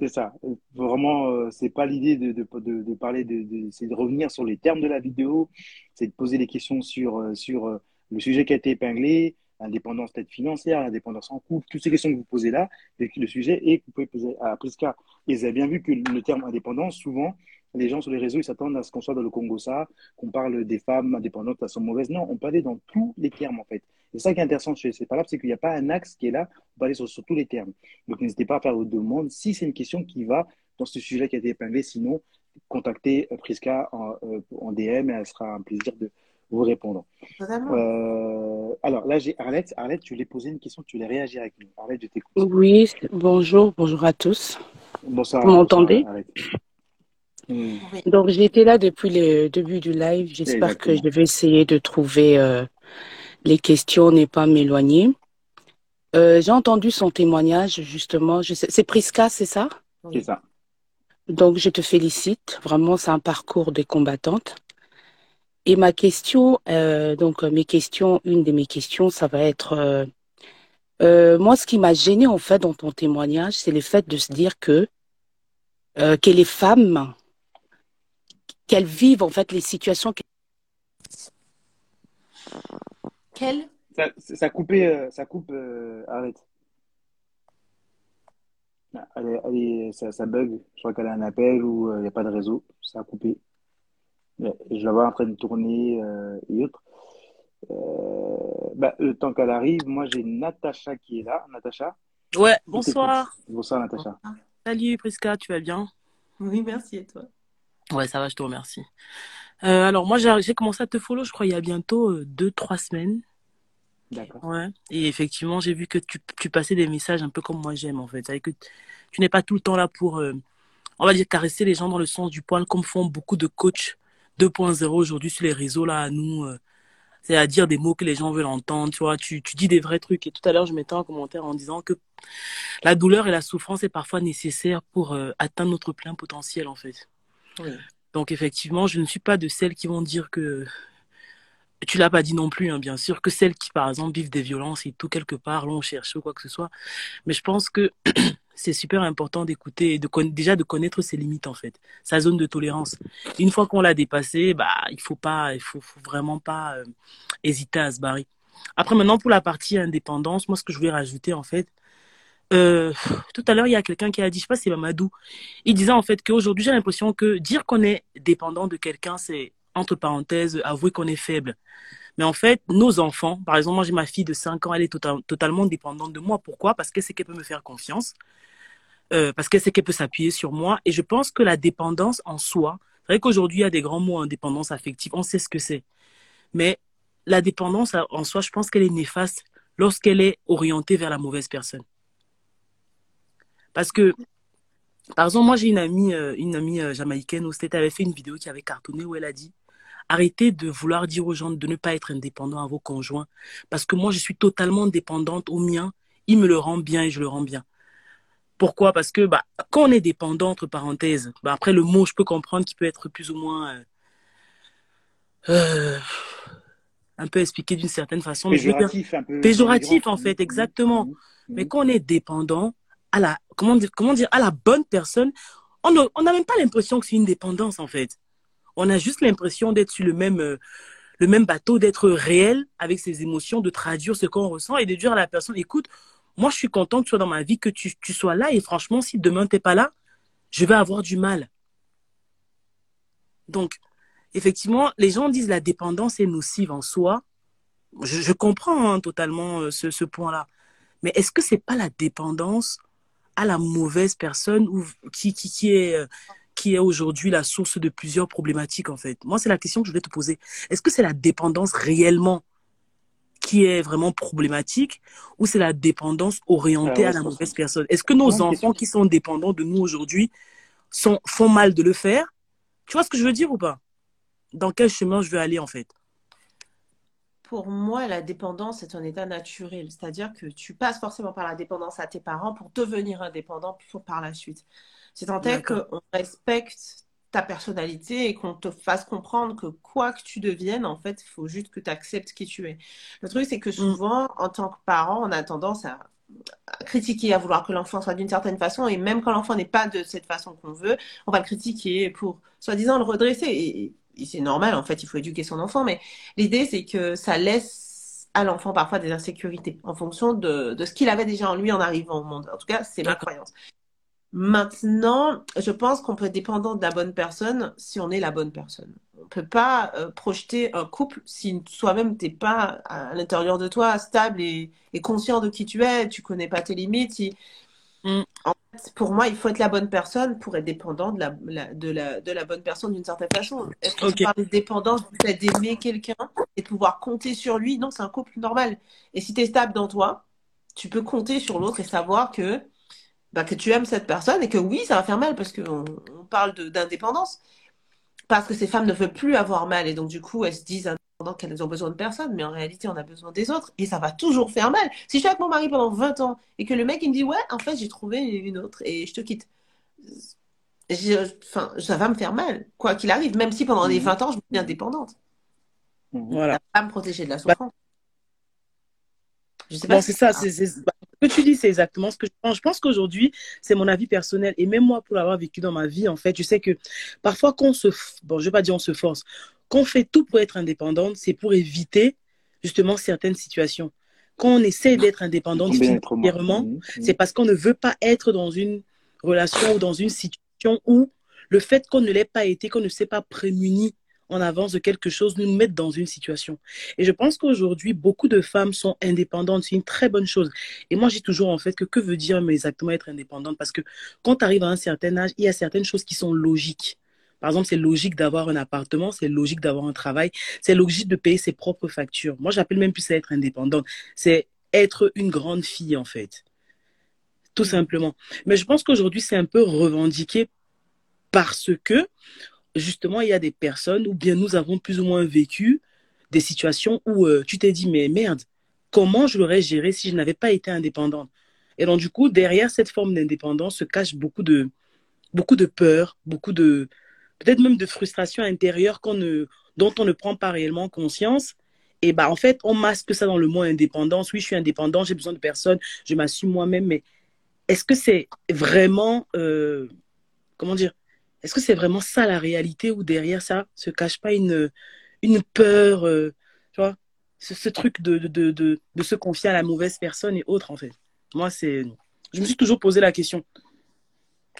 C'est ça. Euh, Vraiment, euh, c'est pas l'idée de, de, de, parler de, c'est de revenir sur les termes de la vidéo, c'est de poser des questions sur, euh, sur euh, le sujet qui a été épinglé, l'indépendance peut-être financière, l'indépendance en couple, toutes ces questions que vous posez là, le sujet et que vous pouvez poser à Prisca. Et vous avez bien vu que le terme indépendance, souvent, les gens sur les réseaux, ils s'attendent à ce qu'on soit dans le Congo ça, qu'on parle des femmes indépendantes de façon mauvaise. Non, on peut aller dans tous les termes, en fait. C'est ça qui est intéressant chez pas là, c'est qu'il n'y a pas un axe qui est là, on peut aller sur, sur tous les termes. Donc n'hésitez pas à faire vos demandes si c'est une question qui va dans ce sujet qui a été épinglé. Sinon, contactez euh, Prisca en, euh, en DM et elle sera un plaisir de vous répondre. Euh, alors là, j'ai Arlette. Arlette, tu voulais poser une question, tu voulais réagir avec nous. Arlette, je t'écoute. Oui, bonjour, bonjour à tous. Bonsoir. Vous m'entendez Donc été là depuis le début du live. J'espère que je vais essayer de trouver euh, les questions, n'est pas m'éloigner. Euh, j'ai entendu son témoignage justement. C'est Prisca, c'est ça? C'est ça. Donc je te félicite. Vraiment, c'est un parcours de combattante. Et ma question, euh, donc mes questions, une de mes questions, ça va être moi, ce qui m'a gêné en fait dans ton témoignage, c'est le fait de se dire que que les femmes qu'elles vivent en fait les situations. Quelle Ça, ça coupé, euh, ça coupe, euh, arrête. Ah, Elle est- elle est- ça, ça bug. Je crois qu'elle a un appel ou il n'y a pas de réseau. Ça a coupé. Je la vois en train de tourner euh, et autres. Euh, bah, le temps qu'elle arrive, moi j'ai Natacha qui est là. Natacha, Ouais, bonsoir. Bonsoir Natacha. Salut Prisca, tu vas bien? Oui, merci, et toi? Ouais, ça va, je te remercie. Euh, alors moi, j'ai commencé à te follow, je crois, il y a bientôt euh, deux, trois semaines. D'accord. Ouais. Et effectivement, j'ai vu que tu, tu passais des messages un peu comme moi j'aime, en fait. C'est-à-dire que tu n'es pas tout le temps là pour, euh, on va dire, caresser les gens dans le sens du poil, comme font beaucoup de coachs 2.0 aujourd'hui sur les réseaux, là, à nous. euh, c'est à dire des mots que les gens veulent entendre, tu vois. Tu, tu dis des vrais trucs. Et tout à l'heure, je mettais un commentaire en disant que la douleur et la souffrance est parfois nécessaire pour euh, atteindre notre plein potentiel, en fait. Donc effectivement, je ne suis pas de celles qui vont dire que tu l'as pas dit non plus, hein, bien sûr, que celles qui, par exemple, vivent des violences et tout quelque part l'ont cherché ou quoi que ce soit. Mais je pense que <clears throat> c'est super important d'écouter et déjà de connaître ses limites en fait, sa zone de tolérance. Une fois qu'on l'a dépassée, bah il faut pas, il faut, faut vraiment pas euh, hésiter à se barrer. Après maintenant pour la partie indépendance, moi ce que je voulais rajouter en fait, euh, tout à l'heure, il y a quelqu'un qui a dit, je sais pas si c'est Mamadou, il disait en fait qu'aujourd'hui, j'ai l'impression que dire qu'on est dépendant de quelqu'un, c'est, entre parenthèses, avouer qu'on est faible. Mais en fait, nos enfants, par exemple, moi j'ai ma fille de 5 ans, elle est tota- totalement dépendante de moi. Pourquoi? Parce qu'elle sait qu'elle peut me faire confiance, euh, parce qu'elle sait qu'elle peut s'appuyer sur moi. Et je pense que la dépendance en soi, c'est vrai qu'aujourd'hui, il y a des grands mots, indépendance affective, on sait ce que c'est. Mais la dépendance en soi, je pense qu'elle est néfaste lorsqu'elle est orientée vers la mauvaise personne. Parce que, par exemple, moi, j'ai une amie, euh, une amie euh, jamaïcaine où c'était, elle avait fait une vidéo qui avait cartonné où elle a dit, arrêtez de vouloir dire aux gens de ne pas être indépendants à vos conjoints. Parce que moi, je suis totalement dépendante au mien. Il me le rend bien et je le rends bien. Pourquoi? Parce que, bah, quand on est dépendant, entre parenthèses, bah, après, le mot, je peux comprendre qu'il peut être plus ou moins, euh, euh, un peu expliqué d'une certaine façon, mais je veux dire, Péjoratif, un peu péjoratif, en fait, exactement. mhm, Mais mhm. quand on est dépendant à la, comment dire, comment dire, à la bonne personne, on n'a même pas l'impression que c'est une dépendance, en fait. On a juste l'impression d'être sur le même, euh, le même bateau, d'être réel avec ses émotions, de traduire ce qu'on ressent et de dire à la personne, écoute, moi, je suis content que tu sois dans ma vie, que tu, tu sois là et franchement, si demain t'es pas là, je vais avoir du mal. Donc, effectivement, les gens disent la dépendance est nocive en soi. Je, comprends hein, totalement euh, ce, ce point-là. Mais est-ce que c'est pas la dépendance à la mauvaise personne ou qui, qui, qui est, euh, qui est aujourd'hui la source de plusieurs problématiques, en fait? Moi, c'est la question que je voulais te poser. Est-ce que c'est la dépendance réellement qui est vraiment problématique ou c'est la dépendance orientée Ah à la mauvaise personne? Est-ce que nos enfants qui sont dépendants de nous aujourd'hui sont, font mal de le faire? Tu vois ce que je veux dire ou pas? Dans quel chemin je veux aller, en fait? Pour moi, la dépendance est un état naturel, c'est-à-dire que tu passes forcément par la dépendance à tes parents pour devenir indépendant pour par la suite. C'est tant est qu'on respecte ta personnalité et qu'on te fasse comprendre que quoi que tu deviennes, en fait, il faut juste que tu acceptes qui tu es. Le truc, c'est que Mm. souvent, en tant que parent, on a tendance à, à critiquer, à vouloir que l'enfant soit d'une certaine façon, et même quand l'enfant n'est pas de cette façon qu'on veut, on va le critiquer pour, soi-disant, le redresser. Et c'est normal, en fait, il faut éduquer son enfant, mais l'idée, c'est que ça laisse à l'enfant parfois des insécurités en fonction de, de ce qu'il avait déjà en lui en arrivant au monde. En tout cas, c'est ma croyance. Maintenant, je pense qu'on peut être dépendant de la bonne personne si on est la bonne personne. On peut pas euh, projeter un couple si soi-même t'es pas à l'intérieur de toi stable et, et conscient de qui tu es, tu connais pas tes limites. si- Mm. Pour moi, il faut être la bonne personne pour être dépendant de la, la- de la, de la bonne personne d'une certaine façon. Est-ce que Ok. tu parles de dépendance d'aimer quelqu'un et de pouvoir compter sur lui? Non, c'est un couple normal. Et si tu es stable dans toi, tu peux compter sur l'autre et savoir que bah, que tu aimes cette personne et que oui, ça va faire mal parce qu'on on parle d'indépendance. Parce que ces femmes ne veulent plus avoir mal et donc du coup, elles se disent indépendantes qu'elles ont besoin de personne, mais en réalité, on a besoin des autres et ça va toujours faire mal. Si je suis avec mon mari pendant 20 ans et que le mec il me dit ouais, en fait, j'ai trouvé une autre et je te quitte. Enfin, ça va me faire mal, quoi qu'il arrive, même si pendant les Mhm. 20 ans, je me dis indépendante. Mhm. Voilà. Ça va pas me protéger de la Bah, souffrance. Je sais pas Bon, si c'est ça. c'est c'est- bah, ce que tu dis, c'est exactement ce que je pense. Je pense qu'aujourd'hui, c'est mon avis personnel. Et même moi, pour l'avoir vécu dans ma vie, en fait, je sais que parfois, quand on se, bon, je vais pas dire on se force, quand on fait tout pour être indépendante, c'est pour éviter justement certaines situations. Quand on essaie d'être indépendante financièrement, Mhm, mhm. c'est parce qu'on ne veut pas être dans une relation ou dans une situation où le fait qu'on ne l'ait pas été, qu'on ne s'est pas prémuni en avance de quelque chose, nous met dans une situation. Et je pense qu'aujourd'hui, beaucoup de femmes sont indépendantes. C'est une très bonne chose. Et moi, j'ai toujours en fait que que veut dire mais exactement être indépendante? Parce que quand tu arrives à un certain âge, il y a certaines choses qui sont logiques. Par exemple, c'est logique d'avoir un appartement, c'est logique d'avoir un travail, c'est logique de payer ses propres factures. Moi, j'appelle même plus ça être indépendante. C'est être une grande fille, en fait. Tout simplement. Mais je pense qu'aujourd'hui, c'est un peu revendiqué parce que, justement, il y a des personnes, ou bien nous avons plus ou moins vécu des situations où euh, tu t'es dit, mais merde, comment je l'aurais géré si je n'avais pas été indépendante? Et donc, du coup, derrière cette forme d'indépendance se cache beaucoup de, beaucoup de peur, beaucoup de, peut-être même de frustration intérieure ne, dont on ne prend pas réellement conscience. Et bah, en fait, on masque ça dans le mot indépendance. Oui, je suis indépendant, j'ai besoin de personne, je m'assume moi-même, mais est-ce que c'est vraiment, euh, comment dire, est-ce que c'est vraiment ça la réalité ou derrière ça se cache pas une, une peur, euh, tu vois, ce, ce truc de, de, de, de, se confier à la mauvaise personne et autres, en fait? Moi, c'est, je me suis toujours posé la question,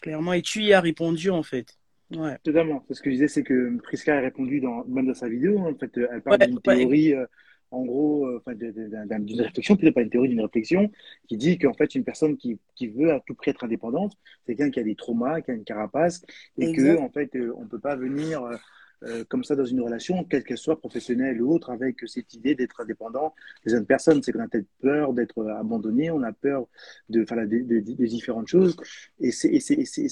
clairement, et tu y as répondu, en fait. Ouais. Totalement. Ce que je disais, c'est que Priska a répondu dans, même dans sa vidéo. En fait, elle parle Ouais, d'une ouais. théorie, euh, en gros, euh, enfin, d'une réflexion, peut-être pas une théorie, d'une réflexion, qui dit qu'en fait, une personne qui, qui veut à tout prix être indépendante, c'est quelqu'un qui a des traumas, qui a une carapace, et que, en fait, euh, on peut pas venir euh, comme ça dans une relation, quelle qu'elle soit professionnelle ou autre, avec cette idée d'être indépendant des autres personnes. C'est qu'on a peut-être peur d'être abandonné, on a peur de, enfin, de, différentes choses. Et c'est,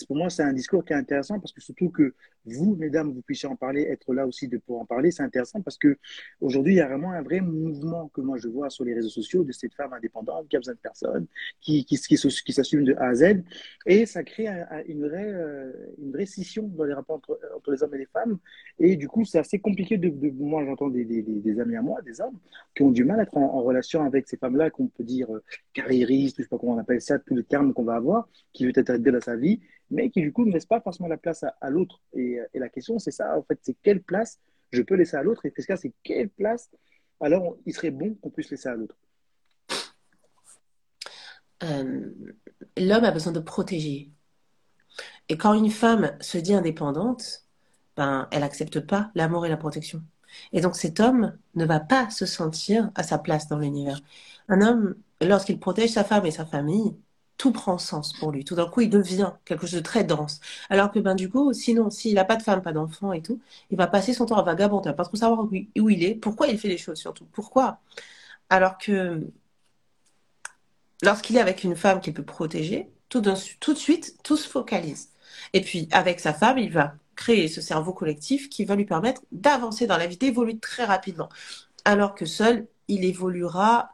pour moi, c'est un discours qui est intéressant parce que surtout que vous, mesdames, vous puissiez en parler, être là aussi de pour en parler, c'est intéressant parce que aujourd'hui, il y a vraiment un vrai mouvement que moi je vois sur les réseaux sociaux de cette femme indépendante qui a besoin de personne, qui, qui, s'assume de A à Z, et ça crée un- un- une vraie, euh, une vraie scission dans les rapports entre, entre les hommes et les femmes. Et du coup, c'est assez compliqué de, moi, j'entends des, amis à moi, des hommes, qui ont du mal à être en, relation avec ces femmes-là, qu'on peut dire euh, carriéristes, je sais pas comment on appelle ça, tous les termes qu'on va avoir, qui veut être aidé dans sa vie, mais qui du coup ne laisse pas forcément la place à, l'autre. Et, la question, c'est ça, en fait, c'est quelle place je peux laisser à l'autre? Et Prisca, c'est quelle place alors il serait bon qu'on puisse laisser à l'autre? Euh, l'homme a besoin de protéger. Et quand une femme se dit indépendante, ben, elle accepte pas l'amour et la protection. Et donc cet homme ne va pas se sentir à sa place dans l'univers. Un homme, lorsqu'il protège sa femme et sa famille, tout prend sens pour lui. Tout d'un coup, il devient quelque chose de très dense. Alors que ben du coup, sinon, s'il n'a pas de femme, pas d'enfant et tout, il va passer son temps à vagabonder, à pas trop savoir où, il est, pourquoi il fait les choses surtout, pourquoi? Alors que lorsqu'il est avec une femme qu'il peut protéger, tout de suite, tout se focalise. Et puis, avec sa femme, il va créer ce cerveau collectif qui va lui permettre d'avancer dans la vie, d'évoluer très rapidement. Alors que seul, il évoluera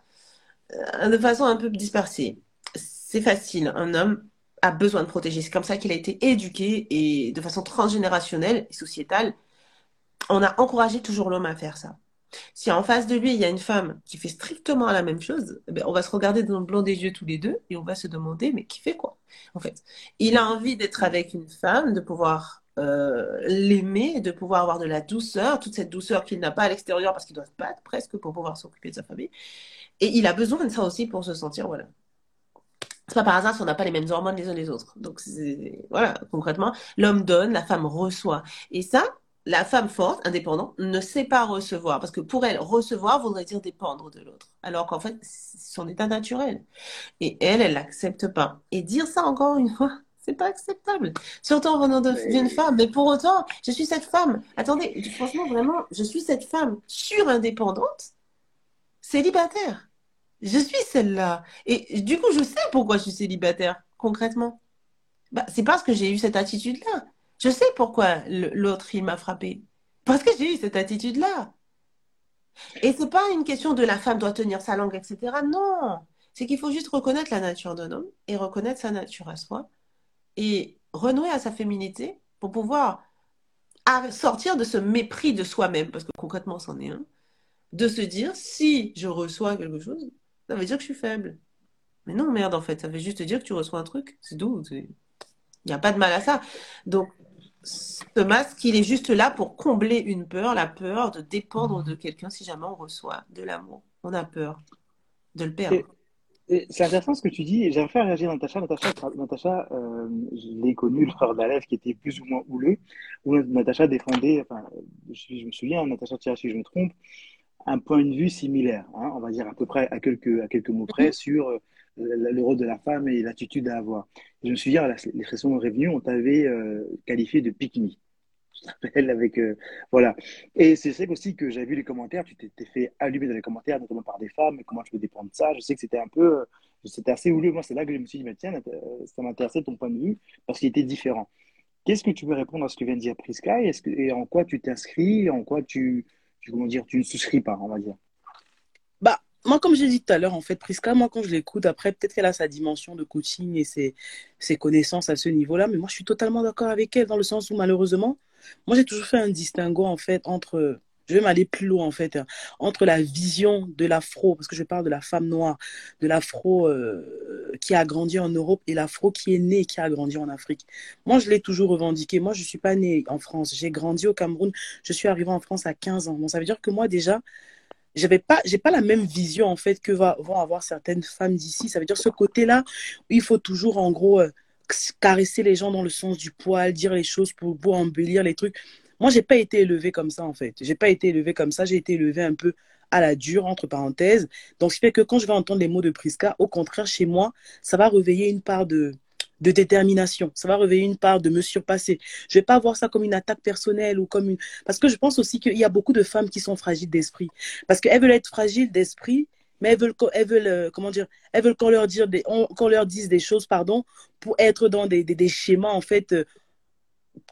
euh, de façon un peu dispersée. C'est facile. Un homme a besoin de protéger. C'est comme ça qu'il a été éduqué et de façon transgénérationnelle et sociétale, on a encouragé toujours l'homme à faire ça. Si en face de lui, il y a une femme qui fait strictement la même chose, eh ben, on va se regarder dans le blanc des yeux tous les deux et on va se demander, mais qui fait quoi, en fait? Il a envie d'être avec une femme, de pouvoir euh, l'aimer, de pouvoir avoir de la douceur, toute cette douceur qu'il n'a pas à l'extérieur parce qu'il doit se battre presque pour pouvoir s'occuper de sa famille. Et il a besoin de ça aussi pour se sentir, voilà. C'est pas par hasard si on n'a pas les mêmes hormones les uns les autres. Donc, voilà, concrètement, l'homme donne, la femme reçoit. Et ça, la femme forte, indépendante, ne sait pas recevoir. Parce que pour elle, recevoir voudrait dire dépendre de l'autre. Alors qu'en fait, c'est son état naturel. Et elle, elle l'accepte pas. Et dire ça encore une fois, c'est pas acceptable. Surtout en venant d'une femme. Mais pour autant, je suis cette femme. Attendez, franchement, vraiment, je suis cette femme surindépendante, célibataire. Je suis celle-là. Et du coup, je sais pourquoi je suis célibataire, concrètement. Bah, c'est parce que j'ai eu cette attitude-là. Je sais pourquoi l'autre, il m'a frappé. Parce que j'ai eu cette attitude-là. Et c'est pas une question de la femme doit tenir sa langue, etc. Non. C'est qu'il faut juste reconnaître la nature d'un homme et reconnaître sa nature à soi et renouer à sa féminité pour pouvoir sortir de ce mépris de soi-même, parce que concrètement, c'en est un, de se dire, si je reçois quelque chose, Ça veut dire que je suis faible. Mais non, merde, en fait, ça veut juste dire que tu reçois un truc. C'est tout. Il n'y a pas de mal à ça. Donc, ce masque, il est juste là pour combler une peur, la peur de dépendre de quelqu'un si jamais on reçoit de l'amour. On a peur de le perdre. C'est intéressant ce que tu dis. J'aimerais faire réagir Natacha. Natacha, Natacha euh, je l'ai connu, le frère d'Alef, qui était plus ou moins houleux, où Natacha défendait, enfin, je, me souviens, Natacha Thierry, si je me trompe, un point de vue similaire, hein, on va dire à peu près à quelques, à quelques mots près, mhm. sur euh, le rôle de la femme et l'attitude à avoir. je me souviens, l'expression revenue, on t'avait euh, qualifié de pique-me je avec euh, voilà. Et c'est vrai aussi que j'ai vu les commentaires tu t'es fait allumer dans les commentaires notamment par des femmes comment tu peux dépendre de ça. Je sais que c'était un peu euh, c'était assez houleux. Moi c'est là que je me suis dit mais tiens euh, ça m'intéressait ton point de vue parce qu'il était différent. Qu'est-ce que tu veux répondre à ce que vient de dire Priska et, en quoi tu t'inscris? En quoi tu, tu comment dire tu ne souscris pas on va dire? bah moi, comme j'ai dit tout à l'heure, en fait, Priska, moi, quand je l'écoute, après, peut-être qu'elle a sa dimension de coaching et ses, connaissances à ce niveau-là, mais moi, je suis totalement d'accord avec elle, dans le sens où, malheureusement, moi, j'ai toujours fait un distinguo, en fait, entre, je vais m'aller plus loin, en fait, hein, entre la vision de l'afro, parce que je parle de la femme noire, de l'afro euh, qui a grandi en Europe et l'afro qui est né et qui a grandi en Afrique. Moi, je l'ai toujours revendiqué. Moi, je ne suis pas née en France. J'ai grandi au Cameroun. Je suis arrivée en France à 15 ans. Donc, ça veut dire que moi, déjà, j'avais pas j'ai pas la même vision en fait que vont avoir certaines femmes d'ici ça veut dire ce côté là où il faut toujours en gros euh, caresser les gens dans le sens du poil, dire les choses pour, pour embellir les trucs. Moi, j'ai pas été élevée comme ça, en fait. J'ai pas été élevée comme ça. J'ai été élevée un peu à la dure, entre parenthèses. Donc, ce qui fait que quand je vais entendre les mots de Priska, au contraire, chez moi, ça va réveiller une part de, de détermination. Ça va réveiller une part de me surpasser. Je vais pas voir ça comme une attaque personnelle ou comme une... Parce que je pense aussi qu'il y a beaucoup de femmes qui sont fragiles d'esprit. Parce qu'elles veulent être fragiles d'esprit, mais elles veulent, elles veulent euh, comment dire, elles veulent qu'on leur, des, qu'on leur dise des choses, pardon, pour être dans des, des, schémas, en fait, euh,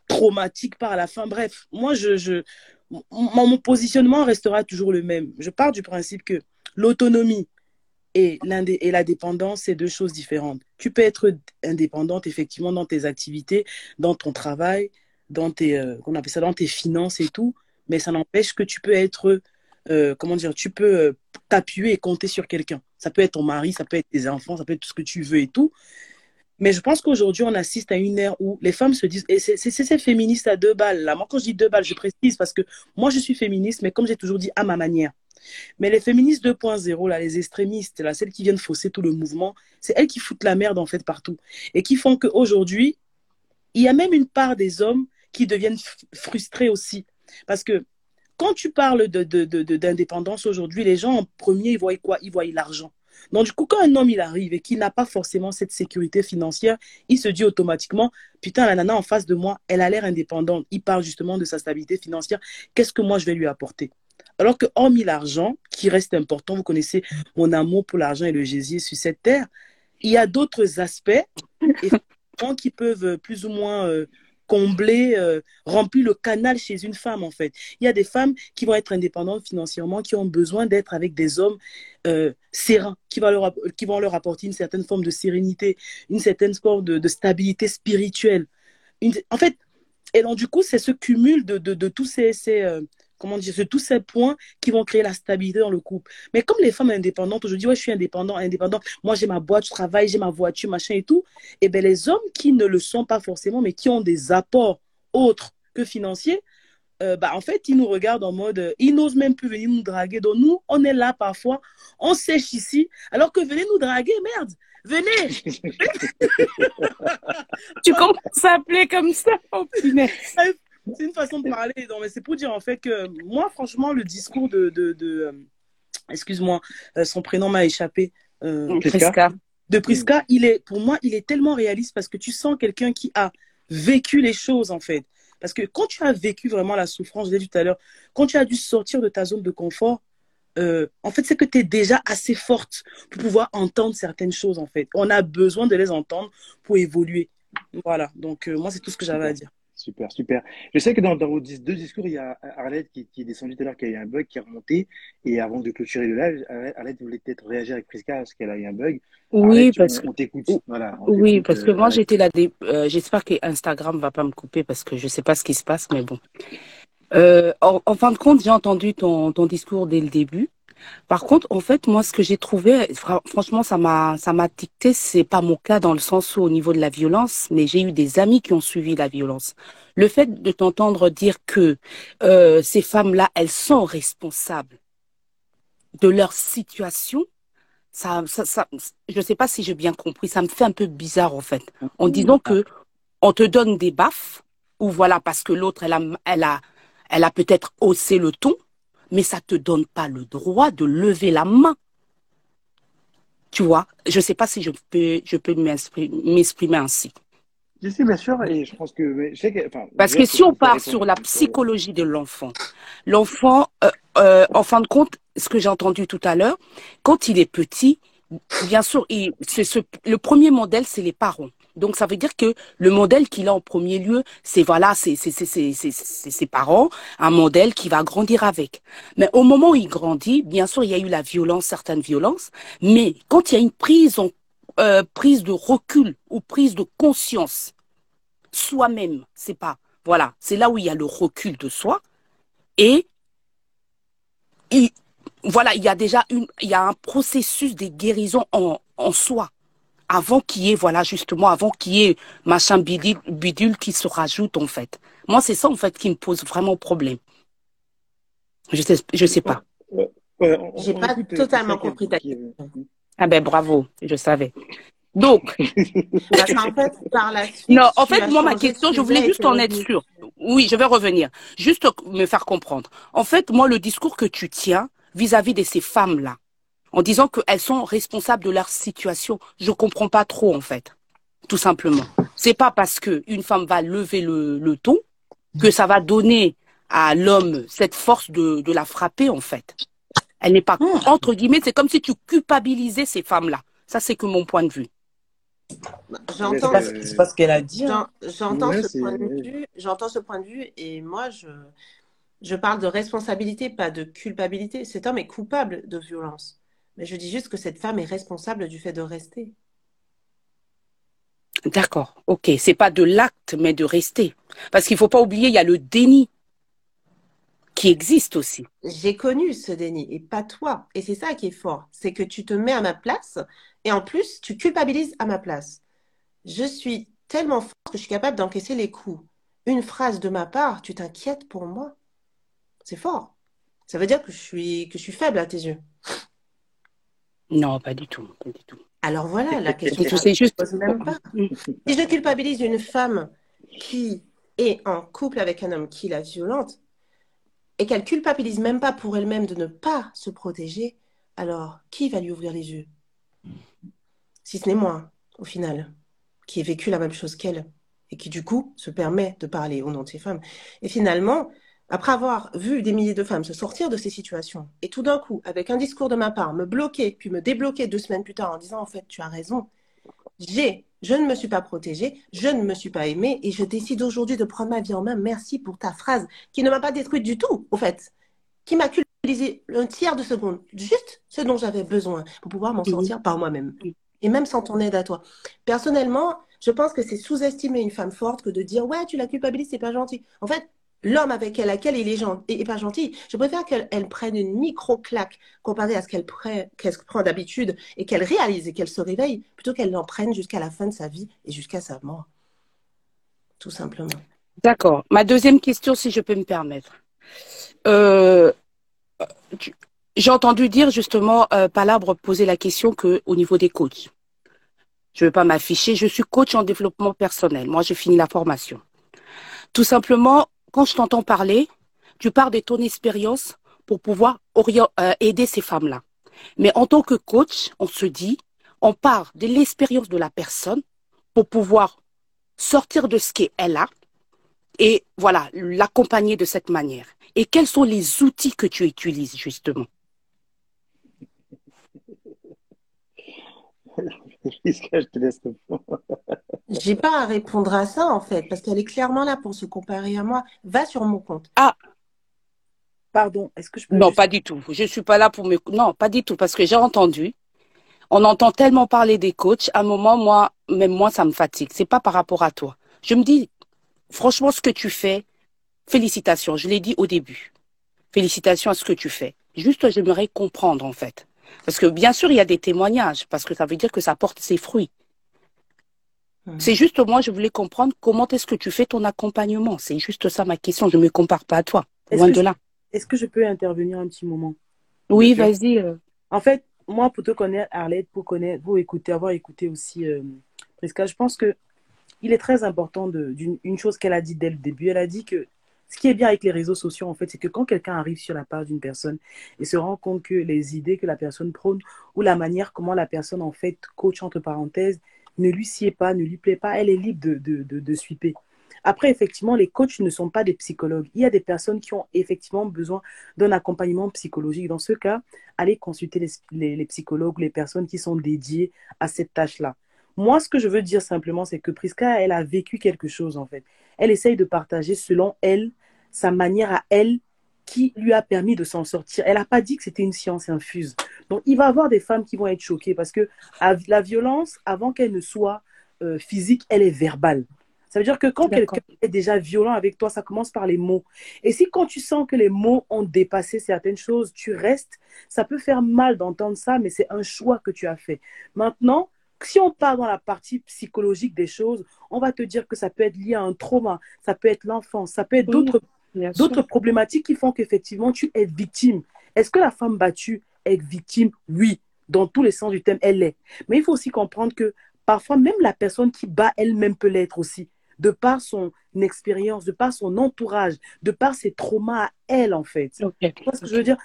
traumatiques par la fin. Bref, moi, je, je, mon, mon positionnement restera toujours le même. Je pars du principe que l'autonomie et, et la dépendance, c'est deux choses différentes. Tu peux être indépendante, effectivement, dans tes activités, dans ton travail, dans tes, euh, appelle ça, dans tes finances et tout, mais ça n'empêche que tu peux être euh, comment dire, tu peux euh, t'appuyer et compter sur quelqu'un. Ça peut être ton mari, ça peut être tes enfants, ça peut être tout ce que tu veux et tout. Mais je pense qu'aujourd'hui, on assiste à une ère où les femmes se disent, et c'est ces féministes à deux balles là. Moi, quand je dis deux balles, je précise parce que moi, je suis féministe, mais comme j'ai toujours dit, à ma manière. Mais les féministes 2.0, là, les extrémistes, là, celles qui viennent fausser tout le mouvement, c'est elles qui foutent la merde, en fait, partout. Et qui font qu'aujourd'hui, il y a même une part des hommes qui deviennent frustrés aussi. Parce que quand tu parles d'indépendance de, de, aujourd'hui, les gens en premier, ils voient quoi? Ils voient l'argent. Donc, du coup, quand un homme il arrive et qu'il n'a pas forcément cette sécurité financière, il se dit automatiquement Putain, la nana en face de moi, elle a l'air indépendante. Il parle justement de sa stabilité financière. Qu'est-ce que moi je vais lui apporter? Alors que, hormis l'argent, qui reste important, vous connaissez mon amour pour l'argent et le gésier sur cette terre, il y a d'autres aspects <laughs> qui peuvent plus ou moins. Euh, combler, euh, remplir le canal chez une femme, en fait. Il y a des femmes qui vont être indépendantes financièrement, qui ont besoin d'être avec des hommes euh, sereins, qui, va leur, qui vont leur apporter une certaine forme de sérénité, une certaine forme de, stabilité spirituelle. en fait, et donc, du coup, c'est ce cumul de, de, de tous ces, ces, euh, comment dire, c'est tous ces points qui vont créer la stabilité dans le couple. Mais comme les femmes indépendantes, aujourd'hui, ouais, je suis indépendant, indépendant, moi j'ai ma boîte, je travaille, j'ai ma voiture, machin et tout, et eh bien les hommes qui ne le sont pas forcément, mais qui ont des apports autres que financiers, euh, bah, en fait, ils nous regardent en mode, euh, ils n'osent même plus venir nous draguer. Donc nous, on est là parfois, on sèche ici, alors que venez nous draguer, merde, venez. <laughs> tu commences à appeler comme ça, oh punaise. <laughs> C'est une façon de parler. Non, mais c'est pour dire en fait que moi, franchement, le discours de, de, de euh, excuse-moi, euh, son prénom m'a échappé. Euh, Priska. De Priska, il est, pour moi, il est tellement réaliste parce que tu sens quelqu'un qui a vécu les choses en fait. Parce que quand tu as vécu vraiment la souffrance, je l'ai dit tout à l'heure, quand tu as dû sortir de ta zone de confort, en fait, c'est que tu es déjà assez forte pour pouvoir entendre certaines choses, en fait. On a besoin de les entendre pour évoluer. Voilà, donc moi, c'est tout ce que j'avais à dire. Super, super. Je sais que dans, vos deux discours, il y a Arlette qui, est descendue tout à l'heure, qui a eu un bug, qui est remonté. Et avant de clôturer le live, Arlette voulait peut-être réagir avec Prisca parce qu'elle a eu un bug. Oui, parce que. On t'écoute. Voilà, oui, parce que moi, j'étais là. Des... Euh, j'espère que Instagram va pas me couper parce que je sais pas ce qui se passe, mais bon. Euh, en, fin de compte, j'ai entendu ton, ton discours dès le début. Par contre, en fait, moi, ce que j'ai trouvé, fra- franchement, ça m'a, ça m'a dicté, c'est pas mon cas dans le sens où au niveau de la violence, mais j'ai eu des amis qui ont suivi la violence. Le fait de t'entendre dire que euh, ces femmes-là, elles sont responsables de leur situation, ça, ça, ça, je sais pas si j'ai bien compris, ça me fait un peu bizarre en fait. En disant que on te donne des baffes, ou voilà, parce que l'autre, elle a, elle a, elle a peut-être haussé le ton, mais ça te donne pas le droit de lever la main. Tu vois, je sais pas si je peux, je peux m'exprimer ainsi. Si, si, bien sûr, et je pense que, mais je sais que, enfin, Parce que si on part sur la psychologie de l'enfant, l'enfant, euh, euh, en fin de compte, ce que j'ai entendu tout à l'heure, quand il est petit, bien sûr, il, c'est ce, le premier modèle, c'est les parents. Donc ça veut dire que le modèle qu'il a en premier lieu, c'est voilà, c'est c'est c'est c'est c'est c'est ses parents, un modèle qui va grandir avec. Mais au moment où il grandit, bien sûr, il y a eu la violence, certaines violences, mais quand il y a une prise en euh, prise de recul ou prise de conscience soi-même, c'est pas voilà, c'est là où il y a le recul de soi et il- voilà, il y a déjà une, il y a un processus de guérison en, en soi avant qu'il y ait, voilà, justement, avant qu'il y ait machin bidule, bidule qui se rajoute, en fait. Moi, c'est ça, en fait, qui me pose vraiment problème. Je sais, je sais pas. Ouais, ouais, J'ai pas écoute euh, totalement compris ta question. Ah ben, bravo, je savais. Donc, <laughs> Parce qu'en fait, par la suite, non, en fait, moi, ma question, je voulais juste en être sûre. Oui, je vais revenir. Juste me faire comprendre. En fait, moi, le discours que tu tiens vis-à-vis de ces femmes-là, en disant qu'elles sont responsables de leur situation, je comprends pas trop, en fait. Tout simplement. C'est pas parce que une femme va lever le, le ton que ça va donner à l'homme cette force de, de la frapper, en fait. Elle n'est pas, entre guillemets, c'est comme si tu culpabilisais ces femmes-là. Ça, c'est que mon point de vue. J'entends C'est pas ce- ce qu'elle a dit, hein. J'en- J'entends Ouais, ce c'est- point de vue, j'entends ce point de vue et moi je je parle de responsabilité, pas de culpabilité. Cet homme est coupable de violence. Mais je dis juste que cette femme est responsable du fait de rester. D'accord, ok. C'est pas de l'acte, mais de rester. Parce qu'il faut pas oublier, il y a le déni qui existe aussi. J'ai connu ce déni et pas toi. Et c'est ça qui est fort. C'est que tu te mets à ma place et en plus, tu culpabilises à ma place. Je suis tellement forte que je suis capable d'encaisser les coups. Une phrase de ma part, tu t'inquiètes pour moi. C'est fort. Ça veut dire que je suis, que je suis faible à tes yeux. Non, pas du tout, pas du tout. Alors voilà, la question sais se juste. pose même pas. Si je culpabilise une femme qui est en couple avec un homme qui la violente et qu'elle culpabilise même pas pour elle-même de ne pas se protéger, alors qui va lui ouvrir les yeux? Si ce n'est moi, au final, qui ai vécu la même chose qu'elle et qui du coup se permet de parler au nom de ces femmes. Et finalement, après avoir vu des milliers de femmes se sortir de ces situations et tout d'un coup, avec un discours de ma part, me bloquer, puis me débloquer deux semaines plus tard en disant en fait tu as raison, j'ai, je ne me suis pas protégée, je ne me suis pas aimée et je décide aujourd'hui de prendre ma vie en main. Merci pour ta phrase qui ne m'a pas détruite du tout, au fait, qui m'a culpabilisé un tiers de seconde, juste ce dont j'avais besoin pour pouvoir m'en sortir par moi-même. Et même sans ton aide à toi. Personnellement, je pense que c'est sous-estimer une femme forte que de dire ouais, tu la culpabilises, c'est pas gentil. En fait, l'homme avec elle, laquelle il est, gen- est, est pas gentil, je préfère qu'elle elle prenne une micro-claque comparée à ce qu'elle pre- qu'elle prend d'habitude et qu'elle réalise et qu'elle se réveille, plutôt qu'elle l'en prenne jusqu'à la fin de sa vie et jusqu'à sa mort. Tout simplement. D'accord. Ma deuxième question, si je peux me permettre. Euh, j'ai entendu dire justement, euh, Palabre poser la question que au niveau des coachs. Je ne veux pas m'afficher, je suis coach en développement personnel. Moi, j'ai fini la formation. Tout simplement, quand je t'entends parler, tu pars de ton expérience pour pouvoir euh, aider ces femmes-là. Mais en tant que coach, on se dit, on part de l'expérience de la personne pour pouvoir sortir de ce qu'elle a et voilà, l'accompagner de cette manière. Et quels sont les outils que tu utilises justement? <laughs> <laughs> Je te laisse répondre. <laughs> J'ai pas à répondre à ça en fait, parce qu'elle est clairement là pour se comparer à moi. Va sur mon compte. Ah, Pardon, est-ce que je peux non, juste- pas du tout. Je suis pas là pour me... Non, pas du tout, parce que j'ai entendu. On entend tellement parler des coachs. À un moment, moi, même moi, ça me fatigue. C'est pas par rapport à toi. Je me dis, franchement, ce que tu fais, félicitations. Je l'ai dit au début. Félicitations à ce que tu fais. Juste, j'aimerais comprendre, en fait. Parce que bien sûr, il y a des témoignages, parce que ça veut dire que ça porte ses fruits. C'est juste, moi, je voulais comprendre comment est-ce que tu fais ton accompagnement. C'est juste ça ma question. Je ne me compare pas à toi. Est-ce Loin que de je- là. Est-ce que je peux intervenir un petit moment? Oui, vas-y. euh. En fait, moi, pour te connaître, Arlette, pour connaître, pour écouter, avoir écouté aussi euh, Prisca, je pense que il est très important de, d'une, une chose qu'elle a dit dès le début. Elle a dit que ce qui est bien avec les réseaux sociaux, en fait, c'est que quand quelqu'un arrive sur la page d'une personne et se rend compte que les idées que la personne prône ou la manière comment la personne, en fait, coach entre parenthèses, ne lui sied pas, ne lui plaît pas, elle est libre de, de, de, sweeper. Après, effectivement, les coachs ne sont pas des psychologues. Il y a des personnes qui ont effectivement besoin d'un accompagnement psychologique. Dans ce cas, allez consulter les, les, les psychologues, les personnes qui sont dédiées à cette tâche-là. Moi, ce que je veux dire simplement, c'est que Prisca, elle a vécu quelque chose, en fait. Elle essaye de partager, selon elle, sa manière à elle qui lui a permis de s'en sortir. Elle n'a pas dit que c'était une science infuse. Donc, il va y avoir des femmes qui vont être choquées parce que la violence, avant qu'elle ne soit euh, physique, elle est verbale. Ça veut dire que quand quelqu'un est déjà violent avec toi, ça commence par les mots. Et si quand tu sens que les mots ont dépassé certaines choses, tu restes, ça peut faire mal d'entendre ça, mais c'est un choix que tu as fait. Maintenant, si on part dans la partie psychologique des choses, on va te dire que ça peut être lié à un trauma, ça peut être l'enfance, ça peut être d'autres problématiques qui font qu'effectivement tu es victime. Est-ce que la femme battue est victime? Oui, dans tous les sens du terme, elle l'est. Mais il faut aussi comprendre que parfois même la personne qui bat elle-même peut l'être aussi, de par son expérience, de par son entourage, de par ses traumas à elle en fait. Tu vois ce que je veux dire?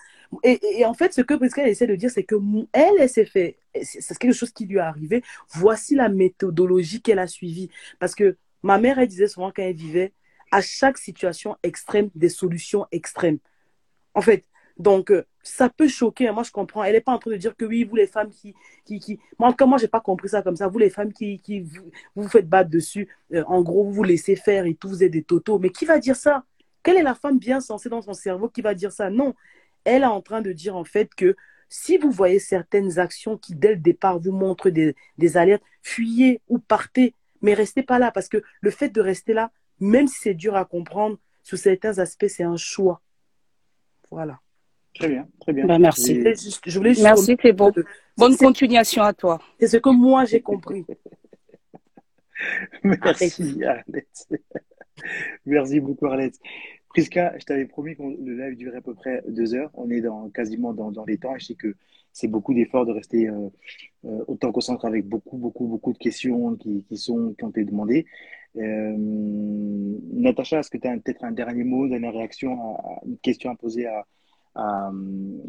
Et, en fait, ce que Prisca essaie de dire, c'est que elle, elle s'est fait, c'est quelque chose qui lui est arrivé. Voici la méthodologie qu'elle a suivie. Parce que ma mère, elle disait souvent quand elle vivait, à chaque situation extrême, des solutions extrêmes. En fait, donc, euh, ça peut choquer. hein. Moi, je comprends. Elle n'est pas en train de dire que oui, vous les femmes qui. qui, qui... Moi, en tout cas, moi, je n'ai pas compris ça comme ça. Vous les femmes qui, qui vous vous faites battre dessus, euh, en gros, vous vous laissez faire et tout, vous êtes des totos. Mais qui va dire ça? Quelle est la femme bien sensée dans son cerveau qui va dire ça? Non. Elle est en train de dire, en fait, que si vous voyez certaines actions qui, dès le départ, vous montrent des, des alertes, fuyez ou partez. Mais restez pas là. Parce que le fait de rester là, même si c'est dur à comprendre, sous certains aspects, c'est un choix. Voilà. Très bien, très bien. Ben, merci. Je voulais juste- je voulais juste Merci, c'est bon. Bonne continuation à toi. C'est ce que moi j'ai compris. <laughs> Merci, Arlette. Merci beaucoup, Arlette. Prisca, je t'avais promis que le live durait à peu près deux heures. On est dans, quasiment dans, dans les temps et je sais que c'est beaucoup d'efforts de rester euh, euh, autant concentré avec beaucoup, beaucoup, beaucoup de questions qui, qui, sont, qui ont été demandées. Euh, Natacha, est-ce que tu as peut-être un dernier mot, une dernière réaction à, à une question à poser à, à,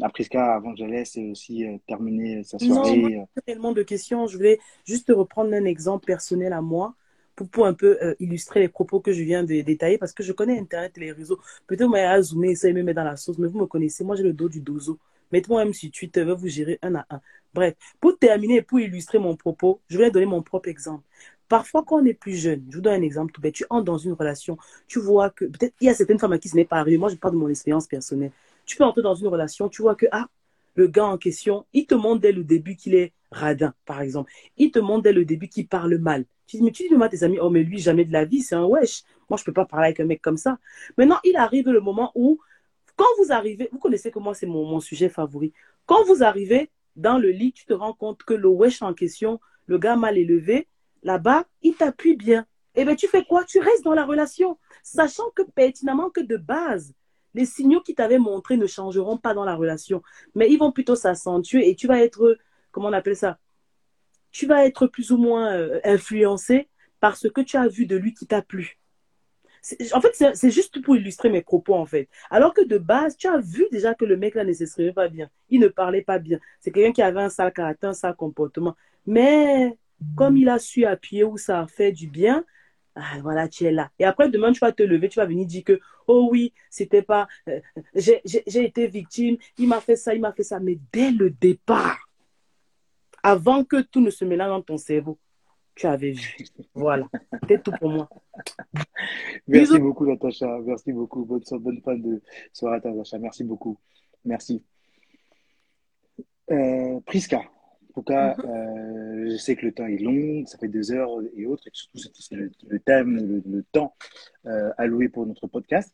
à Prisca avant que je la laisse aussi euh, terminer sa Non, soirée moi, pas tellement de questions. Je voulais juste te reprendre un exemple personnel à moi pour, un peu euh, illustrer les propos que je viens de détailler parce que je connais Internet et les réseaux. Peut-être vous m'avez à zoomer, ça me met dans la sauce, mais vous me connaissez. Moi, j'ai le dos du dozo. Mettez-moi même sur Twitter, vais vous gérer un à un. Bref, pour terminer et pour illustrer mon propos, je vais donner mon propre exemple. Parfois, quand on est plus jeune, je vous donne un exemple tout bête, tu entres dans une relation, tu vois que peut-être il y a certaines femmes à qui ce n'est pas arrivé. Moi, je parle de mon expérience personnelle. Tu peux entrer dans une relation, tu vois que, ah, le gars en question, il te montre dès le début qu'il est radin, par exemple. Il te montre dès le début qu'il parle mal. Tu dis, mais tu dis à tes amis, oh, mais lui, jamais de la vie, c'est un wesh. Moi, je peux pas parler avec un mec comme ça. Maintenant, il arrive le moment où, quand vous arrivez, vous connaissez que moi, c'est mon, mon sujet favori. Quand vous arrivez dans le lit, tu te rends compte que le wesh en question, le gars mal élevé, là-bas, il t'appuie bien. Eh bien, tu fais quoi? Tu restes dans la relation, sachant que pertinemment que de base, les signaux qui t'avaient montré ne changeront pas dans la relation, mais ils vont plutôt s'accentuer et tu vas être, comment on appelle ça? Tu vas être plus ou moins euh, influencé par ce que tu as vu de lui qui t'a plu. En fait, c'est juste pour illustrer mes propos, en fait. Alors que de base, tu as vu déjà que le mec là ne s'exprimait pas bien. Il ne parlait pas bien. C'est quelqu'un qui avait un sale caractère, un sale comportement. Mais comme il a su appuyer où ça a fait du bien, ah, voilà, tu es là. Et après, demain, tu vas te lever, tu vas venir dire que, oh oui, c'était pas, euh, j'ai été victime, il m'a fait ça, il m'a fait ça. Mais dès le départ, avant que tout ne se mélange dans ton cerveau, tu avais vu. Voilà. C'était tout pour moi. <laughs> Merci Bisous. beaucoup, Natacha. Merci beaucoup. Bonne, bonne fin de soirée, Natacha. Merci beaucoup. Merci. Euh, Priska, tout cas, euh, je sais que le temps est long, ça fait deux heures et autres, et surtout c'est le, le thème, le, le temps euh, alloué pour notre podcast.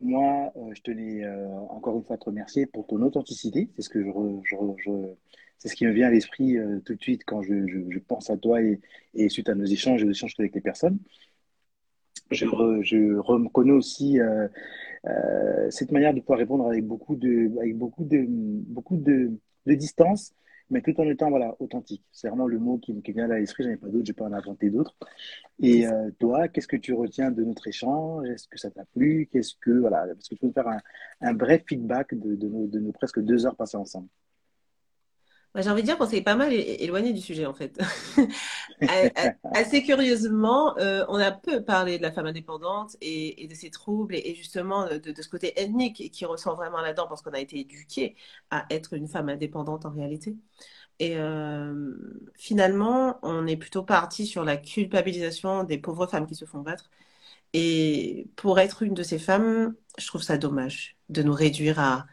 moi, euh, je tenais encore une fois à te remercier pour ton authenticité. C'est ce que je, re- je, re- je- c'est ce qui me vient à l'esprit tout de suite quand je, pense à toi et, et suite à nos échanges et aux échanges avec les personnes. Je, re- je reconnais aussi cette manière de pouvoir répondre avec beaucoup de, avec beaucoup de, beaucoup de, de distance, mais tout en étant voilà, authentique. C'est vraiment le mot qui, qui vient à l'esprit. J'en ai pas d'autres, je pas en inventer d'autres. Et euh, toi, qu'est-ce que tu retiens de notre échange? Est-ce que ça t'a plu? Qu'est-ce que, voilà, est-ce que tu peux me faire un, un bref feedback de, de nos, de nos presque deux heures passées ensemble? Bah, j'ai envie de dire qu'on s'est pas mal éloigné du sujet en fait. <laughs> Assez curieusement, euh, on a peu parlé de la femme indépendante et, de ses troubles et, justement de, de ce côté ethnique qui ressent vraiment là-dedans parce qu'on a été éduqué à être une femme indépendante en réalité. Et euh, finalement, on est plutôt parti sur la culpabilisation des pauvres femmes qui se font battre. Et pour être une de ces femmes, je trouve ça dommage de nous réduire à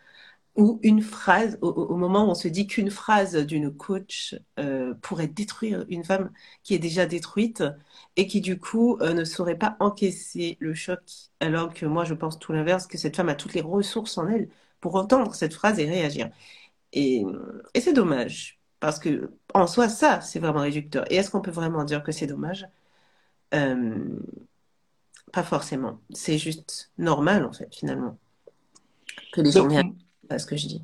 ou une phrase, au, moment où on se dit qu'une phrase d'une coach euh, pourrait détruire une femme qui est déjà détruite et qui du coup euh, ne saurait pas encaisser le choc, alors que moi je pense tout l'inverse, que cette femme a toutes les ressources en elle pour entendre cette phrase et réagir. Et, et c'est dommage, parce que en soi ça c'est vraiment réducteur. Et est-ce qu'on peut vraiment dire que c'est dommage? Euh, pas forcément. C'est juste normal en fait finalement que les gens Donc, à ce que je dis.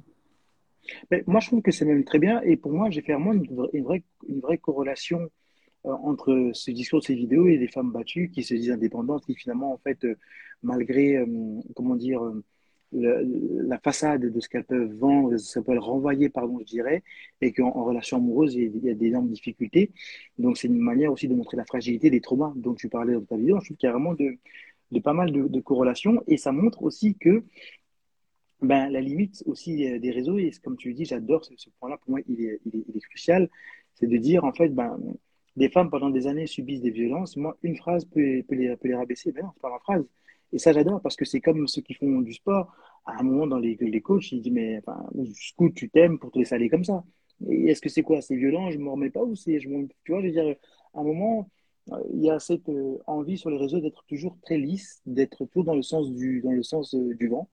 moi, je trouve que c'est même très bien. Et pour moi, j'ai fait vraiment une, vraie, une vraie, corrélation euh, entre ce discours, ces vidéos et les femmes battues qui se disent indépendantes, qui finalement, en fait, euh, malgré, euh, comment dire, la façade de ce qu'elles peuvent vendre, ce qu'elles peuvent renvoyer, pardon, je dirais, et qu'en en relation amoureuse, il y a il y a d'énormes difficultés. Donc, c'est une manière aussi de montrer la fragilité des traumas dont tu parlais dans ta vidéo. Je trouve qu'il y a vraiment de, de pas mal de, de corrélations et ça montre aussi que ben, la limite aussi euh, des réseaux, et comme tu le dis, j'adore ce, point-là, pour moi, il est, crucial, c'est de dire, en fait, ben, des femmes pendant des années subissent des violences, moi, une phrase peut, les, peut les rabaisser, ben non, c'est pas ma phrase. Et ça, j'adore, parce que c'est comme ceux qui font du sport, à un moment, dans les, les coachs, ils disent, mais, enfin, scout, tu t'aimes pour te laisser aller comme ça? Est-ce que c'est quoi? C'est violent, je me remets pas, ou c'est, je m'en- tu vois, je veux dire, à un moment, euh, il y a cette euh, envie sur les réseaux d'être toujours très lisse, d'être toujours dans le sens du, dans le sens du vent.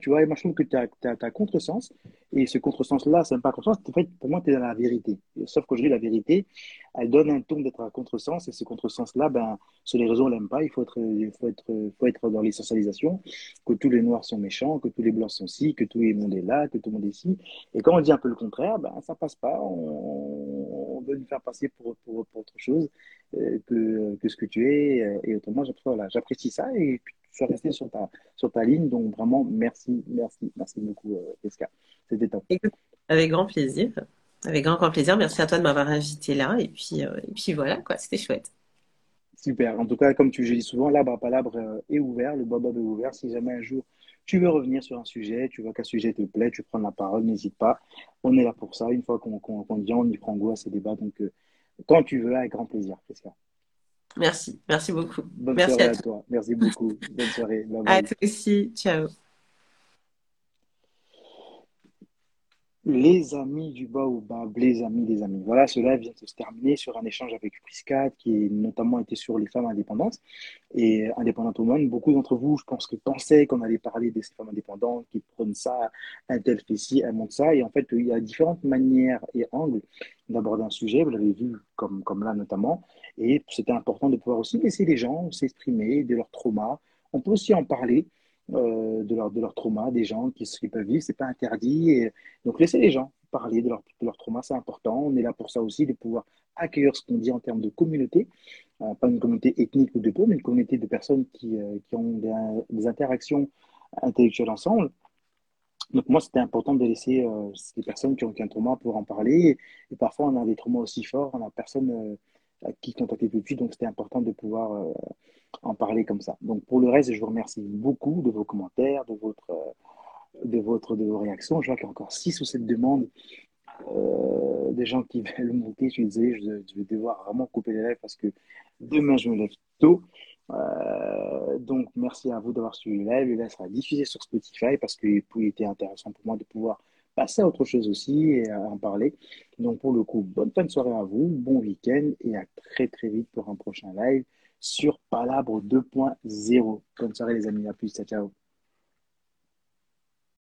Tu vois, et moi je que tu as, contresens, et ce contresens-là, c'est même pas un contresens, en fait, pour moi, tu es dans la vérité. Sauf qu'aujourd'hui, la vérité, elle donne un ton d'être à contresens, et ce contresens-là, ben, sur les réseaux, on l'aime pas, il faut être, il faut être, faut être dans l'essentialisation, que tous les noirs sont méchants, que tous les blancs sont ci, que tout le monde est là, que tout le monde est ci. Et quand on dit un peu le contraire, ben, ça passe pas, on, on veut nous faire passer pour, pour, autre chose euh, que, que ce que tu es, euh, et autrement, voilà, j'apprécie ça, et tu sois resté sur ta, sur ta ligne, donc vraiment, merci, merci, merci beaucoup, euh, Jessica. C'était Avec grand plaisir. Avec grand, grand plaisir. Merci à toi de m'avoir invité là. Et puis, euh, et puis voilà, quoi, c'était chouette. Super. En tout cas, comme tu je dis souvent, l'arbre à palabre euh, est ouvert, le bob est ouvert. Si jamais un jour tu veux revenir sur un sujet, tu vois qu'un sujet te plaît, tu prends la parole, n'hésite pas. On est là pour ça. Une fois qu'on vient, on y prend goût à ces débats. Donc, euh, quand tu veux, avec grand plaisir, Jessica. Merci. Merci beaucoup. Bonne Merci soirée à à toi. toi. Merci beaucoup. Bonne soirée. Bye À toi aussi. Ciao. Les amis du Baobab, les amis, les amis. Voilà, cela vient de se terminer sur un échange avec Priscat qui notamment était sur les femmes indépendantes et indépendantes women. Beaucoup d'entre vous, je pense que pensaient qu'on allait parler de ces femmes indépendantes qui prennent ça, un tel fait ci, un montre ça. Et en fait, il y a différentes manières et angles d'aborder un sujet. Vous l'avez vu comme, comme là notamment. Et c'était important de pouvoir aussi laisser les gens s'exprimer de leur trauma. On peut aussi en parler euh, de leur, de leur trauma, des gens qui, qui peuvent vivre, c'est pas interdit. Donc laissez les gens parler de leur, de leur trauma, c'est important. On est là pour ça aussi, de pouvoir accueillir ce qu'on dit en termes de communauté, euh, pas une communauté ethnique ou de peau, mais une communauté de personnes qui, euh, qui ont des, interactions intellectuelles ensemble. Donc moi, c'était important de laisser les personnes qui ont, qui ont un trauma pour en parler. Et, et parfois, on a des traumas aussi forts, on a personne qui contacter tout de donc c'était important de pouvoir euh, en parler comme ça. Donc pour le reste, je vous remercie beaucoup de vos commentaires, de votre, euh, de votre, de vos réactions. Je vois qu'il y a encore six ou sept demandes euh, des gens qui <laughs> veulent monter. Je suis désolé, je, vais devoir vraiment couper les lèvres parce que demain je me lève tôt. Donc merci à vous d'avoir suivi le live. Le live sera diffusé sur Spotify parce qu'il était intéressant pour moi de pouvoir passer à autre chose aussi et à en parler. Donc pour le coup, bonne fin de soirée à vous, bon week-end et à très très vite pour un prochain live sur Palabre 2.0. Bonne soirée les amis, à plus, ciao ciao.